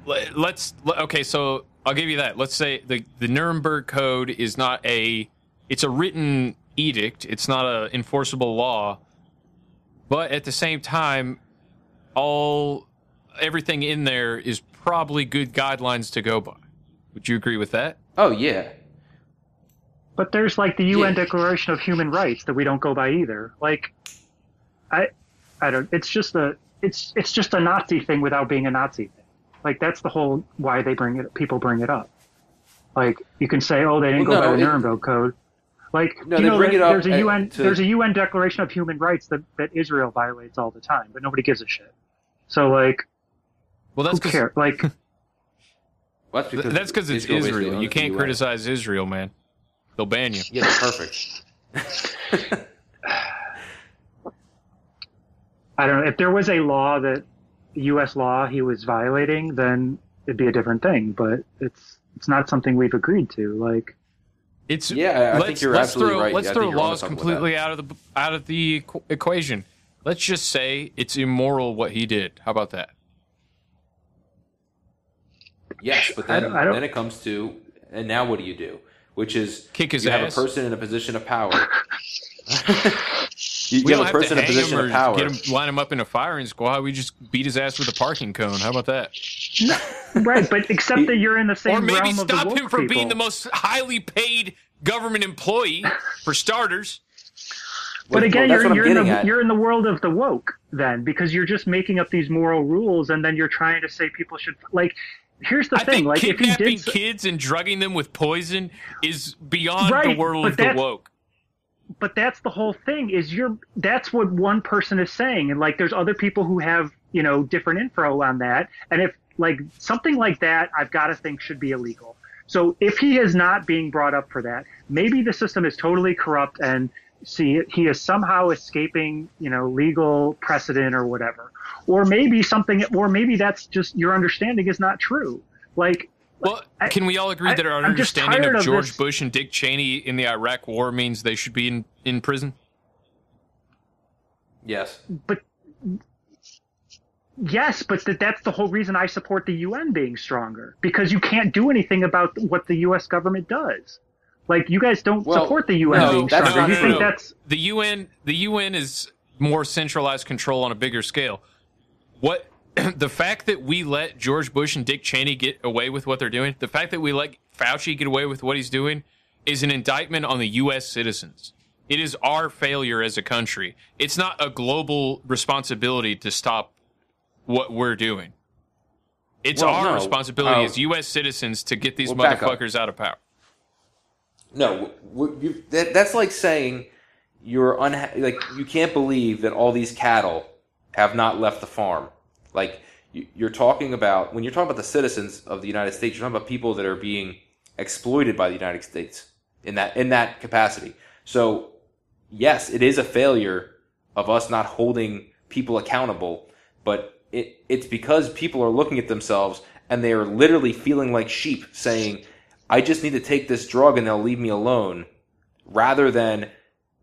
Speaker 5: let's okay, so I'll give you that. Let's say the the Nuremberg Code is not a it's a written edict. It's not a enforceable law. But at the same time, all everything in there is probably good guidelines to go by. Would you agree with that?
Speaker 8: Oh yeah.
Speaker 9: But there's like the UN Declaration of Human Rights that we don't go by either. Like, I, I don't. It's just a. It's it's just a Nazi thing without being a Nazi thing. Like that's the whole why they bring it. People bring it up. Like you can say, oh, they didn't
Speaker 8: Well,
Speaker 9: go
Speaker 8: no,
Speaker 9: by the
Speaker 8: it-
Speaker 9: Nuremberg Code. Like
Speaker 8: No,
Speaker 9: you
Speaker 8: they
Speaker 9: know,
Speaker 8: bring
Speaker 9: that
Speaker 8: it up
Speaker 9: there's a UN
Speaker 8: to-
Speaker 9: there's a UN Declaration of Human Rights that that Israel violates all the time, but nobody gives a shit. So like,
Speaker 5: well, that's
Speaker 9: who cares? Like,
Speaker 8: Well, that's because
Speaker 5: That's because it's
Speaker 8: Israel
Speaker 5: Israel. You can't criticize Israel, man. They'll ban you.
Speaker 8: Yeah, perfect.
Speaker 9: I don't know if there was a law that U.S. law he was violating, then it'd be a different thing. But it's it's not something we've agreed to. Like,
Speaker 5: It's
Speaker 8: Yeah, I- I think
Speaker 5: let's,
Speaker 8: you're
Speaker 5: let's
Speaker 8: absolutely
Speaker 5: throw,
Speaker 8: right.
Speaker 5: Let's
Speaker 8: I
Speaker 5: throw
Speaker 8: think you're onto
Speaker 5: laws completely out of the out of the equ- equation. Let's just say it's immoral what he did. How about that?
Speaker 8: Yes, but
Speaker 9: I
Speaker 8: then
Speaker 9: don't- I don't-
Speaker 8: then it comes to and now what do you do? Which is
Speaker 5: Kick his
Speaker 8: you have a person in a position of power. you,
Speaker 5: We
Speaker 8: you have a person in a
Speaker 5: hang
Speaker 8: position
Speaker 5: him
Speaker 8: of
Speaker 5: or
Speaker 8: power.
Speaker 5: Get him, line him up in a firing squad. We just beat his ass with a parking cone. How about that?
Speaker 9: right? But except that you're in the same
Speaker 5: or maybe
Speaker 9: realm of the
Speaker 5: stop him from
Speaker 9: people.
Speaker 5: being the most highly paid government employee, for starters.
Speaker 9: But again,
Speaker 8: that's
Speaker 9: you're, you're in the you're in the world of the woke then, because you're just making up these moral rules, and then you're trying to say people should like. Here's the
Speaker 5: I
Speaker 9: thing:
Speaker 5: think
Speaker 9: like, if he
Speaker 5: kidnapping
Speaker 9: did,
Speaker 5: kids and drugging them with poison is beyond the world of the woke.
Speaker 9: But that's the whole thing is you're that's what one person is saying. And like there's other people who have you know different info on that. And if like something like that i've got to think should be illegal. So if he is not being brought up for that maybe the system is totally corrupt and see he is somehow escaping you know legal precedent or whatever. Or maybe something or maybe that's just your understanding is not true. Like
Speaker 5: Well, can we all agree
Speaker 9: I-
Speaker 5: that our
Speaker 9: I'm
Speaker 5: understanding of
Speaker 9: of
Speaker 5: George
Speaker 9: this-
Speaker 5: Bush and Dick Cheney in the Iraq War means they should be in, in prison?
Speaker 8: Yes.
Speaker 9: but yes, but that that's the whole reason I support the UN being stronger because you can't do anything about what the U.S. government does. Like you guys don't
Speaker 5: Well,
Speaker 9: support the UN
Speaker 5: no,
Speaker 9: being
Speaker 5: that's
Speaker 9: stronger.
Speaker 5: not
Speaker 9: you
Speaker 5: true.
Speaker 9: think that's
Speaker 5: the UN. The UN is more centralized control on a bigger scale. What the fact that we let George Bush and Dick Cheney get away with what they're doing, the fact that we let Fauci get away with what he's doing, is an indictment on the U.S. citizens. It is our failure as a country. It's not a global responsibility to stop what we're doing. It's
Speaker 8: Well,
Speaker 5: our
Speaker 8: no.
Speaker 5: responsibility
Speaker 8: Uh,
Speaker 5: as U.S. citizens to get these
Speaker 8: well,
Speaker 5: motherfuckers out of power.
Speaker 8: No, you, that, that's like saying you're unha- like you can't believe that all these cattle have not left the farm. Like you, you're talking about when you're talking about the citizens of the United States, you're talking about people that are being exploited by the United States in that in that capacity. So yes, it is a failure of us not holding people accountable, but it, it's because people are looking at themselves and they are literally feeling like sheep, saying, "I just need to take this drug and they'll leave me alone," rather than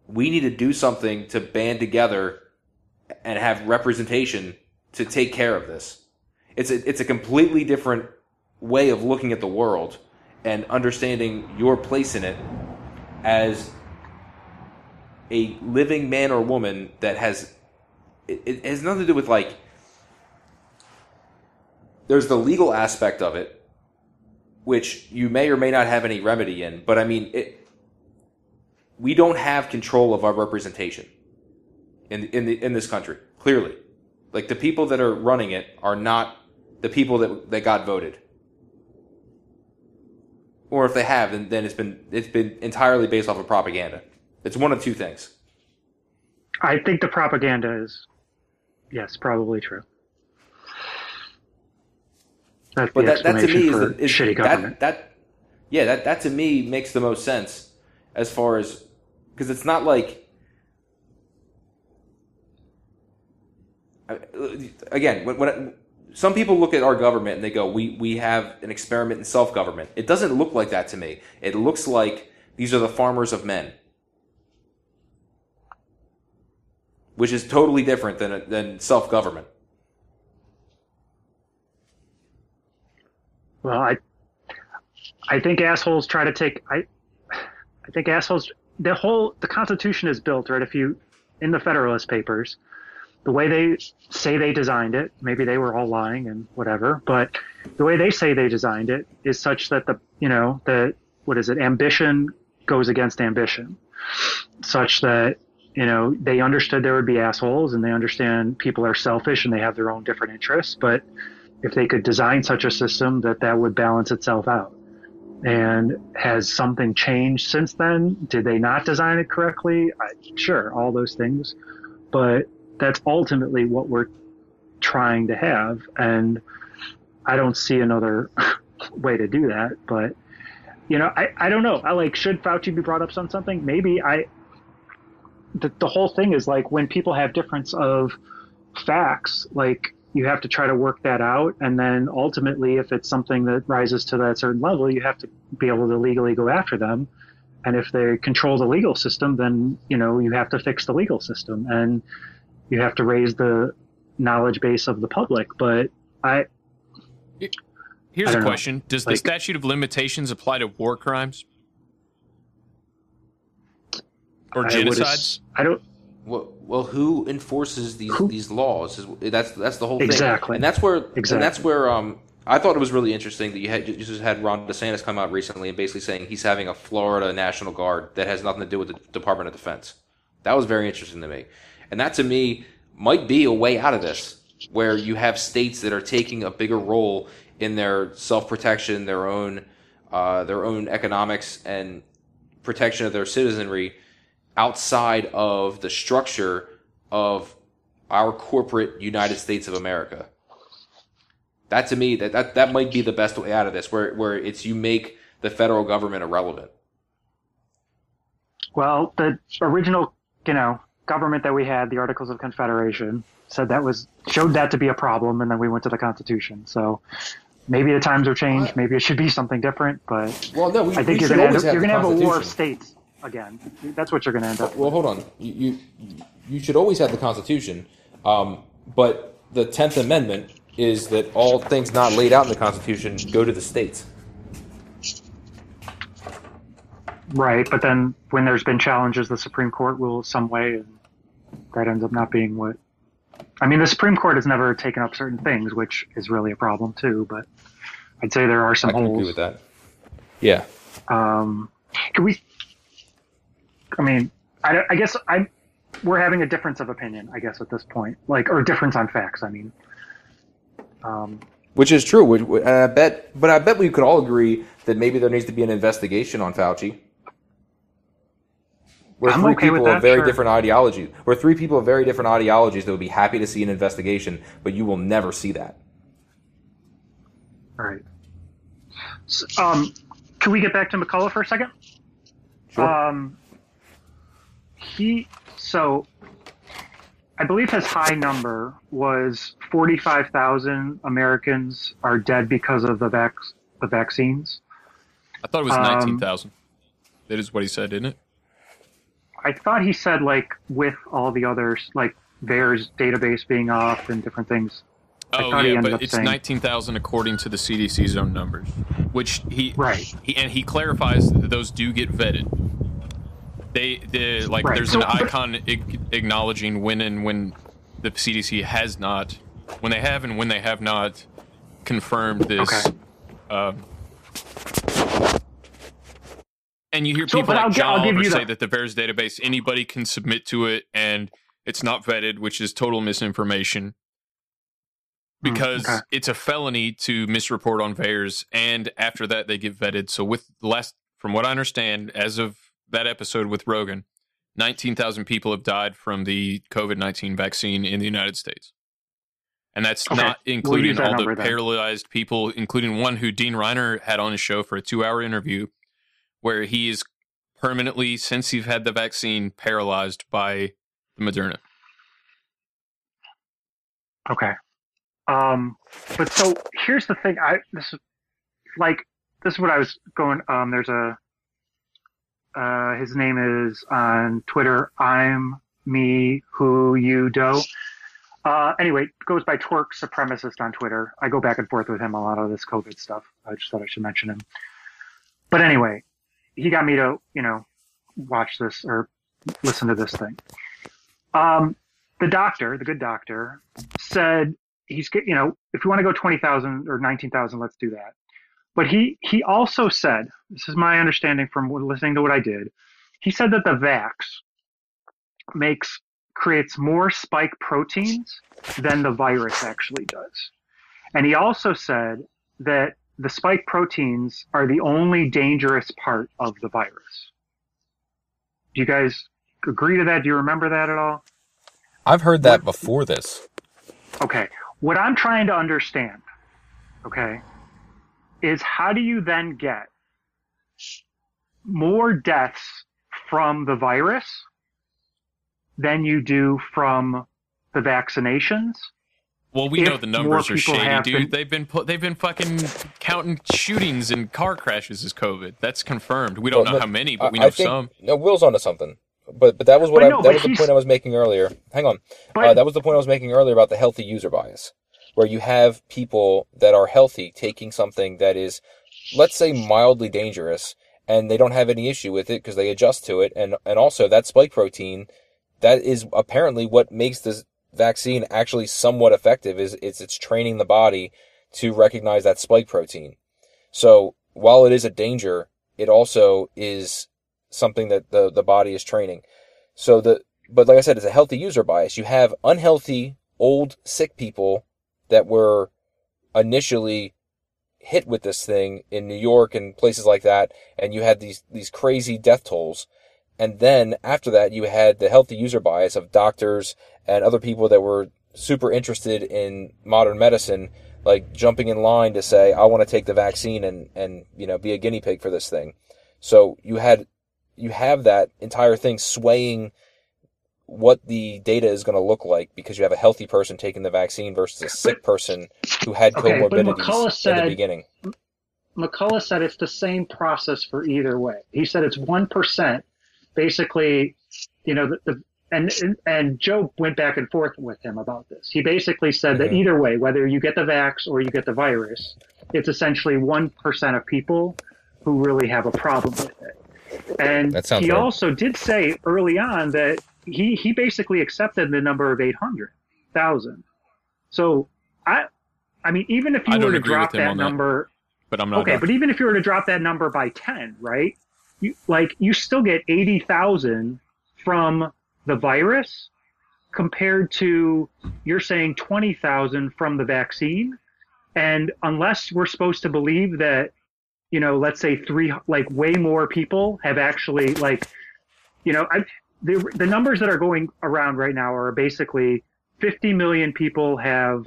Speaker 8: we need to do something to band together and have representation to take care of this. It's a, it's a completely different way of looking at the world and understanding your place in it as a living man or woman that has it, it has nothing to do with like there's the legal aspect of it which you may or may not have any remedy in but i mean it we don't have control of our representation in in the in this country clearly like the people that are running it are not the people that that got voted. Or if they have then, then it's been it's been entirely based off of propaganda. It's one of two things.
Speaker 9: I think the propaganda is, yes, probably true. That's
Speaker 8: But that, that to me is, the, is
Speaker 9: shitty
Speaker 8: that, that yeah that that to me makes the most sense as far as because it's not like again some people look at our government and they go we we have an experiment in self government it doesn't look like that to me it looks like these are the farmers of men which is totally different than than self government
Speaker 9: Well, I, I think assholes try to take. I, I think assholes. The whole the Constitution is built right. If you in the Federalist Papers, the way they say they designed it, maybe they were all lying and whatever, but the way they say they designed it is such that the you know the what is it ambition goes against ambition, such that you know they understood there would be assholes and they understand people are selfish and they have their own different interests, but if they could design such a system that that would balance itself out. And has something changed since then? Did they not design it correctly? I, sure, all those things. But that's ultimately what we're trying to have. And I don't see another way to do that. But, you know, I, I don't know. I like, should Fauci be brought up on something? Maybe I, the, the whole thing is like when people have difference of facts, like you have to try to work that out. And then ultimately, if it's something that rises to that certain level, you have to be able to legally go after them. And if they control the legal system, then, you know, you have to fix the legal system and you have to raise the knowledge base of the public. But I,
Speaker 5: Here's
Speaker 9: I
Speaker 5: a
Speaker 9: don't know.
Speaker 5: question: Does the statute of limitations apply to war crimes or
Speaker 9: I
Speaker 5: genocides?
Speaker 9: ass- I don't.
Speaker 8: Well, well, who enforces these these laws? That's that's the whole thing.
Speaker 9: Exactly.
Speaker 8: and that's where
Speaker 9: exactly.
Speaker 8: and that's where um I thought it was really interesting that you had you just had Ron DeSantis come out recently and basically saying he's having a Florida National Guard that has nothing to do with the Department of Defense. That was very interesting to me, and that to me might be a way out of this, where you have states that are taking a bigger role in their self protection, their own uh, their own economics and protection of their citizenry outside of the structure of our corporate United States of America. That to me, that, that, that might be the best way out of this, where, where it's you make the federal government irrelevant.
Speaker 9: Well, the original, you know, government that we had, the Articles of Confederation, said that was showed that to be a problem, and then we went to the Constitution. So maybe the times have changed. Maybe it should be something different. But
Speaker 8: Well, no, we-
Speaker 9: I
Speaker 8: we
Speaker 9: think you're going to
Speaker 8: have
Speaker 9: you're going to have a war of states again. That's what you're going to end up.
Speaker 8: Well, hold on. You, you you should always have the Constitution, um, but the Tenth Amendment is that all things not laid out in the Constitution go to the states.
Speaker 9: Right, but then when there's been challenges, the Supreme Court rules some way, and that ends up not being what. I mean, the Supreme Court has never taken up certain things, which is really a problem too. But I'd say there are some
Speaker 8: I can
Speaker 9: holes.
Speaker 8: agree with that. Yeah.
Speaker 9: Um, can we? I mean, I, I guess I we're having a difference of opinion. I guess at this point, like or difference on facts. I mean, um,
Speaker 8: Which is true. Which, and I bet, but I bet we could all agree that maybe there needs to be an investigation on Fauci. We're
Speaker 9: I'm
Speaker 8: three
Speaker 9: okay with
Speaker 8: people
Speaker 9: that,
Speaker 8: of very
Speaker 9: sure.
Speaker 8: different ideologies. We're three people of very different ideologies that would be happy to see an investigation, but you will never see that.
Speaker 9: all right. So, um, can we get back to McCullough for a second?
Speaker 8: Sure.
Speaker 9: Um, he so I believe his high number was forty-five thousand Americans are dead because of the vac- the vaccines.
Speaker 5: I thought it was
Speaker 9: Um,
Speaker 5: nineteen thousand. That is what he said, isn't it?
Speaker 9: I thought he said like with all the others, like VAERS database being off and different things.
Speaker 5: Oh yeah, but it's
Speaker 9: saying-
Speaker 5: nineteen thousand according to the CDC's own numbers, which he
Speaker 9: right.
Speaker 5: He, and he clarifies that those do get vetted. They, the like,
Speaker 9: Right,
Speaker 5: there's
Speaker 9: so-
Speaker 5: an icon ag- acknowledging when and when the CDC has not, when they have and when they have not confirmed this.
Speaker 9: Okay.
Speaker 5: Um, and you hear people
Speaker 9: but
Speaker 5: like
Speaker 9: I'll
Speaker 5: John
Speaker 9: I'll give
Speaker 5: Oliver
Speaker 9: you
Speaker 5: say
Speaker 9: the-
Speaker 5: that the VAERS database anybody can submit to it and it's not vetted, which is total misinformation hmm, because
Speaker 9: okay.
Speaker 5: it's a felony to misreport on VAERS, and after that they get vetted. So with the last, from what I understand, as of that episode with Rogan, nineteen thousand people have died from the COVID nineteen vaccine in the United States, and that's
Speaker 9: Okay.
Speaker 5: not
Speaker 9: We'll
Speaker 5: including
Speaker 9: that
Speaker 5: all the
Speaker 9: number then.
Speaker 5: paralyzed people, including one who Dean Reiner had on his show for a two-hour interview, where he is permanently, since he's had the vaccine, paralyzed by the Moderna.
Speaker 9: Okay. Um, but so here's the thing. I this is like this is what I was going. Um, there's a uh, his name is on Twitter. I'm me who you do. Uh, anyway, goes by twerk supremacist on Twitter. I go back and forth with him a lot of this COVID stuff. I just thought I should mention him. But anyway, he got me to you know watch this or listen to this thing. Um, the doctor, the good doctor, said he's you know if you want to go twenty thousand or nineteen thousand, let's do that. But he he also said this is my understanding from listening to what I did. He said that the vax makes creates more spike proteins than the virus actually does, and he also said that the spike proteins are the only dangerous part of the virus. Do you guys agree to that? Do you remember that at all?
Speaker 8: I've heard that before this.
Speaker 9: Okay. What I'm trying to understand, okay, is how do you then get more deaths from the virus than you do from the vaccinations?
Speaker 5: Well, we
Speaker 9: If
Speaker 5: know the numbers are shady, dude.
Speaker 9: been-
Speaker 5: They've been put, they've been fucking counting shootings and car crashes as COVID. That's confirmed. We don't
Speaker 8: Well,
Speaker 5: know
Speaker 8: no,
Speaker 5: how many, but we know
Speaker 8: I think,
Speaker 5: some.
Speaker 8: No, Will's onto something. But but that was what
Speaker 5: But
Speaker 8: I
Speaker 5: no,
Speaker 8: that was the point I was making earlier. Hang on. uh, that was the point I was making earlier about the healthy user bias, where you have people that are healthy taking something that is, let's say, mildly dangerous, and they don't have any issue with it because they adjust to it, and and also that spike protein, that is apparently what makes this vaccine actually somewhat effective. Is it's it's training the body to recognize that spike protein. So while it is a danger, it also is something that the, the body is training. So the but like I said, it's a healthy user bias. You have unhealthy, old, sick people that were initially hit with this thing in New York and places like that, and you had these these crazy death tolls. And then after that, you had the healthy user bias of doctors and other people that were super interested in modern medicine, like jumping in line to say, I want to take the vaccine and, and, you know, be a guinea pig for this thing. So you had, you have that entire thing swaying what the data is going to look like because you have a healthy person taking the vaccine versus a sick person who had
Speaker 9: Okay,
Speaker 8: comorbidities
Speaker 9: McCullough
Speaker 8: in the beginning.
Speaker 9: McCullough said it's the same process for either way. He said it's one percent, basically. You know, the, the and and- and Joe went back and forth with him about this. He basically said that either way, whether you get the vax or you get the virus, it's essentially one percent of people who really have a problem with it. And he
Speaker 8: right.
Speaker 9: also did say early on that he he basically accepted the number of eight hundred thousand. So I, I mean, even if you
Speaker 5: I
Speaker 9: were to drop that
Speaker 5: on that,
Speaker 9: number,
Speaker 5: but I'm not.
Speaker 9: okay,
Speaker 5: done.
Speaker 9: but even if you were to drop that number by ten, right? You like you still get eighty thousand from the virus compared to you're saying twenty thousand from the vaccine, and unless we're supposed to believe that, you know, let's say three, like way more people have actually like, you know, I, the the numbers that are going around right now are basically 50 million people have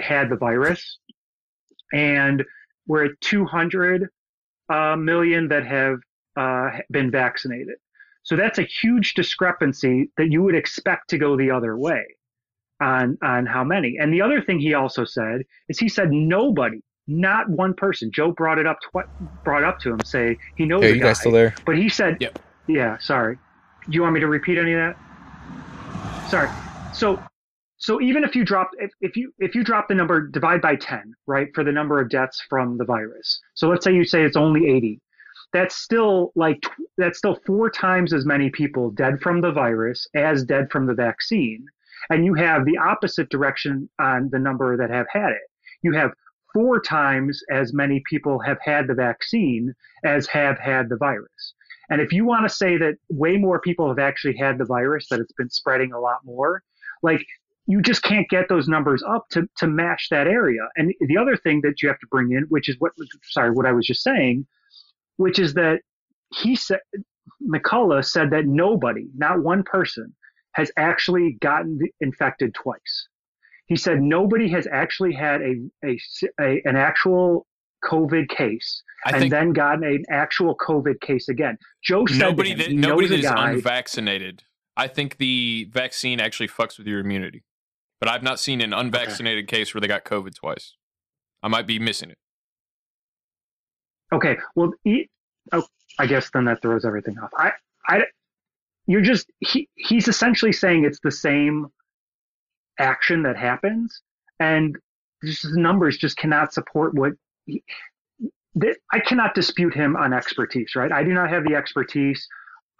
Speaker 9: had the virus, and we're at 200 uh, million that have uh, been vaccinated. So that's a huge discrepancy that you would expect to go the other way on on how many. And the other thing he also said is he said nobody, not one person. Joe brought it up tw- brought up to him, say he knows
Speaker 8: Hey,
Speaker 9: a
Speaker 8: you
Speaker 9: guy,
Speaker 8: guys still there?
Speaker 9: but he said, yeah, sorry. Do you want me to repeat any of that? Sorry. So, so even if you drop, if, if you if you drop the number, divide by ten, right, for the number of deaths from the virus. So let's say you say it's only eighty. That's still like that's still four times as many people dead from the virus as dead from the vaccine, and you have the opposite direction on the number that have had it. You have four times as many people have had the vaccine as have had the virus. And if you want to say that way more people have actually had the virus, that it's been spreading a lot more, like you just can't get those numbers up to, to match that area. And the other thing that you have to bring in, which is what, sorry, what I was just saying, which is that he said, McCullough said that nobody, not one person, has actually gotten infected twice. He said nobody has actually had a, a, a an actual COVID case
Speaker 5: I
Speaker 9: and then gotten an actual COVID case again. Joe said
Speaker 5: nobody
Speaker 9: him,
Speaker 5: that nobody that is
Speaker 9: guy-
Speaker 5: unvaccinated. I think the vaccine actually fucks with your immunity, but I've not seen an unvaccinated case where they got COVID twice. I might be missing it.
Speaker 9: Okay, well, he, oh, I guess then that throws everything off. I, I, you're just he, he's essentially saying it's the same action that happens, and just the numbers just cannot support what. He, I cannot dispute him on expertise, right? I do not have the expertise.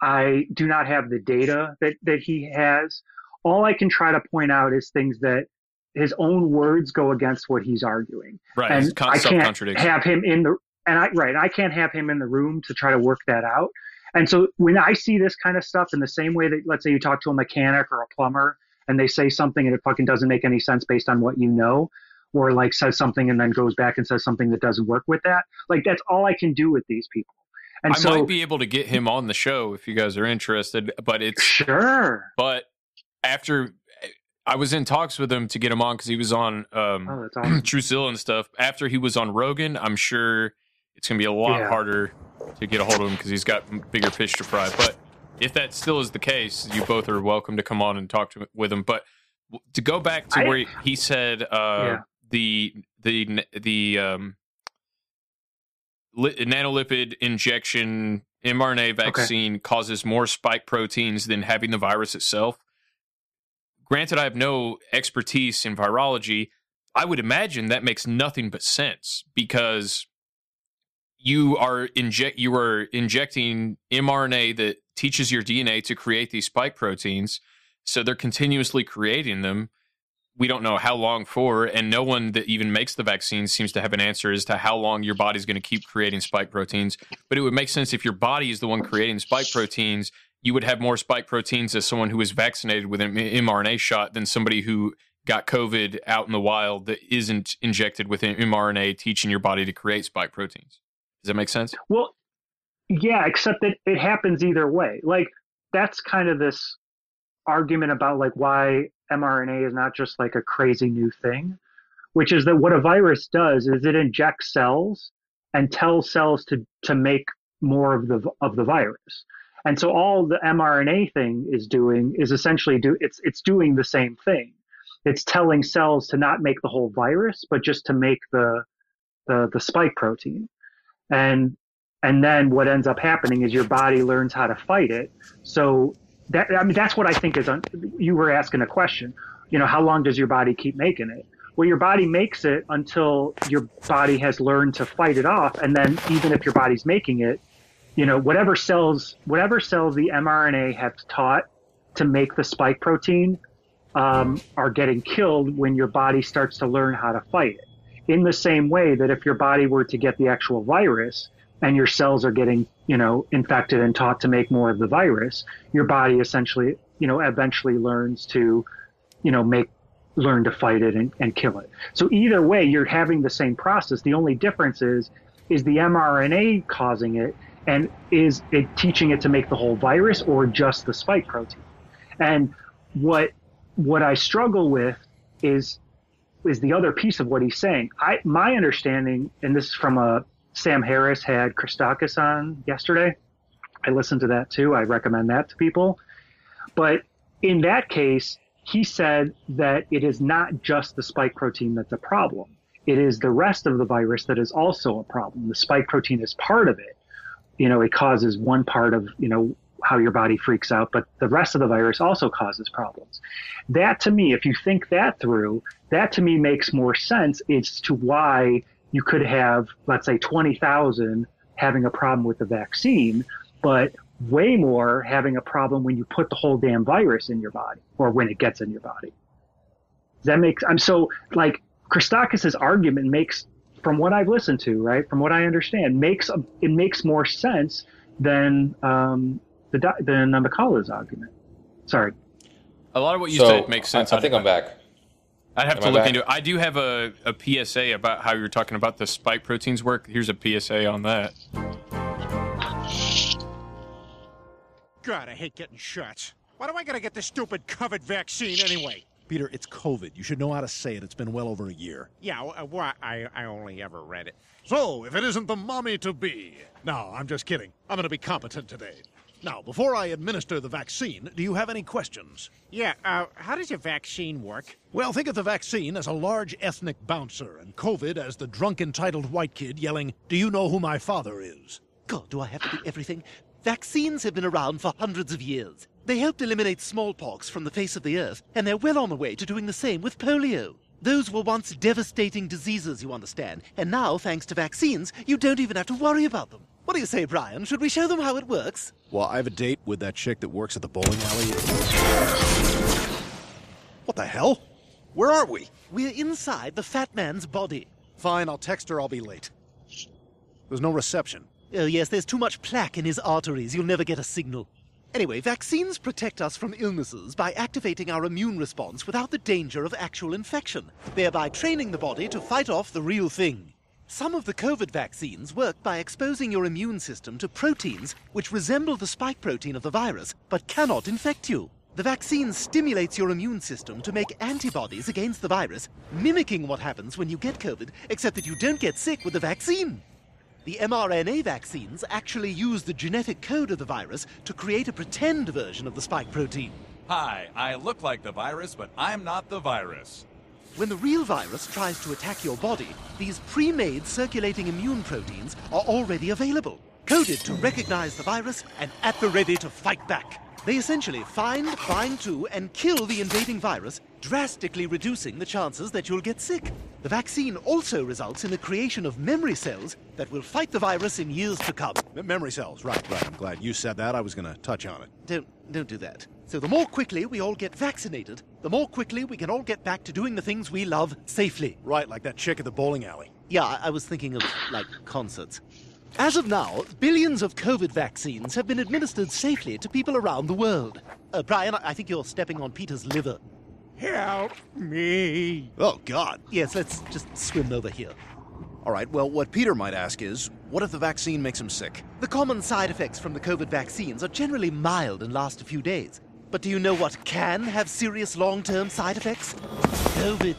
Speaker 9: I do not have the data that that he has. All I can try to point out is things that his own words go against what he's arguing.
Speaker 5: Right,
Speaker 9: And I can't have him in the and I right, I can't have him in the room to try to work that out. And so when I see this kind of stuff in the same way that let's say you talk to a mechanic or a plumber and they say something and it fucking doesn't make any sense based on what you know, or like says something and then goes back and says something that doesn't work with that. Like that's all I can do with these people. And
Speaker 5: I
Speaker 9: so
Speaker 5: might be able to get him on the show if you guys are interested, but it's
Speaker 9: sure.
Speaker 5: But after I was in talks with him to get him on because he was on um,
Speaker 9: Oh, awesome.
Speaker 5: And stuff. After he was on Rogan, I'm sure it's going to be a lot
Speaker 9: Yeah.
Speaker 5: harder to get a hold of him because he's got bigger fish to fry. But if that still is the case, you both are welcome to come on and talk to with him. But to go back to
Speaker 9: I-
Speaker 5: where he, he said uh,
Speaker 9: Yeah.
Speaker 5: the the the um, li- nanolipid injection mRNA vaccine causes more spike proteins than having the virus itself. Granted, I have no expertise in virology. I would imagine that makes nothing but sense because you are inject you are injecting mRNA that teaches your DNA to create these spike proteins. So they're continuously creating them. We don't know how long for, and no one that even makes the vaccine seems to have an answer as to how long your body's going to keep creating spike proteins. But it would make sense if your body is the one creating spike proteins, you would have more spike proteins as someone who is vaccinated with an mRNA shot than somebody who got COVID out in the wild that isn't injected with an mRNA, teaching your body to create spike proteins. Does that make sense?
Speaker 9: Well, yeah, except that it happens either way. Like that's kind of this argument about like why mRNA is not just like a crazy new thing, which is that what a virus does is it injects cells and tells cells to to make more of the of the virus. And so all the mRNA thing is doing is essentially do it's it's doing the same thing. It's telling cells to not make the whole virus, but just to make the the, the spike protein. And and then what ends up happening is your body learns how to fight it. So that I mean that's what I think is. Un- you were asking a question. You know, how long does your body keep making it? Well, your body makes it until your body has learned to fight it off, and then even if your body's making it, you know, whatever cells, whatever cells the mRNA have taught to make the spike protein um, are getting killed when your body starts to learn how to fight it. In the same way that if your body were to get the actual virus and your cells are getting, you know, infected and taught to make more of the virus, your body essentially, you know, eventually learns to, you know, make learn to fight it and, and kill it. So either way, you're having the same process. The only difference is is the mRNA causing it and is it teaching it to make the whole virus or just the spike protein? And what what I struggle with is is the other piece of what he's saying. I my understanding, and this is from a Sam Harris had Christakis on yesterday. I listened to that too. I recommend that to people. But in that case, he said that it is not just the spike protein that's a problem. It is the rest of the virus that is also a problem. The spike protein is part of it. You know, it causes one part of, you know, how your body freaks out, but the rest of the virus also causes problems. That to me, if you think that through, that to me makes more sense as to why you could have, let's say, 20,000 having a problem with the vaccine, but way more having a problem when you put the whole damn virus in your body or when it gets in your body. Does that makes, I'm so like Christakis' argument makes, from what I've listened to, right, from what I understand, makes, a, it makes more sense than, um, the, doc- than uh, argument. Sorry.
Speaker 5: A lot of what you
Speaker 23: So,
Speaker 5: said makes sense.
Speaker 23: I, I think I'm back.
Speaker 5: I'd have
Speaker 23: Am
Speaker 5: to
Speaker 23: I
Speaker 5: look
Speaker 23: back?
Speaker 5: into it. I do have a, a PSA about how you're talking about the spike proteins work. Here's a PSA on that.
Speaker 24: God, I hate getting shots. Why do I gotta get this stupid COVID vaccine anyway?
Speaker 25: Peter, it's COVID. You should know how to say it. It's been well over a year.
Speaker 24: Yeah, uh, well, I, I only ever read it.
Speaker 25: So, if it isn't the mommy to be. No, I'm just kidding. I'm going to be competent today. Now, before I administer the vaccine, do you have any questions?
Speaker 24: Yeah, uh, how does a vaccine work?
Speaker 25: Well, think of the vaccine as a large ethnic bouncer, and COVID as the drunk entitled white kid yelling, Do you know who my father is?
Speaker 26: God, do I have to do everything? Vaccines have been around for hundreds of years. They helped eliminate smallpox from the face of the earth, and they're well on the way to doing the same with polio. Those were once devastating diseases, you understand, and now, thanks to vaccines, you don't even have to worry about them. What do you say, Brian? Should we show them how it works?
Speaker 25: Well, I have a date with that chick that works at the bowling alley. What the hell? Where are we?
Speaker 26: We're inside the fat man's body.
Speaker 25: Fine, I'll text her. I'll be late. There's no reception.
Speaker 26: Oh, yes, there's too much plaque in his arteries. You'll never get a signal. Anyway, vaccines protect us from illnesses by activating our immune response without the danger of actual infection, thereby training the body to fight off the real thing. Some of the COVID vaccines work by exposing your immune system to proteins which resemble the spike protein of the virus but cannot infect you. The vaccine stimulates your immune system to make antibodies against the virus, mimicking what happens when you get COVID, except that you don't get sick with the vaccine. The mRNA vaccines actually use the genetic code of the virus to create a pretend version of the spike protein.
Speaker 27: Hi, I look like the virus, but I'm not the virus.
Speaker 26: When the real virus tries to attack your body, these pre made circulating immune proteins are already available, coded to recognize the virus and at the ready to fight back. They essentially find, bind to, and kill the invading virus, drastically reducing the chances that you'll get sick. The vaccine also results in the creation of memory cells that will fight the virus in years to come.
Speaker 25: M- memory cells, right, right. I'm glad you said that. I was going to touch on it.
Speaker 26: Don't, don't do that. So the more quickly we all get vaccinated, the more quickly we can all get back to doing the things we love safely.
Speaker 25: Right, like that chick at the bowling alley.
Speaker 26: Yeah, I, I was thinking of, like, concerts. As of now, billions of COVID vaccines have been administered safely to people around the world. Uh, Brian, I I think you're stepping on Peter's liver.
Speaker 24: Help me.
Speaker 25: Oh, God.
Speaker 26: Yes, let's just swim over here.
Speaker 25: All right, well, what Peter might ask is what if the vaccine makes him sick?
Speaker 26: The common side effects from the COVID vaccines are generally mild and last a few days. But do you know what can have serious long term side effects? COVID.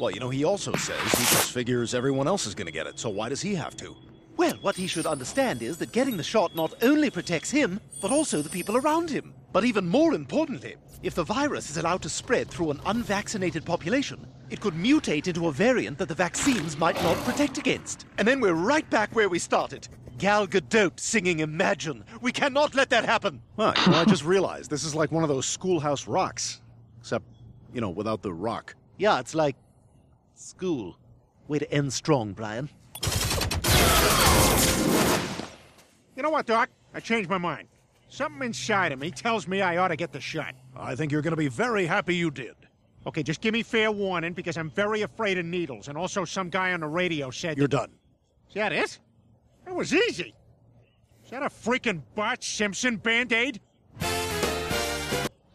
Speaker 25: Well, you know, he also says he just figures everyone else is going to get it, so why does he have to?
Speaker 26: Well, what he should understand is that getting the shot not only protects him, but also the people around him. But even more importantly, if the virus is allowed to spread through an unvaccinated population, it could mutate into a variant that the vaccines might not protect against. And then we're right back where we started. Gal Gadot singing Imagine. We cannot let that happen.
Speaker 25: Huh, you know, I just realized this is like one of those schoolhouse rocks. Except, you know, without the rock.
Speaker 26: Yeah, it's like school. Way to end strong, Brian.
Speaker 24: You know what, Doc? I changed my mind. Something inside of me tells me I ought to get the shot.
Speaker 25: I think you're going to be very happy you did.
Speaker 24: Okay, just give me fair warning because I'm very afraid of needles, and also some guy on the radio said.
Speaker 25: You're
Speaker 24: that-
Speaker 25: done.
Speaker 24: Is that it? That was easy. Is that a freaking Bart Simpson band aid?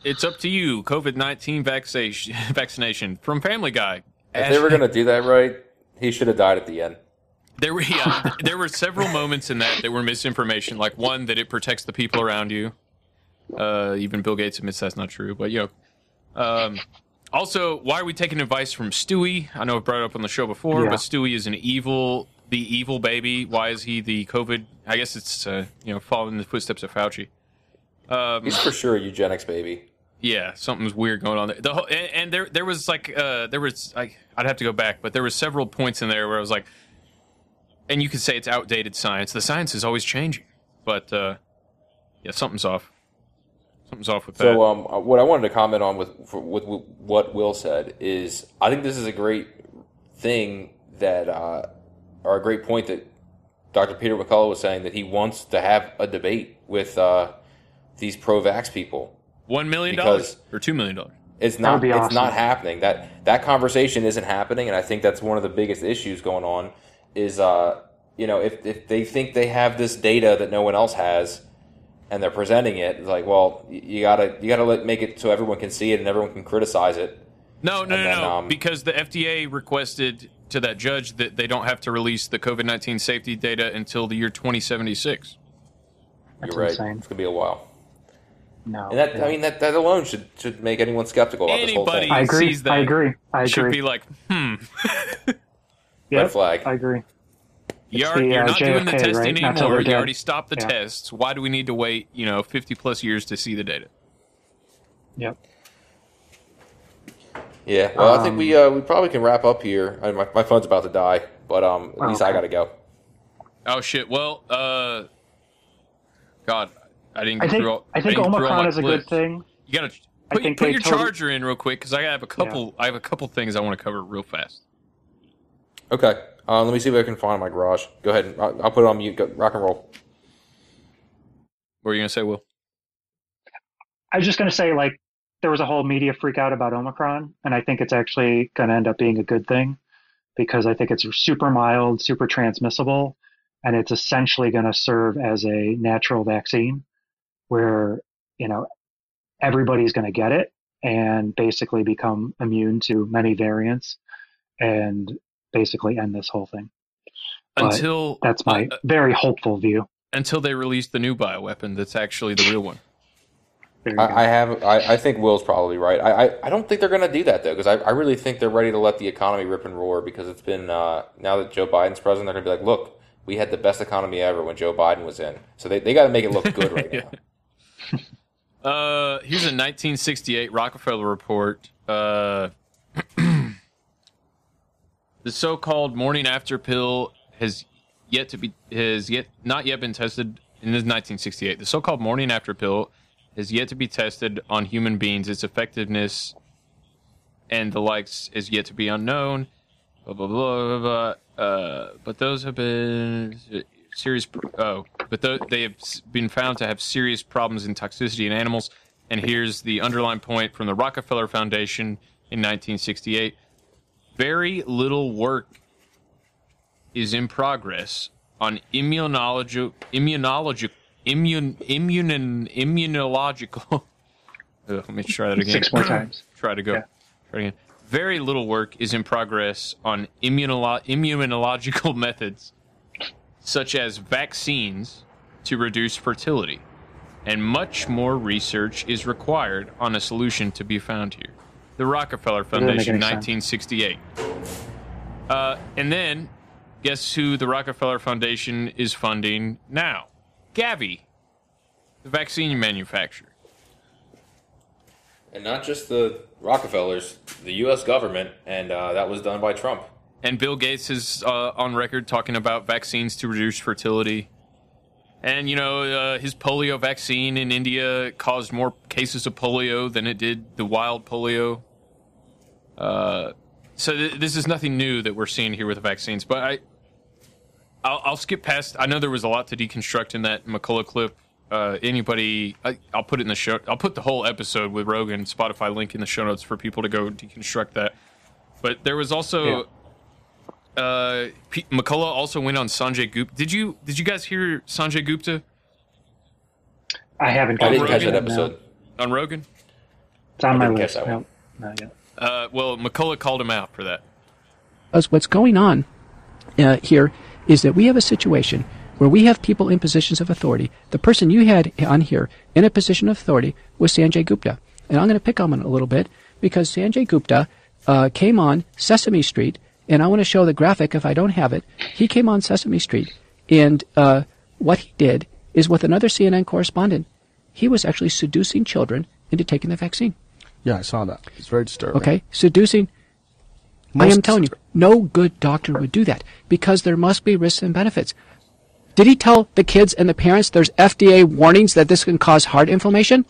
Speaker 5: It's up to you. COVID nineteen vaccination vaccination from Family Guy.
Speaker 23: If they were going to do that right, he should have died at the end.
Speaker 5: There were yeah, there were several moments in that that were misinformation. Like one that it protects the people around you. Uh, even Bill Gates admits that's not true. But you know, um, also, why are we taking advice from Stewie? I know I've brought it up on the show before,
Speaker 9: Yeah.
Speaker 5: but Stewie is an evil, the evil baby. Why is he the COVID? I guess it's uh, you know following the footsteps of Fauci. Um,
Speaker 23: He's for sure a eugenics baby.
Speaker 5: yeah, something's weird going on there. The whole, and, and there there was like uh there was like I'd have to go back, but there were several points in there where I was like, and you could say it's outdated science. The science is always changing, but uh, Yeah, something's off. Something's off with that.
Speaker 8: So, um, uh, what I wanted to comment on with for, with what Will said is, I think this is a great thing that, uh, or a great point that Dr. Peter McCullough was saying that he wants to have a debate with uh, these pro-vax people.
Speaker 5: One million dollars or two million dollars.
Speaker 8: It's not.
Speaker 5: would be
Speaker 8: It's
Speaker 5: awesome.
Speaker 8: not happening. That that conversation isn't happening, and I think that's one of the biggest issues going on. Is uh, you know, if if they think they have this data that no one else has, and they're presenting it, it's like, well, you gotta you gotta let, make it so everyone can see it and everyone can criticize it.
Speaker 5: No, no,
Speaker 8: And
Speaker 5: no,
Speaker 8: then,
Speaker 5: no.
Speaker 8: um,
Speaker 5: because the FDA requested to that judge that they don't have to release the COVID nineteen safety data until the year twenty seventy six.
Speaker 8: You're right. It's gonna be a while.
Speaker 9: No,
Speaker 8: And that I mean that that alone should should make anyone skeptical about this whole thing.
Speaker 9: I agree.
Speaker 5: sees that
Speaker 9: I agree. I
Speaker 5: should
Speaker 9: agree.
Speaker 5: be like, hmm.
Speaker 9: Yep,
Speaker 8: flag.
Speaker 9: I agree.
Speaker 5: You're,
Speaker 9: the,
Speaker 5: you're
Speaker 9: uh,
Speaker 5: not doing the testing
Speaker 9: right?
Speaker 5: Anymore. You
Speaker 9: dead.
Speaker 5: already stopped the
Speaker 9: Yeah.
Speaker 5: tests. Why do we need to wait, you know, 50 plus years to see the data?
Speaker 9: Yep.
Speaker 8: Yeah. Well, I think
Speaker 9: Um,
Speaker 8: we uh, we probably can wrap up here. I, my my phone's about to die, but um, at least I gotta go.
Speaker 5: Oh, shit. Well, uh, God, I didn't
Speaker 9: I think
Speaker 5: through all
Speaker 9: I think
Speaker 5: didn't get through all
Speaker 9: Omicron is a good thing.
Speaker 5: You gotta put, put your
Speaker 9: totally-
Speaker 5: charger in real quick because I have a couple. I have a couple things I want to cover real fast.
Speaker 8: Okay. Uh, let me see if I can find my garage. Go ahead. And, I'll, I'll put it on mute. Go, rock and roll.
Speaker 5: What are you gonna say, Will?
Speaker 9: I was just going to say, like, there was a whole media freak out about Omicron, and I think it's actually going to end up being a good thing because I think it's super mild, super transmissible, and it's essentially going to serve as a natural vaccine where, you know, everybody's going to get it and basically become immune to many variants and basically end this whole thing. But
Speaker 5: Until
Speaker 9: that's my
Speaker 5: uh,
Speaker 9: very hopeful view.
Speaker 5: until they release the new bioweapon that's actually the real one.
Speaker 8: I, I have. I, I think Will's probably right. I, I, I don't think they're going to do that though, because I, I really think they're ready to let the economy rip and roar. Because it's been uh, now that Joe Biden's president, they're going to be like, look, we had the best economy ever when Joe Biden was in. So they, they got to make it look good right now.
Speaker 5: Uh, here's a 1968 Rockefeller report. Uh, the so-called morning after pill has yet to be has yet not yet been tested. In this 1968, the so-called morning after pill has yet to be tested on human beings. Its effectiveness and the likes is yet to be unknown. Blah blah blah blah. blah. Uh, but those have been serious. Oh, but tho- they have been found to have serious problems in toxicity in animals. And here's the underlying point from the Rockefeller Foundation in 1968: very little work is in progress on immunology, immunology, immune, immune, immunological. Ugh, let me try that again.
Speaker 9: Six more times.
Speaker 5: try to go. Try again. Very little work is in progress on immunolo- immunological methods, such as vaccines, to reduce fertility, and much more research is required on a solution to be found here. The Rockefeller Foundation, 1968. Uh, and then, guess who the Rockefeller Foundation is funding now? Gavi, the vaccine manufacturer.
Speaker 8: and not just the Rockefellers, the U.S. government, and uh, that was done by Trump.
Speaker 5: And Bill Gates is uh, on record talking about vaccines to reduce fertility. And, you know, uh, his polio vaccine in India caused more cases of polio than it did the wild polio. Uh, so th- this is nothing new that we're seeing here with the vaccines. But I, I'll, I'll skip past. I know there was a lot to deconstruct in that McCullough clip. Uh, anybody, I, I'll put it in the show. I'll put the whole episode with Rogan Spotify link in the show notes for people to go deconstruct that. But there was also uh, P- McCullough also went on Sanjay Gupta. Did you did you guys hear Sanjay Gupta
Speaker 9: I haven't
Speaker 8: I
Speaker 9: gotten
Speaker 8: didn't
Speaker 9: to
Speaker 8: catch that episode.
Speaker 9: no.
Speaker 5: on Rogan?
Speaker 9: It's on
Speaker 8: I
Speaker 9: my list.
Speaker 8: that.
Speaker 9: No, not yet.
Speaker 5: Uh, well, McCullough called him out for that.
Speaker 16: Because what's going on uh, here is that we have a situation where we have people in positions of authority. The person you had on here in a position of authority was Sanjay Gupta. And I'm going to pick on him a little bit because Sanjay Gupta uh, came on Sesame Street, and I want to show the graphic if I don't have it. He came on Sesame Street, and uh, what he did is with another CNN correspondent, he was actually seducing children into taking the vaccine.
Speaker 28: Yeah, I saw that. It's very disturbing.
Speaker 16: Okay, seducing. I am telling you, no good doctor would do that because there must be risks and benefits. Did he tell the kids and the parents there's FDA warnings that this can cause heart inflammation?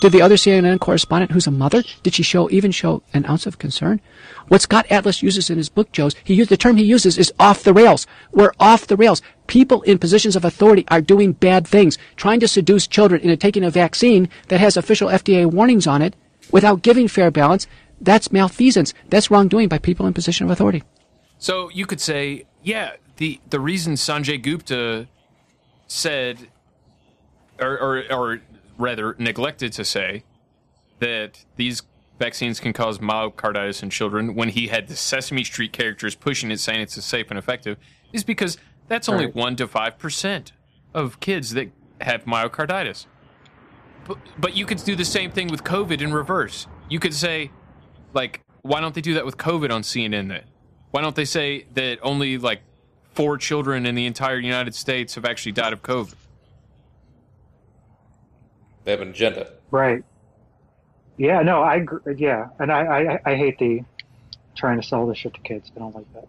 Speaker 16: Did the other CNN correspondent, who's a mother, did she show even show an ounce of concern? What Scott Atlas uses in his book, Joe's, he used, the term he uses is off the rails. We're off the rails. People in positions of authority are doing bad things, trying to seduce children into taking a vaccine that has official FDA warnings on it without giving fair balance. That's malfeasance. That's wrongdoing by people in position of authority.
Speaker 5: So you could say, yeah, the the reason Sanjay Gupta said, or or, or rather neglected to say, that these vaccines can cause myocarditis in children when he had the Sesame Street characters pushing it, saying it's safe and effective, is because that's only
Speaker 12: Right.
Speaker 5: one to five percent of kids that have myocarditis. But, but you could do the same thing with COVID in reverse. You could say, like, why don't they do that with COVID on CNN then? Why don't they say that only like four children in the entire United States have actually died of COVID?
Speaker 23: They have an agenda.
Speaker 9: Right. Yeah, no, I agree. Yeah, and I, I, I hate the trying to sell this shit to kids. I don't like that.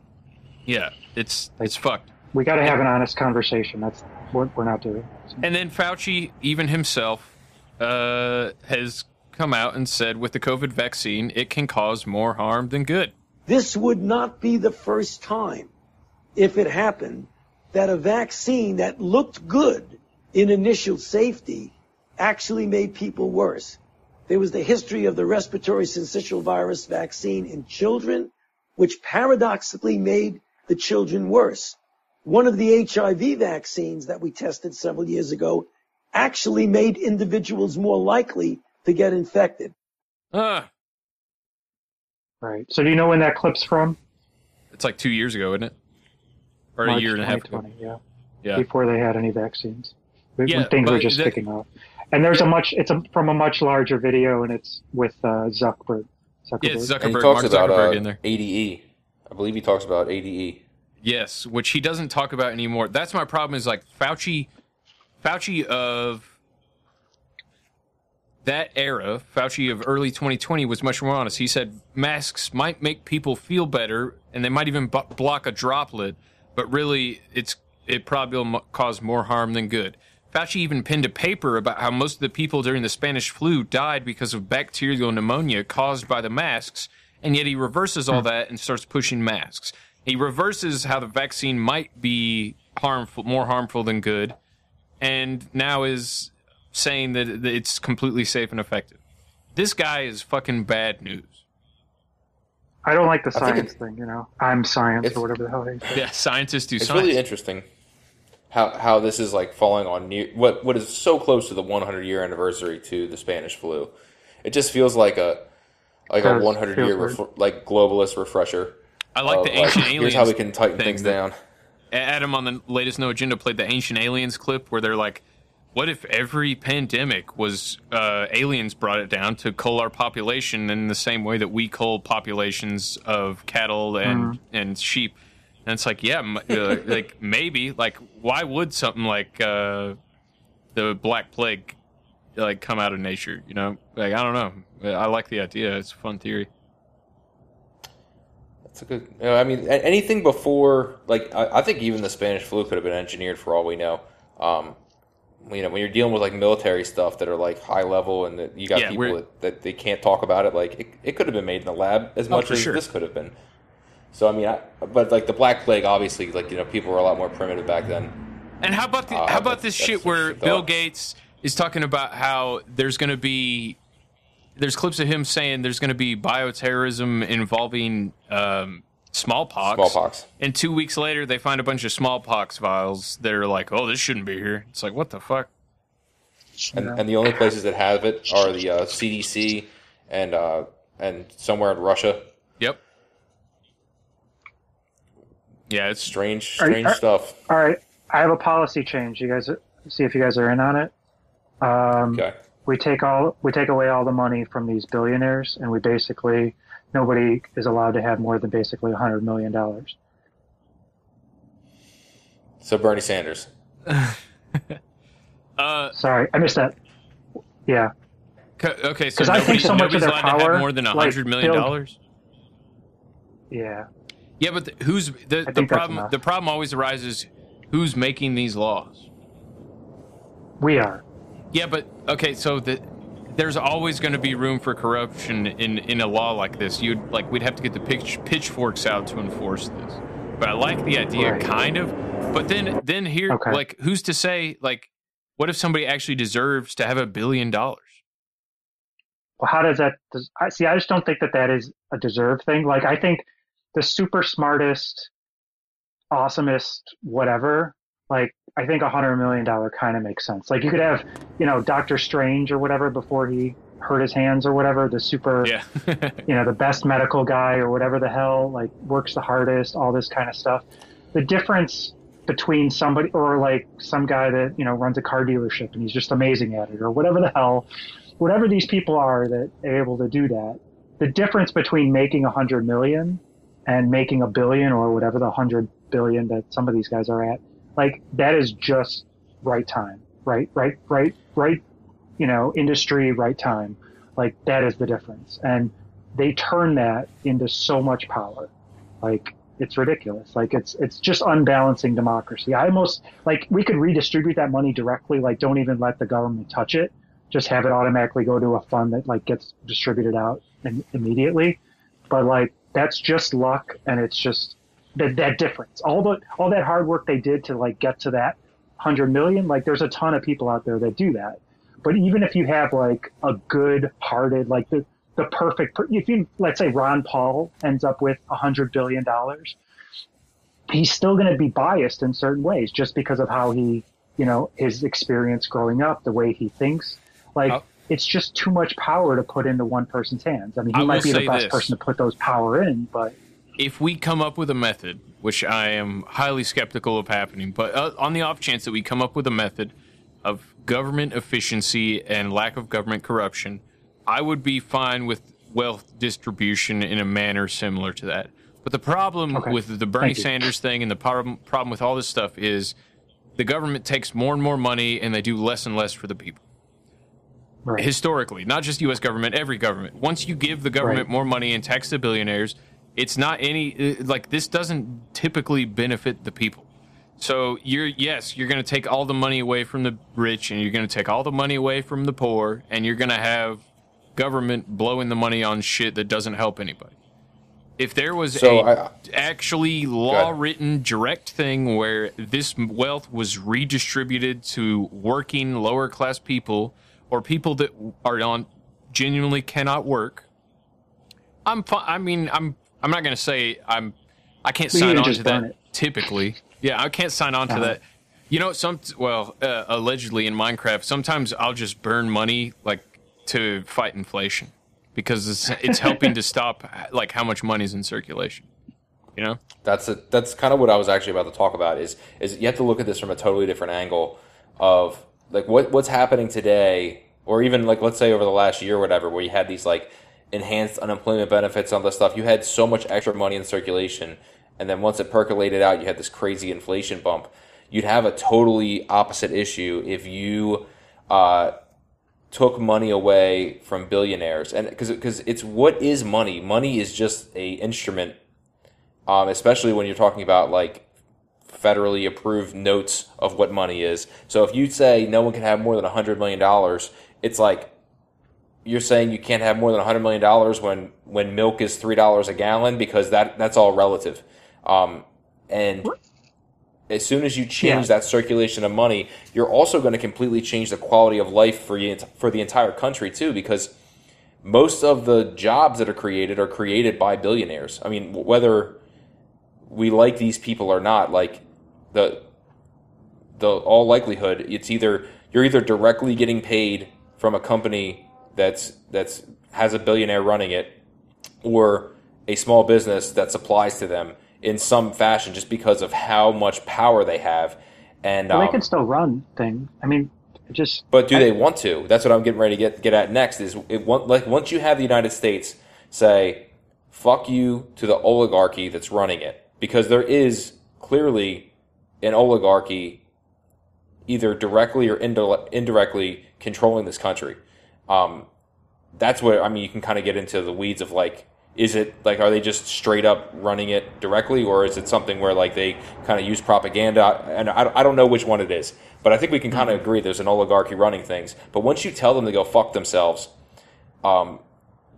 Speaker 5: Yeah, it's it's fucked.
Speaker 9: We got to have an honest conversation. That's what we're not doing.
Speaker 5: And then Fauci, even himself, uh, has come out and said with the COVID vaccine, it can cause more harm than good.
Speaker 29: This would not be the first time, if it happened, that a vaccine that looked good in initial safety actually made people worse. There was the history of the respiratory syncytial virus vaccine in children, which paradoxically made the children worse. One of the HIV vaccines that we tested several years ago actually made individuals more likely to get infected.
Speaker 5: Ah,
Speaker 9: Right. So do you know when that clip's from?
Speaker 5: it's like two years ago, isn't it? Or a year and a half ago.
Speaker 9: Yeah.
Speaker 5: Yeah.
Speaker 9: Before they had any vaccines, when
Speaker 5: Yeah,
Speaker 9: things were just
Speaker 5: that-
Speaker 9: kicking off. And there's a much. It's a, from a much larger video, and it's with uh, Zuckerberg. Zuckerberg.
Speaker 5: Yeah, it's
Speaker 23: And he
Speaker 5: Zuckerberg,
Speaker 23: talks
Speaker 5: Mark
Speaker 23: about
Speaker 5: Zuckerberg
Speaker 23: uh,
Speaker 5: in there.
Speaker 23: ADE. I believe he talks about. ADE.
Speaker 5: Yes, which he doesn't talk about anymore. That's my problem. Is like Fauci, Fauci of that era, Fauci of early 2020 was much more honest. He said masks might make people feel better, and they might even bu- block a droplet, but really, it's it probably will m- cause more harm than good. Fauci even penned a paper about how most of the people during the Spanish flu died because of bacterial pneumonia caused by the masks, and yet he reverses all hmm. that and starts pushing masks. He reverses how the vaccine might be harmful, more harmful than good, and now is saying that that it's completely safe and effective. This guy is fucking bad news.
Speaker 9: I don't like the
Speaker 23: I think
Speaker 9: science thing. You know, I'm science or whatever the hell they say.
Speaker 5: Yeah, scientists do
Speaker 23: It's
Speaker 5: science.
Speaker 23: really interesting how how this is like falling on near what what is so close to the 100 year anniversary to the Spanish flu. It just feels like a like a 100 year
Speaker 5: Feels
Speaker 23: ref- like globalist refresher.
Speaker 5: I like
Speaker 23: of,
Speaker 5: the ancient aliens.
Speaker 23: Here's how we can tighten
Speaker 5: thing
Speaker 23: things down.
Speaker 5: Adam on the latest No Agenda played the ancient aliens clip where they're like, "What if every pandemic was uh, aliens brought it down to cull our population in the same way that we cull populations of cattle and
Speaker 9: Mhm.
Speaker 5: and sheep?" And it's like, yeah, m- uh, like maybe, like why would something like uh, the Black Plague like come out of nature? You know, like I don't know. I like the idea. It's a fun theory.
Speaker 23: That's a good. You know, I mean, anything before, like, I, I think even the Spanish flu could have been engineered for all we know. Um, you know, when you're dealing with like military stuff that are like high level and that you got
Speaker 5: Yeah,
Speaker 23: people that, that they can't talk about it, like it, it could have been made in the lab as
Speaker 5: Oh,
Speaker 23: much as
Speaker 5: sure.
Speaker 23: this could have been. So I mean, I, but like the Black Plague, obviously, like you know, people were a lot more primitive back then.
Speaker 5: And how about the,
Speaker 23: Uh,
Speaker 5: how about this shit where Bill. Gates is talking about how there's going to be there's clips of him saying there's going to be bioterrorism involving um, smallpox.
Speaker 23: Smallpox.
Speaker 5: And two weeks later, they find a bunch of smallpox vials that are like, "Oh, this shouldn't be here." It's like, what the fuck?
Speaker 23: And, and the only places that have it are the uh, CDC and uh, and somewhere in Russia.
Speaker 5: Yep. Yeah, it's
Speaker 23: strange,
Speaker 9: Are you-
Speaker 23: strange
Speaker 9: are-
Speaker 23: stuff.
Speaker 9: All right, I have a policy change. You guys see if you guys are in on it. Um,
Speaker 23: Okay.
Speaker 9: We take all we take away all the money from these billionaires, and we basically nobody is allowed to have more than basically a hundred million dollars.
Speaker 23: So Bernie Sanders.
Speaker 5: Uh,
Speaker 9: Sorry, I missed that. Yeah,
Speaker 5: co- okay, so
Speaker 9: 'Cause I think
Speaker 5: nobody,
Speaker 9: so much of
Speaker 5: nobody's
Speaker 9: their
Speaker 5: allowed to
Speaker 9: power,
Speaker 5: have more than a
Speaker 9: like,
Speaker 5: hundred million dollars.
Speaker 9: yeah.
Speaker 5: Yeah, but the, who's the, the problem? The problem always arises. who's making these laws?
Speaker 9: We are.
Speaker 5: Yeah, but okay, so the, there's always going to be room for corruption in in a law like this. You'd like we'd have to get the pitch, pitchforks out to enforce this. But I like the idea,
Speaker 9: Right.
Speaker 5: kind of. But then then here,
Speaker 9: Okay.
Speaker 5: like, who's to say? Like, what if somebody actually deserves to have a billion dollars?
Speaker 9: Well, how does that? Does, I see. I just don't think that that is a deserved thing. Like, I think the super smartest, awesomest, whatever. Like, I think a hundred million dollar kind of makes sense. Like, you could have, you know, Doctor Strange or whatever before he hurt his hands or whatever. The super,
Speaker 5: Yeah.
Speaker 9: you know, the best medical guy or whatever the hell, like works the hardest, all this kind of stuff. The difference between somebody or like some guy that, you know, runs a car dealership and he's just amazing at it or whatever the hell, whatever these people are that are able to do that, the difference between making a hundred million and making a billion or whatever the hundred billion that some of these guys are at, like that is just right time, right, right, right, right, you know, industry, right time. Like that is the difference. And they turn that into so much power. Like it's ridiculous. Like it's it's just unbalancing democracy. I almost like we could redistribute that money directly. Like don't even let the government touch it. Just have it automatically go to a fund that like gets distributed out in, immediately. But like that's just luck, and it's just that that difference. All the all that hard work they did to like get to that hundred million. Like there's a ton of people out there that do that. But even if you have like a good hearted, like the, the perfect, per- if you, let's say Ron Paul ends up with a hundred billion dollars, he's still going to be biased in certain ways just because of how he, you know, his experience growing up, the way he thinks. Like, it's just too much power to put into one person's hands. I mean, he
Speaker 5: I
Speaker 9: might be the best
Speaker 5: this.
Speaker 9: person to put those power in, but
Speaker 5: if we come up with a method, which I am highly skeptical of happening, but uh, on the off chance that we come up with a method of government efficiency and lack of government corruption, I would be fine with wealth distribution in a manner similar to that. But the problem
Speaker 30: Okay.
Speaker 5: with the Bernie. Sanders thing and the problem, problem with all this stuff is the government takes more and more money and they do less and less for the people. Historically, not just U.S. government, every government. Once you give the government
Speaker 30: Right.
Speaker 5: more money and tax the billionaires, it's not any uh, like this doesn't typically benefit the people. So you're yes, you're going to take all the money away from the rich, and you're going to take all the money away from the poor, and you're going to have government blowing the money on shit that doesn't help anybody. If there was
Speaker 8: So
Speaker 5: a
Speaker 8: I-
Speaker 5: actually law written direct thing where this wealth was redistributed to working lower class people or people that are on genuinely cannot work, I'm fi- I mean I'm I'm not going to say I'm I can't
Speaker 9: We
Speaker 5: sign on to that
Speaker 9: it.
Speaker 5: typically. Yeah, I can't sign on to
Speaker 9: Uh-huh.
Speaker 5: that. You know, some well, uh, allegedly in Minecraft, sometimes I'll just burn money like to fight inflation because it's it's helping to stop like how much money's in circulation. You know,
Speaker 8: That's a, that's kind of what I was actually about to talk about. Is is you have to look at this from a totally different angle of like what what's happening today, or even like let's say over the last year or whatever, where you had these like enhanced unemployment benefits and all this stuff. You had so much extra money in circulation, and then once it percolated out, you had this crazy inflation bump. You'd have a totally opposite issue if you uh, took money away from billionaires, and because it's what is money? Money is just a instrument um, especially when you're talking about like federally approved notes of what money is. So if you say no one can have more than hundred million dollars, it's like you're saying you can't have more than hundred million dollars when when milk is three dollars a gallon because that that's all relative. Um, and as soon as you change
Speaker 30: Yeah.
Speaker 8: that circulation of money, you're also going to completely change the quality of life for you for the entire country too, because most of the jobs that are created are created by billionaires. I mean, whether we like these people or not, like the the all likelihood, it's either you're either directly getting paid from a company that's that's has a billionaire running it, or a small business that supplies to them in some fashion, just because of how much power they have. And
Speaker 9: well,
Speaker 8: um,
Speaker 9: they can still run things. I mean, just
Speaker 8: but do they want to? That's what I'm getting ready to get get at next. Is it, want- like once you have the United States say, "Fuck you" to the oligarchy that's running it, because there is clearly an oligarchy, either directly or indile- indirectly controlling this country. Um, that's where I mean you can kind of get into the weeds of like Is it like are they just straight up running it directly, or is it something where like they kind of use propaganda? And I, I don't know which one it is, but I think we can kind of agree there's an oligarchy running things. But once you tell them to go fuck themselves, um,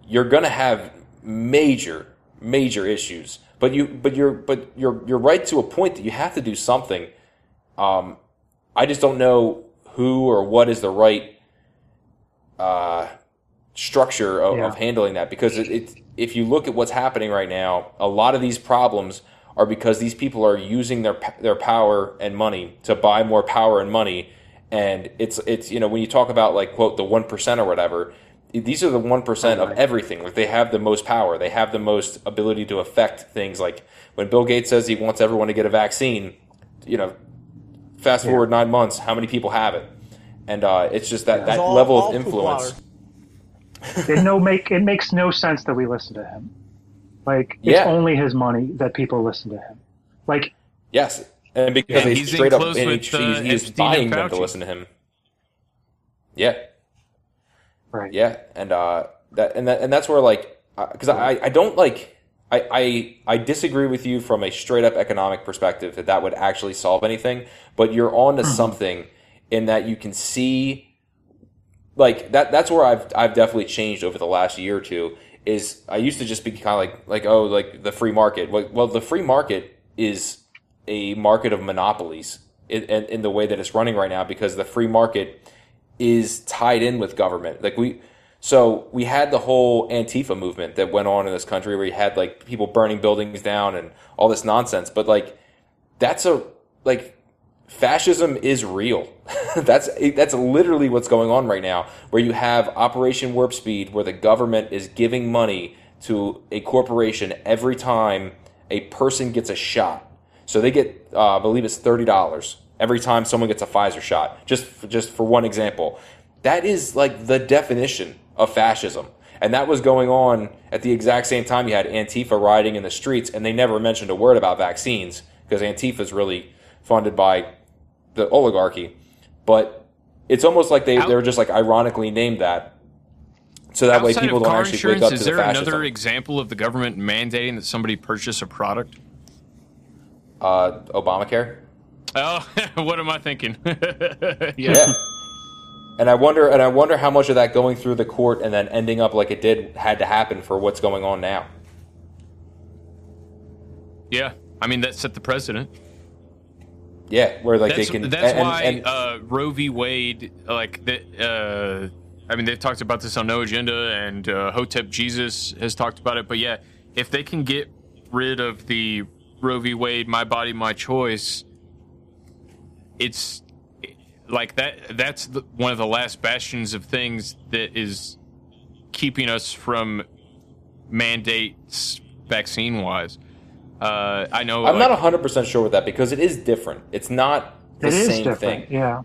Speaker 8: you're gonna have major major issues. But you but you're but you're you're right to a point that you have to do something. Um, I just don't know who or what is the right uh, structure of,
Speaker 9: Yeah.
Speaker 8: of handling that because it, it, if you look at what's happening right now, a lot of these problems are because these people are using their their power and money to buy more power and money, and it's it's you know when you talk about like quote the one percent or whatever, these are the one percent of everything. Like they have the most power, they have the most ability to affect things. Like when Bill Gates says he wants everyone to get a vaccine, you know, fast forward nine months, how many people have it? And uh, it's just that, that
Speaker 9: all-
Speaker 8: level
Speaker 9: all
Speaker 8: of influence.
Speaker 9: it no make it makes no sense that we listen to him. Like it's
Speaker 8: Yeah.
Speaker 9: only his money that people listen to him. Like
Speaker 8: Yes, and because
Speaker 5: Yeah, he's
Speaker 8: straight up and
Speaker 5: with,
Speaker 8: he's,
Speaker 5: uh,
Speaker 8: he's- he's buying them to listen to him. Yeah,
Speaker 9: right.
Speaker 8: Yeah, and uh, that and that and that's where like because I I don't like. I, I, I disagree with you from a straight up economic perspective that that would actually solve anything, but you're on to something in that you can see like that that's where I've I've definitely changed over the last year or two is I used to just be kind of like like oh like the free market. Well, the free market is a market of monopolies in, in, in the way that it's running right now because the free market is tied in with government. Like we so we had the whole Antifa movement that went on in this country where you had like people burning buildings down and all this nonsense. But like that's a like fascism is real. that's that's literally what's going on right now, where you have Operation Warp Speed, where the government is giving money to a corporation every time a person gets a shot. So they get, uh, I believe it's thirty dollars every time someone gets a Pfizer shot. Just for, just for one example, that is like the definition of fascism. And that was going on at the exact same time you had Antifa rioting in the streets, and they never mentioned a word about vaccines because Antifa is really funded by the oligarchy. But it's almost like they, they were just like ironically named that. So that way people don't actually wake up
Speaker 5: is
Speaker 8: to
Speaker 5: there
Speaker 8: the fascism.
Speaker 5: another example of the government mandating that somebody purchase a product?
Speaker 8: Uh, Obamacare?
Speaker 5: Oh, what am I thinking?
Speaker 8: Yeah. And I wonder, and I wonder how much of that going through the court and then ending up like it did had to happen for what's going on now.
Speaker 5: Yeah, I mean that set the precedent.
Speaker 8: Yeah, where like
Speaker 5: that's,
Speaker 8: they can.
Speaker 5: That's
Speaker 8: and-
Speaker 5: why
Speaker 8: and-
Speaker 5: uh, Roe v. Wade, like that. Uh, I mean, they've talked about this on No Agenda, and uh, Hotep Jesus has talked about it. But yeah, if they can get rid of the Roe v. Wade, my body, my choice, it's like that. That's the, one of the last bastions of things that is keeping us from mandates vaccine wise. Uh, I know.
Speaker 8: I'm
Speaker 5: like,
Speaker 8: not 100 percent sure with that because it is different. It's not the
Speaker 9: it is
Speaker 8: same
Speaker 9: different.
Speaker 8: thing.
Speaker 9: Yeah.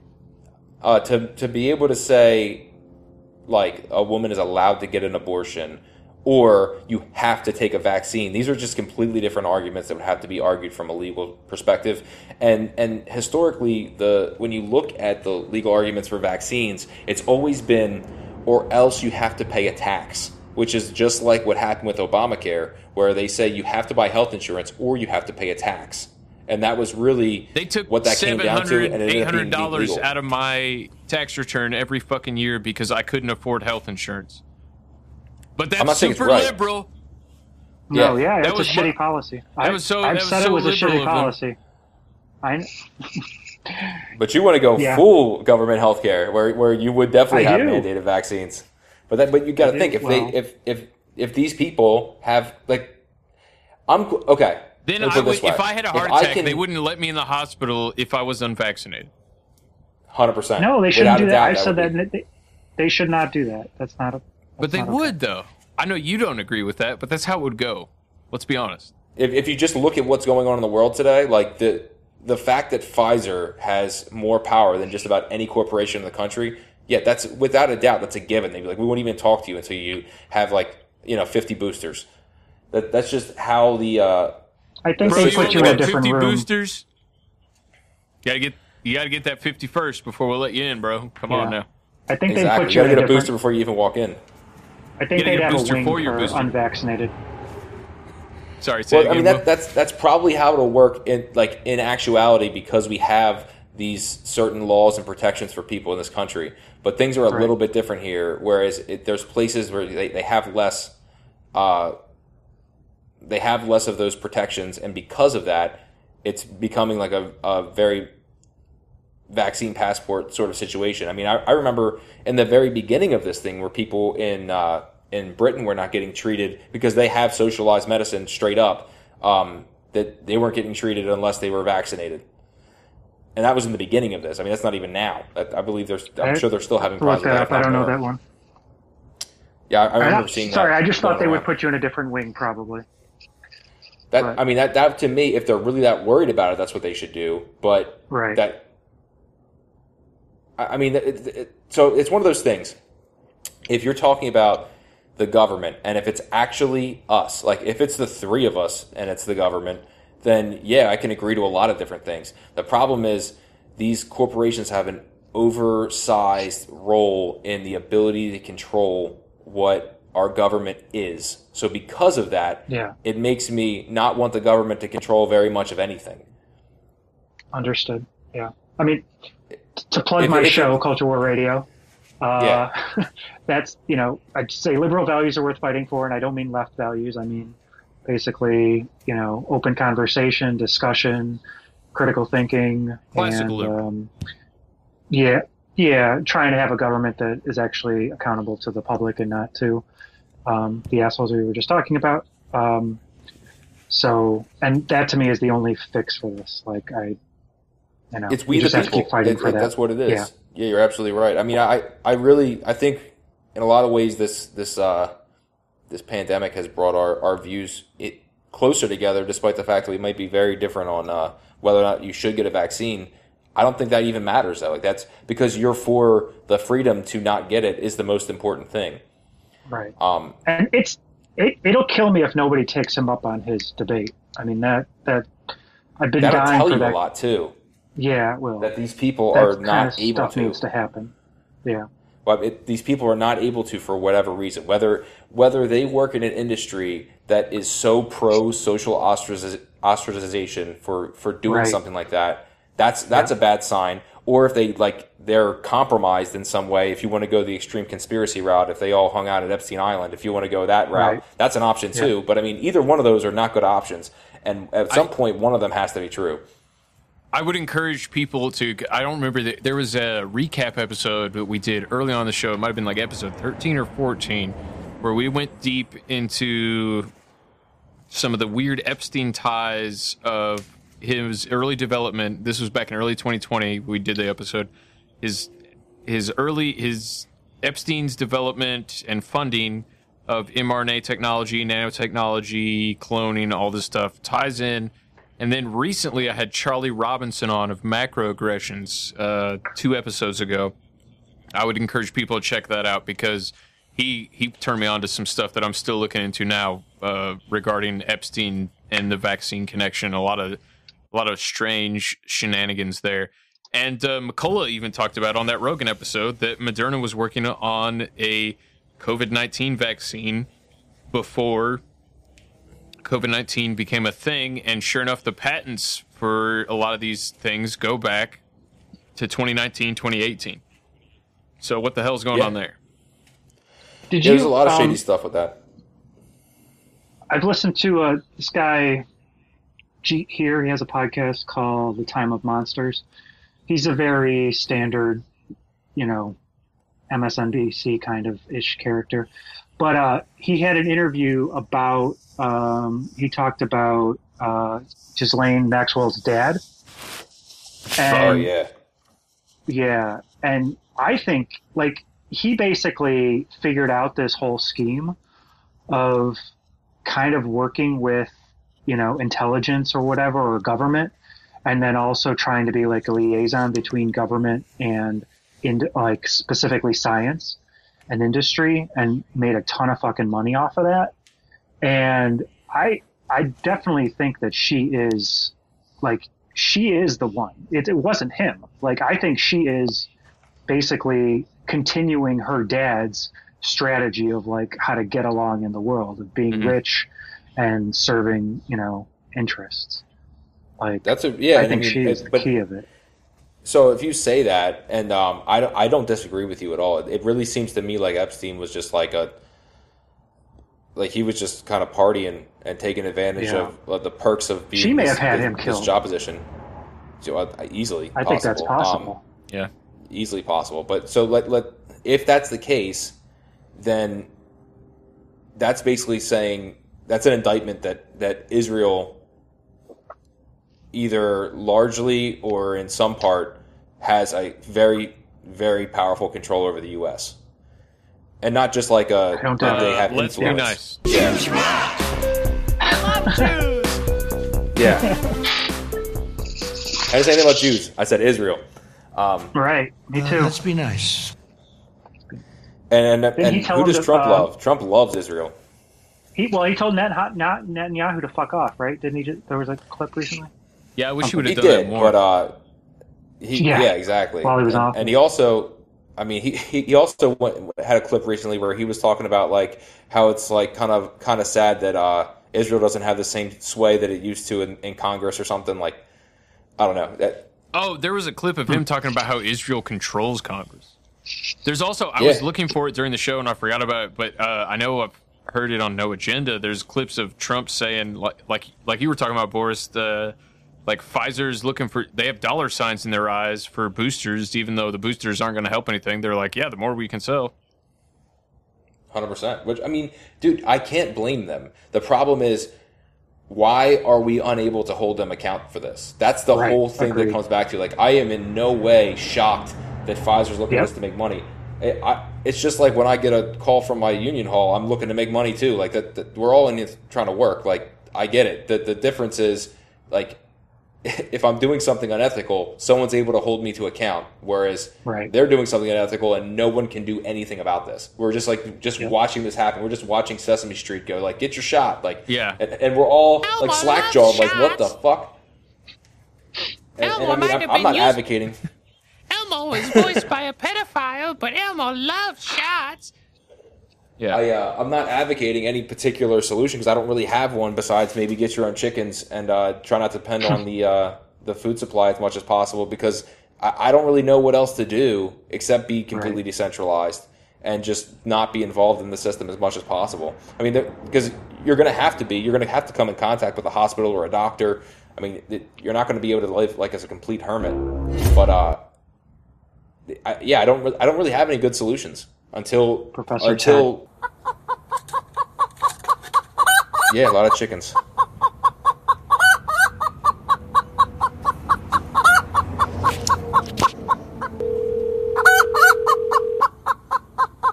Speaker 8: uh, to to be able to say like a woman is allowed to get an abortion or you have to take a vaccine these are just completely different arguments that would have to be argued from a legal perspective and and historically the when you look at the legal arguments for vaccines it's always been or else you have to pay a tax which is just like what happened with Obamacare where they say you have to buy health insurance or you have to pay a tax and that was really
Speaker 5: They took
Speaker 8: what that came down to and it ended up being
Speaker 5: $800 out of my tax return every fucking year because I couldn't afford health insurance. But
Speaker 8: I'm not
Speaker 5: that's
Speaker 8: it's
Speaker 5: super
Speaker 8: right.
Speaker 5: liberal.
Speaker 9: No, yeah,
Speaker 5: That
Speaker 9: that's a
Speaker 5: was
Speaker 9: shitty
Speaker 5: my-
Speaker 9: policy. I,
Speaker 5: was so-
Speaker 9: I've said
Speaker 5: so
Speaker 9: it was a shitty policy. I
Speaker 8: But you want to go
Speaker 9: Yeah.
Speaker 8: full government healthcare, where where you would definitely
Speaker 9: I
Speaker 8: have
Speaker 9: do.
Speaker 8: mandated vaccines. But that, but you got to think if
Speaker 9: well.
Speaker 8: they if if if these people have like, I'm okay.
Speaker 5: Then I would, if I had a heart
Speaker 8: If
Speaker 5: attack,
Speaker 8: can-
Speaker 5: they wouldn't let me in the hospital if I was unvaccinated.
Speaker 8: Hundred percent.
Speaker 9: no, they shouldn't
Speaker 8: Without
Speaker 9: do that.
Speaker 8: doubt,
Speaker 9: I said
Speaker 8: would
Speaker 9: that they, they should not do that. That's not a.
Speaker 5: But they
Speaker 9: not okay.
Speaker 5: would, though. I know you don't agree with that, but that's how it would go. Let's be honest.
Speaker 8: if, if you just look at what's going on in the world today, like the the fact that Pfizer has more power than just about any corporation in the country, yeah, that's without a doubt that's a given. They'd be like, we won't even talk to you until you have like you know fifty boosters. That that's just how the. Uh,
Speaker 9: I think
Speaker 8: the
Speaker 9: they put
Speaker 5: only
Speaker 9: you in a
Speaker 5: got
Speaker 8: works.
Speaker 9: different
Speaker 5: 50
Speaker 9: room.
Speaker 5: boosters. You gotta get you gotta get that 50 first before we'll let you in, bro. Come on now.
Speaker 9: I think they put
Speaker 8: You
Speaker 9: you
Speaker 8: gotta
Speaker 9: in a
Speaker 8: get a
Speaker 9: different.
Speaker 8: booster before you even walk in.
Speaker 9: I think they'd
Speaker 5: get a
Speaker 9: have a
Speaker 5: booster
Speaker 9: wing
Speaker 5: for your
Speaker 9: for
Speaker 5: booster.
Speaker 9: unvaccinated.
Speaker 5: Sorry, say
Speaker 8: Well, I mean that, that's that's probably how it'll work in like in actuality because we have these certain laws and protections for people in this country. But things are a
Speaker 9: Right.
Speaker 8: little bit different here. Whereas it, there's places where they, they have less, uh, they have less of those protections, and because of that, it's becoming like a, a very vaccine passport sort of situation. I mean, I, I remember in the very beginning of this thing where people in uh, in Britain were not getting treated because they have socialized medicine straight up. Um, that they weren't getting treated unless they were vaccinated, and that was in the beginning of this. I mean, that's not even now. I, I believe there's. I'm
Speaker 9: I-
Speaker 8: sure they're still having
Speaker 9: I'll look
Speaker 8: problems.
Speaker 9: that
Speaker 8: with uh,
Speaker 9: up. I don't know that one.
Speaker 8: Yeah, I, I uh, remember
Speaker 9: I'm
Speaker 8: seeing.
Speaker 9: sorry, I just thought they would put you in a different wing, probably.
Speaker 8: That I mean, that that to me, if they're really that worried about it, that's what they should do. But
Speaker 9: Right.
Speaker 8: that, I I mean, it, it, so it's one of those things. If you're talking about the government, and if it's actually us, like if it's the three of us and it's the government, then yeah, I can agree to a lot of different things. The problem is these corporations have an oversized role in the ability to control what our government is. So because of that,
Speaker 9: Yeah.
Speaker 8: it makes me not want the government to control very much of anything.
Speaker 9: Understood. Yeah. I mean, to plug
Speaker 8: If-
Speaker 9: my
Speaker 8: if-
Speaker 9: show, Culture War Radio, uh,
Speaker 8: Yeah.
Speaker 9: that's, you know, I'd say liberal values are worth fighting for, and I don't mean left values. I mean, basically, you know, open conversation, discussion, critical thinking.
Speaker 5: Classical
Speaker 9: and, um, yeah. Yeah. Trying to have a government that is actually accountable to the public and not to um, the assholes we were just talking about. Um, so, and that to me is the only fix for this. Like, I, you know,
Speaker 8: it's we
Speaker 9: you
Speaker 8: the
Speaker 9: just have to
Speaker 8: people.
Speaker 9: keep fighting
Speaker 8: It-
Speaker 9: for
Speaker 8: it-
Speaker 9: that.
Speaker 8: That's what it is.
Speaker 9: Yeah.
Speaker 8: Yeah. you're absolutely right. I mean, I, I really, I think in a lot of ways this, this, uh, this pandemic has brought our, our views it closer together, despite the fact that we might be very different on, uh, whether or not you should get a vaccine. I don't think that even matters though. Like that's because you're for the freedom to not get it is the most important thing.
Speaker 9: Right.
Speaker 8: Um,
Speaker 9: And it's it, it'll kill me if nobody takes him up on his debate. I mean that that I've been
Speaker 8: that'll
Speaker 9: dying
Speaker 8: tell
Speaker 9: for
Speaker 8: you
Speaker 9: that.
Speaker 8: a lot too.
Speaker 9: Yeah, well,
Speaker 8: That these people
Speaker 9: that
Speaker 8: are not able
Speaker 9: stuff
Speaker 8: to.
Speaker 9: needs to happen. Yeah.
Speaker 8: Well, it, these people are not able to for whatever reason. Whether whether they work in an industry that is so pro social ostraciz- ostracization for for doing
Speaker 9: Right.
Speaker 8: something like that, that's that's a bad sign. Or if they like they're compromised in some way. If you want to go the extreme conspiracy route, if they all hung out at Epstein Island, if you want to go that route,
Speaker 9: Right.
Speaker 8: that's an option
Speaker 9: Yeah.
Speaker 8: too. But I mean, either one of those are not good options. And at some point, one of them has to be true.
Speaker 5: I would encourage people to. I don't remember that there was a recap episode that we did early on the show. It might have been like episode thirteen or fourteen, where we went deep into some of the weird Epstein ties of his early development. This was back in early 2020. We did the episode. His his early his Epstein's development and funding of mRNA technology, nanotechnology, cloning, all this stuff ties in. And then recently, I had Charlie Robinson on of Macroaggressions uh, two episodes ago. I would encourage people to check that out because he he turned me on to some stuff that I'm still looking into now uh, regarding Epstein and the vaccine connection. A lot of a lot of strange shenanigans there. And uh, McCullough even talked about on that Rogan episode that Moderna was working on a COVID 19 vaccine before COVID 19 became a thing. And sure enough, the patents for a lot of these things go back to 2019, 2018. So, what the hell's going
Speaker 8: Yeah.
Speaker 5: on there?
Speaker 9: Did
Speaker 8: Yeah, There's a lot of shady
Speaker 9: um,
Speaker 8: stuff with that.
Speaker 9: I've listened to uh, this guy, Jeet Heer. He has a podcast called The Time of Monsters. He's a very standard, you know, MSNBC kind of ish character. But uh, he had an interview about, um, he talked about uh, Ghislaine Maxwell's dad.
Speaker 8: oh
Speaker 9: And-
Speaker 8: yeah.
Speaker 9: Yeah, and I think like he basically figured out this whole scheme of kind of working with, you know, intelligence or whatever or government and then also trying to be like a liaison between government and in like specifically science and industry and made a ton of fucking money off of that. And I I definitely think that she is like she is the one. It, it wasn't him. Like I think she is basically continuing her dad's strategy of like how to get along in the world of being rich and serving, you know, interests. Like
Speaker 8: That's a yeah.
Speaker 9: I
Speaker 8: and
Speaker 9: think
Speaker 8: mean,
Speaker 9: she is the
Speaker 8: but-
Speaker 9: key of it.
Speaker 8: So if you say that, and um, I don't, I don't disagree with you at all. It really seems to me like Epstein was just like a, like he was just kind of partying and taking advantage
Speaker 9: Yeah.
Speaker 8: of, of the perks of being.
Speaker 9: She may
Speaker 8: this-
Speaker 9: have had
Speaker 8: this-
Speaker 9: him
Speaker 8: this
Speaker 9: killed.
Speaker 8: job position. So, uh, easily,
Speaker 9: I think that's
Speaker 8: possible. Um,
Speaker 9: possible.
Speaker 5: yeah,
Speaker 8: easily possible. But so let let if that's the case, then that's basically saying that's an indictment that that Israel either largely or in some part has a very very powerful control over the U.S. And not just like a
Speaker 9: don't
Speaker 8: that they
Speaker 9: it.
Speaker 8: have
Speaker 5: let's be nice.
Speaker 8: Yeah.
Speaker 22: I love Jews.
Speaker 8: Yeah. I didn't say anything about Jews. I said Israel. Um,
Speaker 9: Right. Me too.
Speaker 31: let's be nice.
Speaker 8: and and, and who
Speaker 9: him
Speaker 8: does
Speaker 9: to,
Speaker 8: Trump
Speaker 9: uh,
Speaker 8: love? Trump loves Israel.
Speaker 9: He well, he told Net, Net, Netanyahu to fuck off, right? Didn't he? Just, there was a clip recently.
Speaker 5: Yeah, I wish he would have done
Speaker 8: did,
Speaker 5: that more.
Speaker 8: but uh, he yeah,
Speaker 9: Yeah.
Speaker 8: exactly.
Speaker 9: While he was
Speaker 8: and,
Speaker 9: off.
Speaker 8: and he also, I mean, he he, he also went, had a clip recently where he was talking about like how it's like kind of kind of sad that uh, Israel doesn't have the same sway that it used to in, in Congress or something like. I don't know. That,
Speaker 5: Oh, there was a clip of
Speaker 8: Hmm.
Speaker 5: him talking about how Israel controls Congress. There's also I was looking for it during the show and I forgot about it, but uh, I know I've heard it on No Agenda. There's clips of Trump saying like like like you were talking about Boris the like Pfizer's looking for they have dollar signs in their eyes for boosters even though the boosters aren't going to help anything. They're like, yeah, the more we can sell.
Speaker 8: Hundred percent. Which I mean, dude, I can't blame them. The problem is, why are we unable to hold them account for this? That's the
Speaker 9: Right.
Speaker 8: whole thing
Speaker 9: Agreed.
Speaker 8: that comes back to. Like, I am in no way shocked that Pfizer's looking
Speaker 9: Yep.
Speaker 8: at this to make money. It, I, it's just like when I get a call from my union hall, I'm looking to make money too. Like that, that we're all in trying to work. Like I get it. The the difference is like if I'm doing something unethical, someone's able to hold me to account. Whereas
Speaker 9: Right.
Speaker 8: they're doing something unethical and no one can do anything about this. We're just like just watching this happen. We're just watching Sesame Street go like, get your shot, like
Speaker 5: Yeah.
Speaker 8: and, and we're all
Speaker 22: Elmo
Speaker 8: like slack jawed, like what the fuck. And, and
Speaker 22: Elmo
Speaker 8: I mean,
Speaker 22: might
Speaker 8: I'm,
Speaker 22: have
Speaker 8: I'm
Speaker 22: been
Speaker 8: not
Speaker 22: used-
Speaker 8: advocating.
Speaker 22: Elmo is voiced by a pedophile, but Elmo loves shots.
Speaker 5: Yeah.
Speaker 8: I, uh, I'm not advocating any particular solution because I don't really have one besides maybe get your own chickens and uh, try not to depend on the uh, the food supply as much as possible because I, I don't really know what else to do except be completely decentralized and just not be involved in the system as much as possible. I mean, because you're going to have to be, you're going to have to come in contact with a hospital or a doctor. I mean, it, you're not going to be able to live like as a complete hermit. But uh, I, yeah, I don't, re- I don't really have any good solutions until
Speaker 9: Professor
Speaker 8: until. Yeah, a lot of chickens.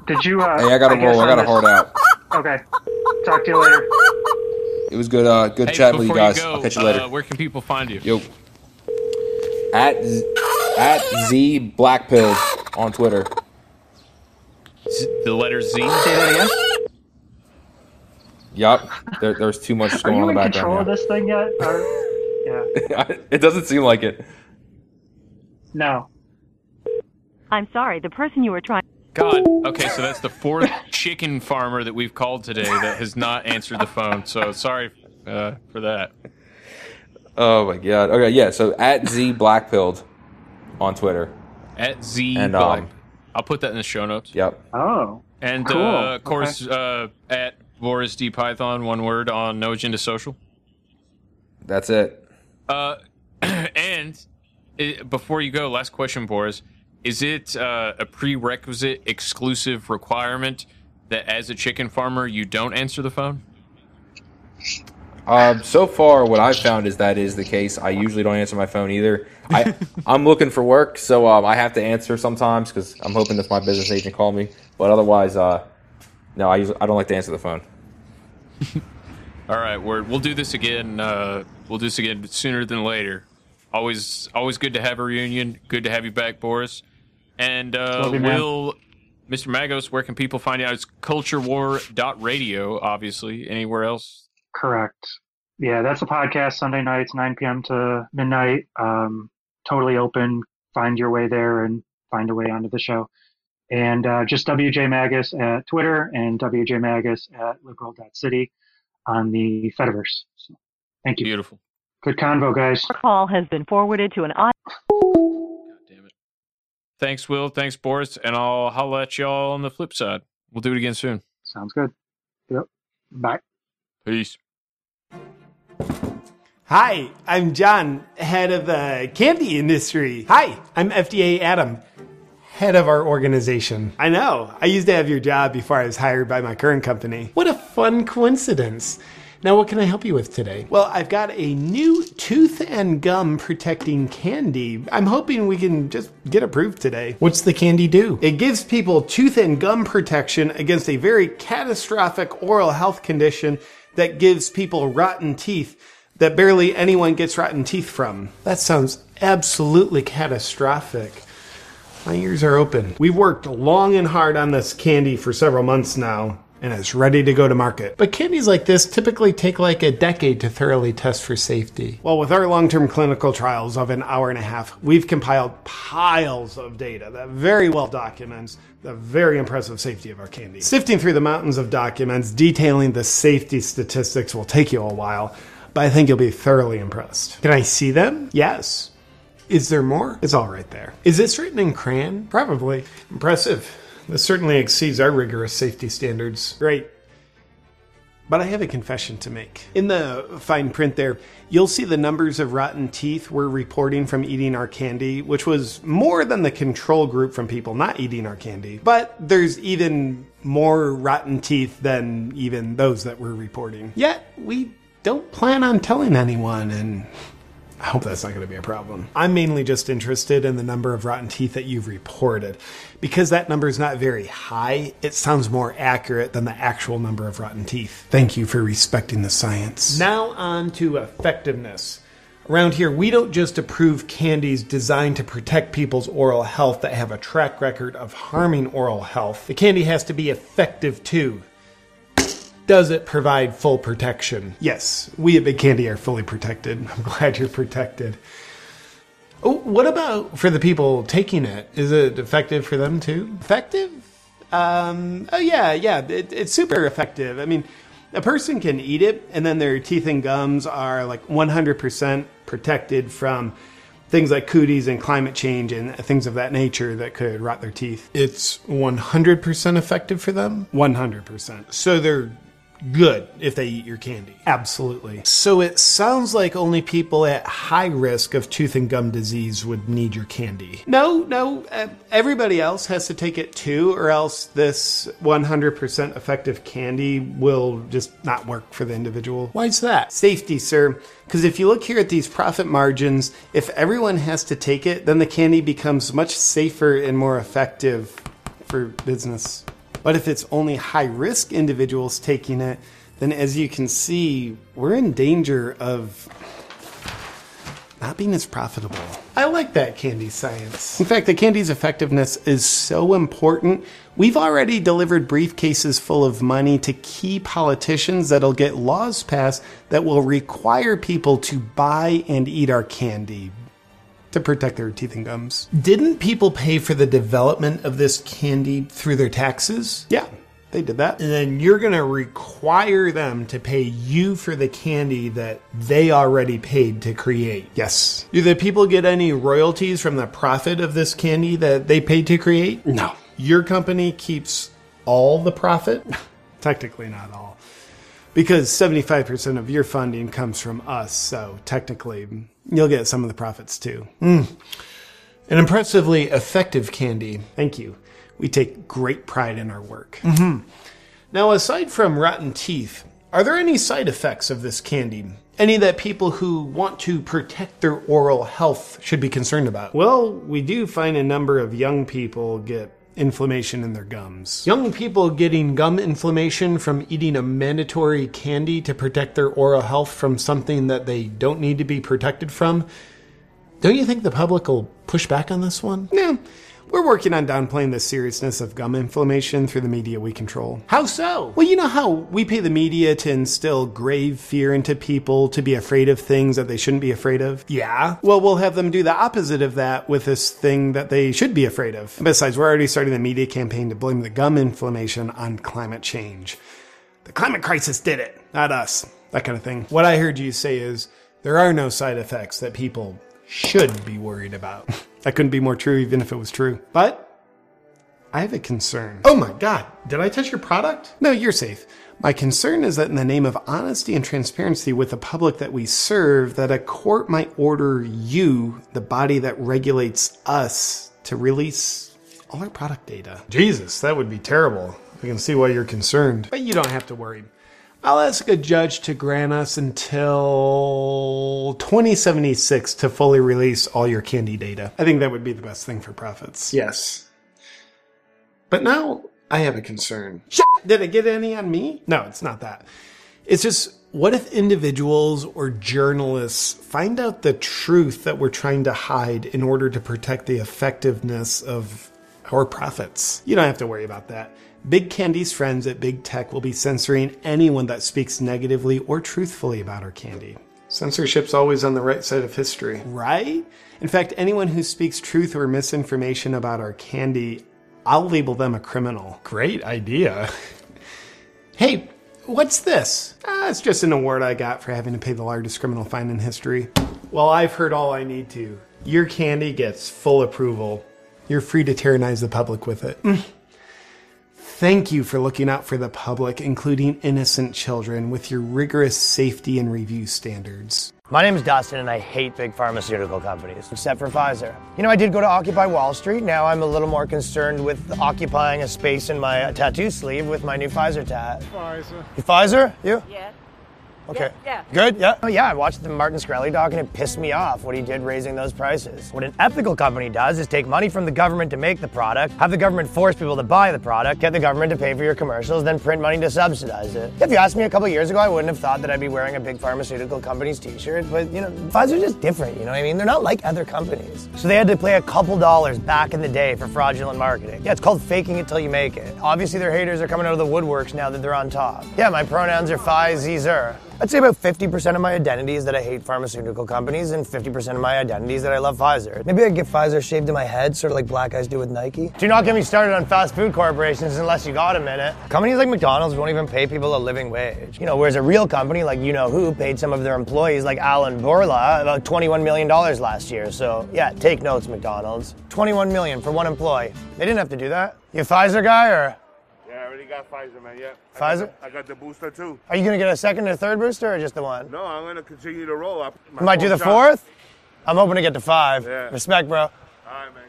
Speaker 9: Did you? Uh,
Speaker 8: Hey, I gotta
Speaker 9: guess
Speaker 8: roll. I
Speaker 9: on
Speaker 8: got a hard out.
Speaker 9: Okay. Talk to you later.
Speaker 8: It was good. Uh, good
Speaker 5: Hey,
Speaker 8: chatting with you
Speaker 5: before
Speaker 8: guys.
Speaker 5: go,
Speaker 8: I'll catch you later.
Speaker 5: Uh, where can people find you?
Speaker 8: Yo. At Z, at Z Blackpilled on Twitter.
Speaker 5: Z- the letter Z.
Speaker 9: Say that again.
Speaker 8: Yup. There, there's too much
Speaker 9: Are
Speaker 8: going
Speaker 9: you
Speaker 8: on in
Speaker 9: in
Speaker 8: the
Speaker 9: control of this thing yet? Or, yeah.
Speaker 8: it doesn't seem like it.
Speaker 9: No.
Speaker 10: I'm sorry, the person you were trying.
Speaker 5: God. Okay, so that's the fourth chicken farmer that we've called today that has not answered the phone. So sorry uh, for that.
Speaker 8: Oh my god. Okay, yeah. So at Z Blackpilled on Twitter.
Speaker 5: At Z
Speaker 8: And,
Speaker 5: Black.
Speaker 8: um,
Speaker 5: I'll put that in the show notes.
Speaker 8: Yep.
Speaker 9: Oh.
Speaker 5: And
Speaker 9: Cool.
Speaker 5: uh, of course, uh, at Boris D Python, one word on No Agenda Social.
Speaker 8: That's it.
Speaker 5: Uh, and uh before you go, last question, Boris: Is it uh, a prerequisite, exclusive requirement that as a chicken farmer you don't answer the phone?
Speaker 8: Um, so far, what I've found is that is the case. I usually don't answer my phone either. I I'm looking for work, so um, I have to answer sometimes because I'm hoping that my business agent call me. But otherwise, uh, no, I usually, I don't like to answer the phone.
Speaker 5: All right, we're, we'll do this again. Uh, we'll do this again sooner than later. Always, always good to have a reunion. Good to have you back, Boris. And uh,
Speaker 9: you,
Speaker 5: will Mr. Maggos, where can people find out? It's culturewar.radio, obviously. Anywhere else?
Speaker 9: Correct. Yeah, that's a podcast Sunday nights, 9 p.m. to midnight. Um, totally open. Find your way there and find a way onto the show. And uh, just WJ Maggos at Twitter and WJ Maggos at liberal.city. on the Fediverse. So, thank you.
Speaker 5: Beautiful.
Speaker 9: Good convo, guys.
Speaker 32: Your call has been forwarded to an audio.
Speaker 5: Thanks, Will. Thanks, Boris. And I'll holla at y'all on the flip side. We'll do it again soon.
Speaker 9: Sounds good. Yep. Bye.
Speaker 5: Peace.
Speaker 33: Hi, I'm John, head of the candy industry. Hi, I'm FDA Adam, head of our organization. I know, I used to have your job before I was hired by my current company. What a fun coincidence. Now, what can I help you with today? Well, I've got a new tooth and gum protecting candy. I'm hoping we can just get approved today. What's the candy do? It gives people tooth and gum protection against a very catastrophic oral health condition that gives people rotten teeth that barely anyone gets rotten teeth from. That sounds absolutely catastrophic. My ears are open. We've worked long and hard on this candy for several months now, and it's ready to go to market. But candies like this typically take like a decade to thoroughly test for safety. Well, with our long term clinical trials of an hour and a half, we've compiled piles of data that very well documents the very impressive safety of our candy. Sifting through the mountains of documents detailing the safety statistics will take you a while, but I think you'll be thoroughly impressed. Can I see them? Yes. Is there more? It's all right there. Is this written in crayon? Probably. Impressive. This certainly exceeds our rigorous safety standards. Great. But I have a confession to make. In the fine print there, you'll see the numbers of rotten teeth we're reporting from eating our candy, which was more than the control group from people not eating our candy. But there's even more rotten teeth than even those that we're reporting. Yet, we don't plan on telling anyone, and I hope that's not going to be a problem. I'm mainly just interested in the number of rotten teeth that you've reported. Because that number is not very high, it sounds more accurate than the actual number of rotten teeth. Thank you for respecting the science. Now on to effectiveness. Around here, we don't just approve candies designed to protect people's oral health that have a track record of harming oral health. The candy has to be effective too. Does it provide full protection? Yes, we at Big Candy are fully protected. I'm glad you're protected. Oh, what about for the people taking it? Is it effective for them too? Effective? Um, oh yeah, yeah, it, it's super effective. I mean, a person can eat it, and then their teeth and gums are like 100% protected from things like cooties and climate change and things of that nature that could rot their teeth. It's 100% effective for them? 100%. So they're good if they eat your candy. Absolutely. So it sounds like only people at high risk of tooth and gum disease would need your candy. No, no, uh, everybody else has to take it too, or else this 100% effective candy will just not work for the individual. Why's that? Safety, sir. Because if you look here at these profit margins, if everyone has to take it, then the candy becomes much safer and more effective for business. But if it's only high risk individuals taking it, then as you can see, we're in danger of not being as profitable. I like that candy science. In fact, the candy's effectiveness is so important. We've already delivered briefcases full of money to key politicians that'll get laws passed that will require people to buy and eat our candy to protect their teeth and gums. Didn't people pay for the development of this candy through their taxes? Yeah, they did that. And then you're going to require them to pay you for the candy that they already paid to create. Yes. Do the people get any royalties from the profit of this candy that they paid to create? No. Your company keeps all the profit? Technically, not all. Because 75% of your funding comes from us, so technically you'll get some of the profits too. Mm. An impressively effective candy. Thank you. We take great pride in our work. Mm-hmm. Now, aside from rotten teeth, are there any side effects of this candy? Any that people who want to protect their oral health should be concerned about? Well, we do find a number of young people get inflammation in their gums. Young people getting gum inflammation from eating a mandatory candy to protect their oral health from something that they don't need to be protected from. Don't you think the public will push back on this one? No. We're working on downplaying the seriousness of gum inflammation through the media we control. How so? Well, you know how we pay the media to instill grave fear into people to be afraid of things that they shouldn't be afraid of? Yeah. Well, we'll have them do the opposite of that with this thing that they should be afraid of. Besides, we're already starting the media campaign to blame the gum inflammation on climate change. The climate crisis did it, not us. That kind of thing. What I heard you say is there are no side effects that people should be worried about. that couldn't be more true, even if it was true. But I have a concern. Oh my god, did I touch your product? No, you're safe. My concern is that in the name of honesty and transparency with the public that we serve, that a court might order you, the body that regulates us, to release all our product data. Jesus, that would be terrible. I can see why you're concerned. But you don't have to worry. I'll ask a judge to grant us until 2076 to fully release all your candy data. I think that would be the best thing for profits. Yes. But now I have a concern. Shit! Did it get any on me? No, it's not that. It's just what if individuals or journalists find out the truth that we're trying to hide in order to protect the effectiveness of our profits? You don't have to worry about that. Big Candy's friends at Big Tech will be censoring anyone that speaks negatively or truthfully about our candy. Censorship's always on the right side of history. Right? In fact, anyone who speaks truth or misinformation about our candy, I'll label them a criminal. Great idea. hey, what's this? Ah, it's just an award I got for having to pay the largest criminal fine in history. Well, I've heard all I need to. Your candy gets full approval. You're free to tyrannize the public with it. Thank you for looking out for the public, including innocent children, with your rigorous safety and review standards.
Speaker 34: My name is Dustin, and I hate big pharmaceutical companies, except for Pfizer. You know, I did go to Occupy Wall Street. Now I'm a little more concerned with occupying a space in my tattoo sleeve with my new Pfizer tat.
Speaker 35: Pfizer.
Speaker 34: You Pfizer? You?
Speaker 36: Yeah.
Speaker 34: Okay.
Speaker 36: Yeah.
Speaker 34: Good? Yeah. Oh, yeah, I watched the Martin Shkreli doc and it pissed me off what he did raising those prices. What an ethical company does is take money from the government to make the product, have the government force people to buy the product, get the government to pay for your commercials, then print money to subsidize it. If you asked me a couple years ago, I wouldn't have thought that I'd be wearing a big pharmaceutical company's t-shirt, but you know, Pfizer's just different, you know what I mean? They're not like other companies. So they had to play a couple dollars back in the day for fraudulent marketing. Yeah, it's called faking it till you make it. Obviously their haters are coming out of the woodworks now that they're on top. Yeah, my pronouns are Pfi, Zer. I'd say about 50% of my identity is that I hate pharmaceutical companies, and 50% of my identity is that I love Pfizer. Maybe I'd get Pfizer shaved in my head, sort of like black guys do with Nike. Do not get me started on fast food corporations unless you got a minute. Companies like McDonald's won't even pay people a living wage. You know, whereas a real company like You Know Who paid some of their employees, like Alan Bourla, about $21 million last year. So, yeah, take notes, McDonald's. 21 million for one employee. They didn't have to do that. You Pfizer guy or?
Speaker 37: I already got Pfizer, man. Yeah. I
Speaker 34: Pfizer?
Speaker 37: got the- I got the booster too.
Speaker 34: Are you gonna get a second or third booster or just the one?
Speaker 37: No, I'm gonna continue to roll up.
Speaker 34: You might do the fourth? I'm hoping to get to five.
Speaker 37: Yeah.
Speaker 34: Respect, bro.
Speaker 37: All right, man.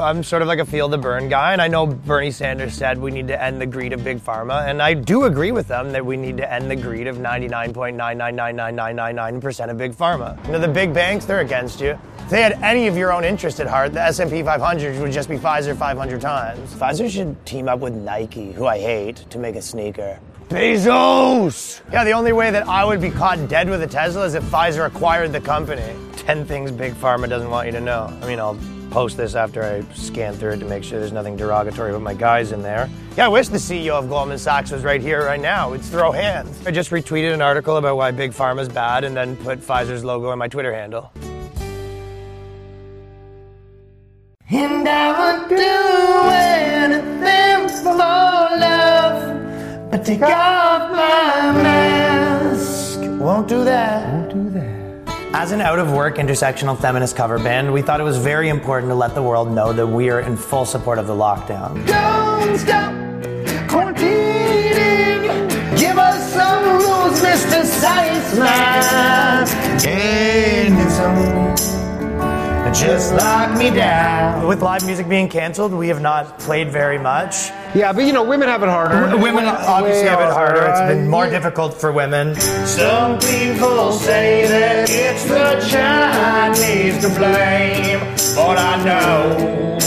Speaker 34: I'm sort of like a feel the burn guy, and I know Bernie Sanders said we need to end the greed of big pharma, and I do agree with them that we need to end the greed of 99.9999999% of big pharma. You know, the big banks, they're against you. If they had any of your own interest at heart, the S&P 500 would just be Pfizer 500 times. Pfizer should team up with Nike, who I hate, to make a sneaker. Bezos! Yeah, the only way that I would be caught dead with a Tesla is if Pfizer acquired the company. 10 things Big Pharma doesn't want you to know. I mean, I'll post this after I scan through it to make sure there's nothing derogatory about my guys in there. Yeah, I wish the CEO of Goldman Sachs was right here right now. We'd throw hands. I just retweeted an article about why Big Pharma's bad and then put Pfizer's logo in my Twitter handle.
Speaker 1: And I would do anything for love, but take off my mask.
Speaker 34: Won't do that. Won't do that. As an out of work intersectional feminist cover band, we thought it was very important to let the world know that we are in full support of the lockdown.
Speaker 1: Don't stop quarantining. Give us some rules, Mr. Science Man. Gain some. Just lock me down.
Speaker 34: With live music being canceled, we have not played very much.
Speaker 4: Yeah, but you know, women have it harder.
Speaker 34: W- Women obviously have it harder. It's been
Speaker 4: right?
Speaker 34: more difficult for women.
Speaker 1: Some people say that it's the Chinese to blame, but I know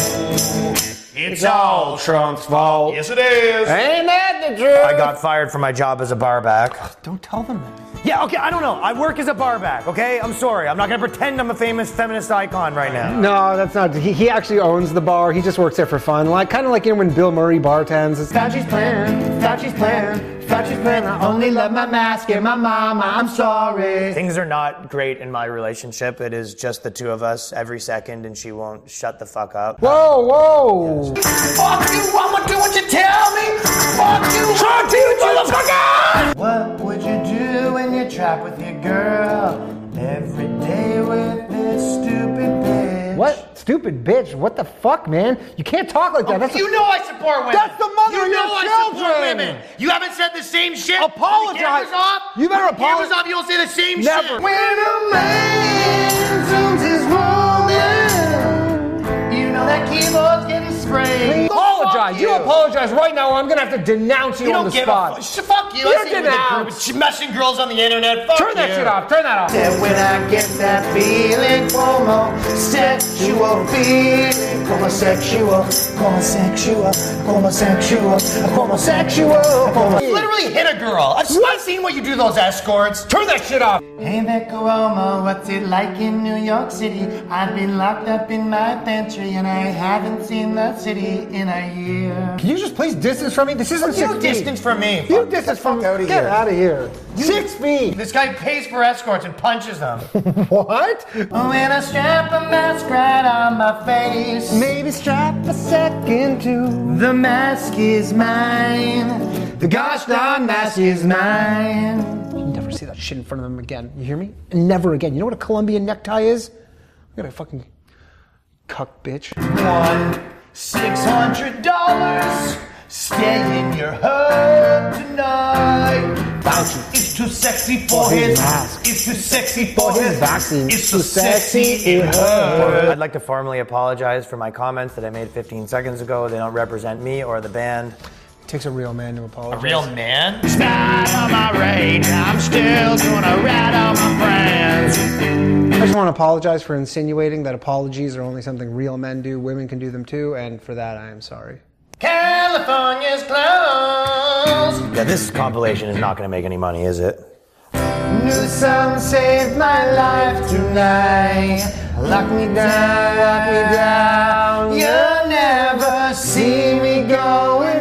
Speaker 1: it's all Trump's fault. Yes, it is. Ain't that the truth?
Speaker 34: I got fired from my job as a barback.
Speaker 4: Don't tell them that.
Speaker 34: Yeah, okay, I don't know. I work as a barback, okay? I'm sorry. I'm not gonna pretend I'm a famous feminist icon right now.
Speaker 4: No, that's not. He, he actually owns the bar. He just works there for fun. Like kind of like you know when Bill Murray bartends. It's
Speaker 1: Fauci's plan, Fauci's plan, Thought she's playing. I only love my mask and my mama. I'm sorry. Things are not great in my relationship. It is just the two of us every second, and she won't shut the fuck up.
Speaker 12: Whoa, whoa!
Speaker 1: Fuck you! I'ma do what you tell me. Fuck you! Fuck you, motherfucker! What would you do when you're trapped with your girl every day with this stupid bitch?
Speaker 12: What? Stupid bitch. What the fuck, man? You can't talk like that. That's
Speaker 1: you know I support women.
Speaker 12: That's the mother
Speaker 1: you
Speaker 12: of your
Speaker 1: know I
Speaker 12: children.
Speaker 1: support women. You haven't said the same shit.
Speaker 12: Apologize.
Speaker 1: When off.
Speaker 12: You better
Speaker 1: the camera's
Speaker 12: apologize.
Speaker 1: off. You don't say the same
Speaker 12: Never.
Speaker 1: shit. When a man zooms his woman, you know that keyboard's getting sprayed.
Speaker 12: Apologize. You. apologize right now, or I'm gonna have to denounce you,
Speaker 1: You
Speaker 12: on
Speaker 1: don't
Speaker 12: the
Speaker 1: give
Speaker 12: spot.
Speaker 1: a fuck. Fuck you.
Speaker 12: You're
Speaker 1: I see you with the
Speaker 12: denounced.
Speaker 1: messing girls on the internet. Fuck
Speaker 12: Turn that shit off. Turn that off.
Speaker 1: And when I get that feeling, homosexual feeling, homosexual, homosexual, homosexual, homosexual, homosexual. Literally hit a girl. I've, I've seen what you do to those escorts.
Speaker 12: Turn that shit off.
Speaker 1: Hey there, Cuomo, what's it like in New York City? I've been locked up in my pantry and I haven't seen the city in a year.
Speaker 12: Can you just please distance from me? This isn't
Speaker 1: You
Speaker 12: six feet.
Speaker 1: distance from me.
Speaker 12: You distance from me.
Speaker 1: out of
Speaker 12: Get
Speaker 1: here.
Speaker 12: out of here. Six feet.
Speaker 1: This guy pays for escorts and punches them.
Speaker 12: What?
Speaker 1: Oh, when I strap a mask right on my face,
Speaker 12: maybe strap a second too.
Speaker 1: The mask is mine. The gosh darn mask is mine.
Speaker 12: Never see that shit in front of them again. You hear me? Never again. You know what a Colombian necktie is? I got a fucking cuck bitch.
Speaker 1: One six hundred dollars. Stay in your hood tonight.
Speaker 12: Fauci.
Speaker 1: It's too sexy for his
Speaker 12: mask.
Speaker 1: It's too sexy for his
Speaker 12: vaccine.
Speaker 1: It's too sexy in her.
Speaker 34: I'd like to formally apologize for my comments that I made 15 seconds ago. They don't represent me or the band.
Speaker 12: It takes a real man to apologize.
Speaker 1: A real man? It's not on my rage. I'm still gonna rat on my friends.
Speaker 12: I just want to apologize for insinuating that apologies are only something real men do. Women can do them too, and for that, I am sorry.
Speaker 1: California's closed.
Speaker 34: Yeah, this compilation is not going to make any money, is it?
Speaker 1: Newsom saved my life tonight. Lock me down, lock me down. You'll never see me going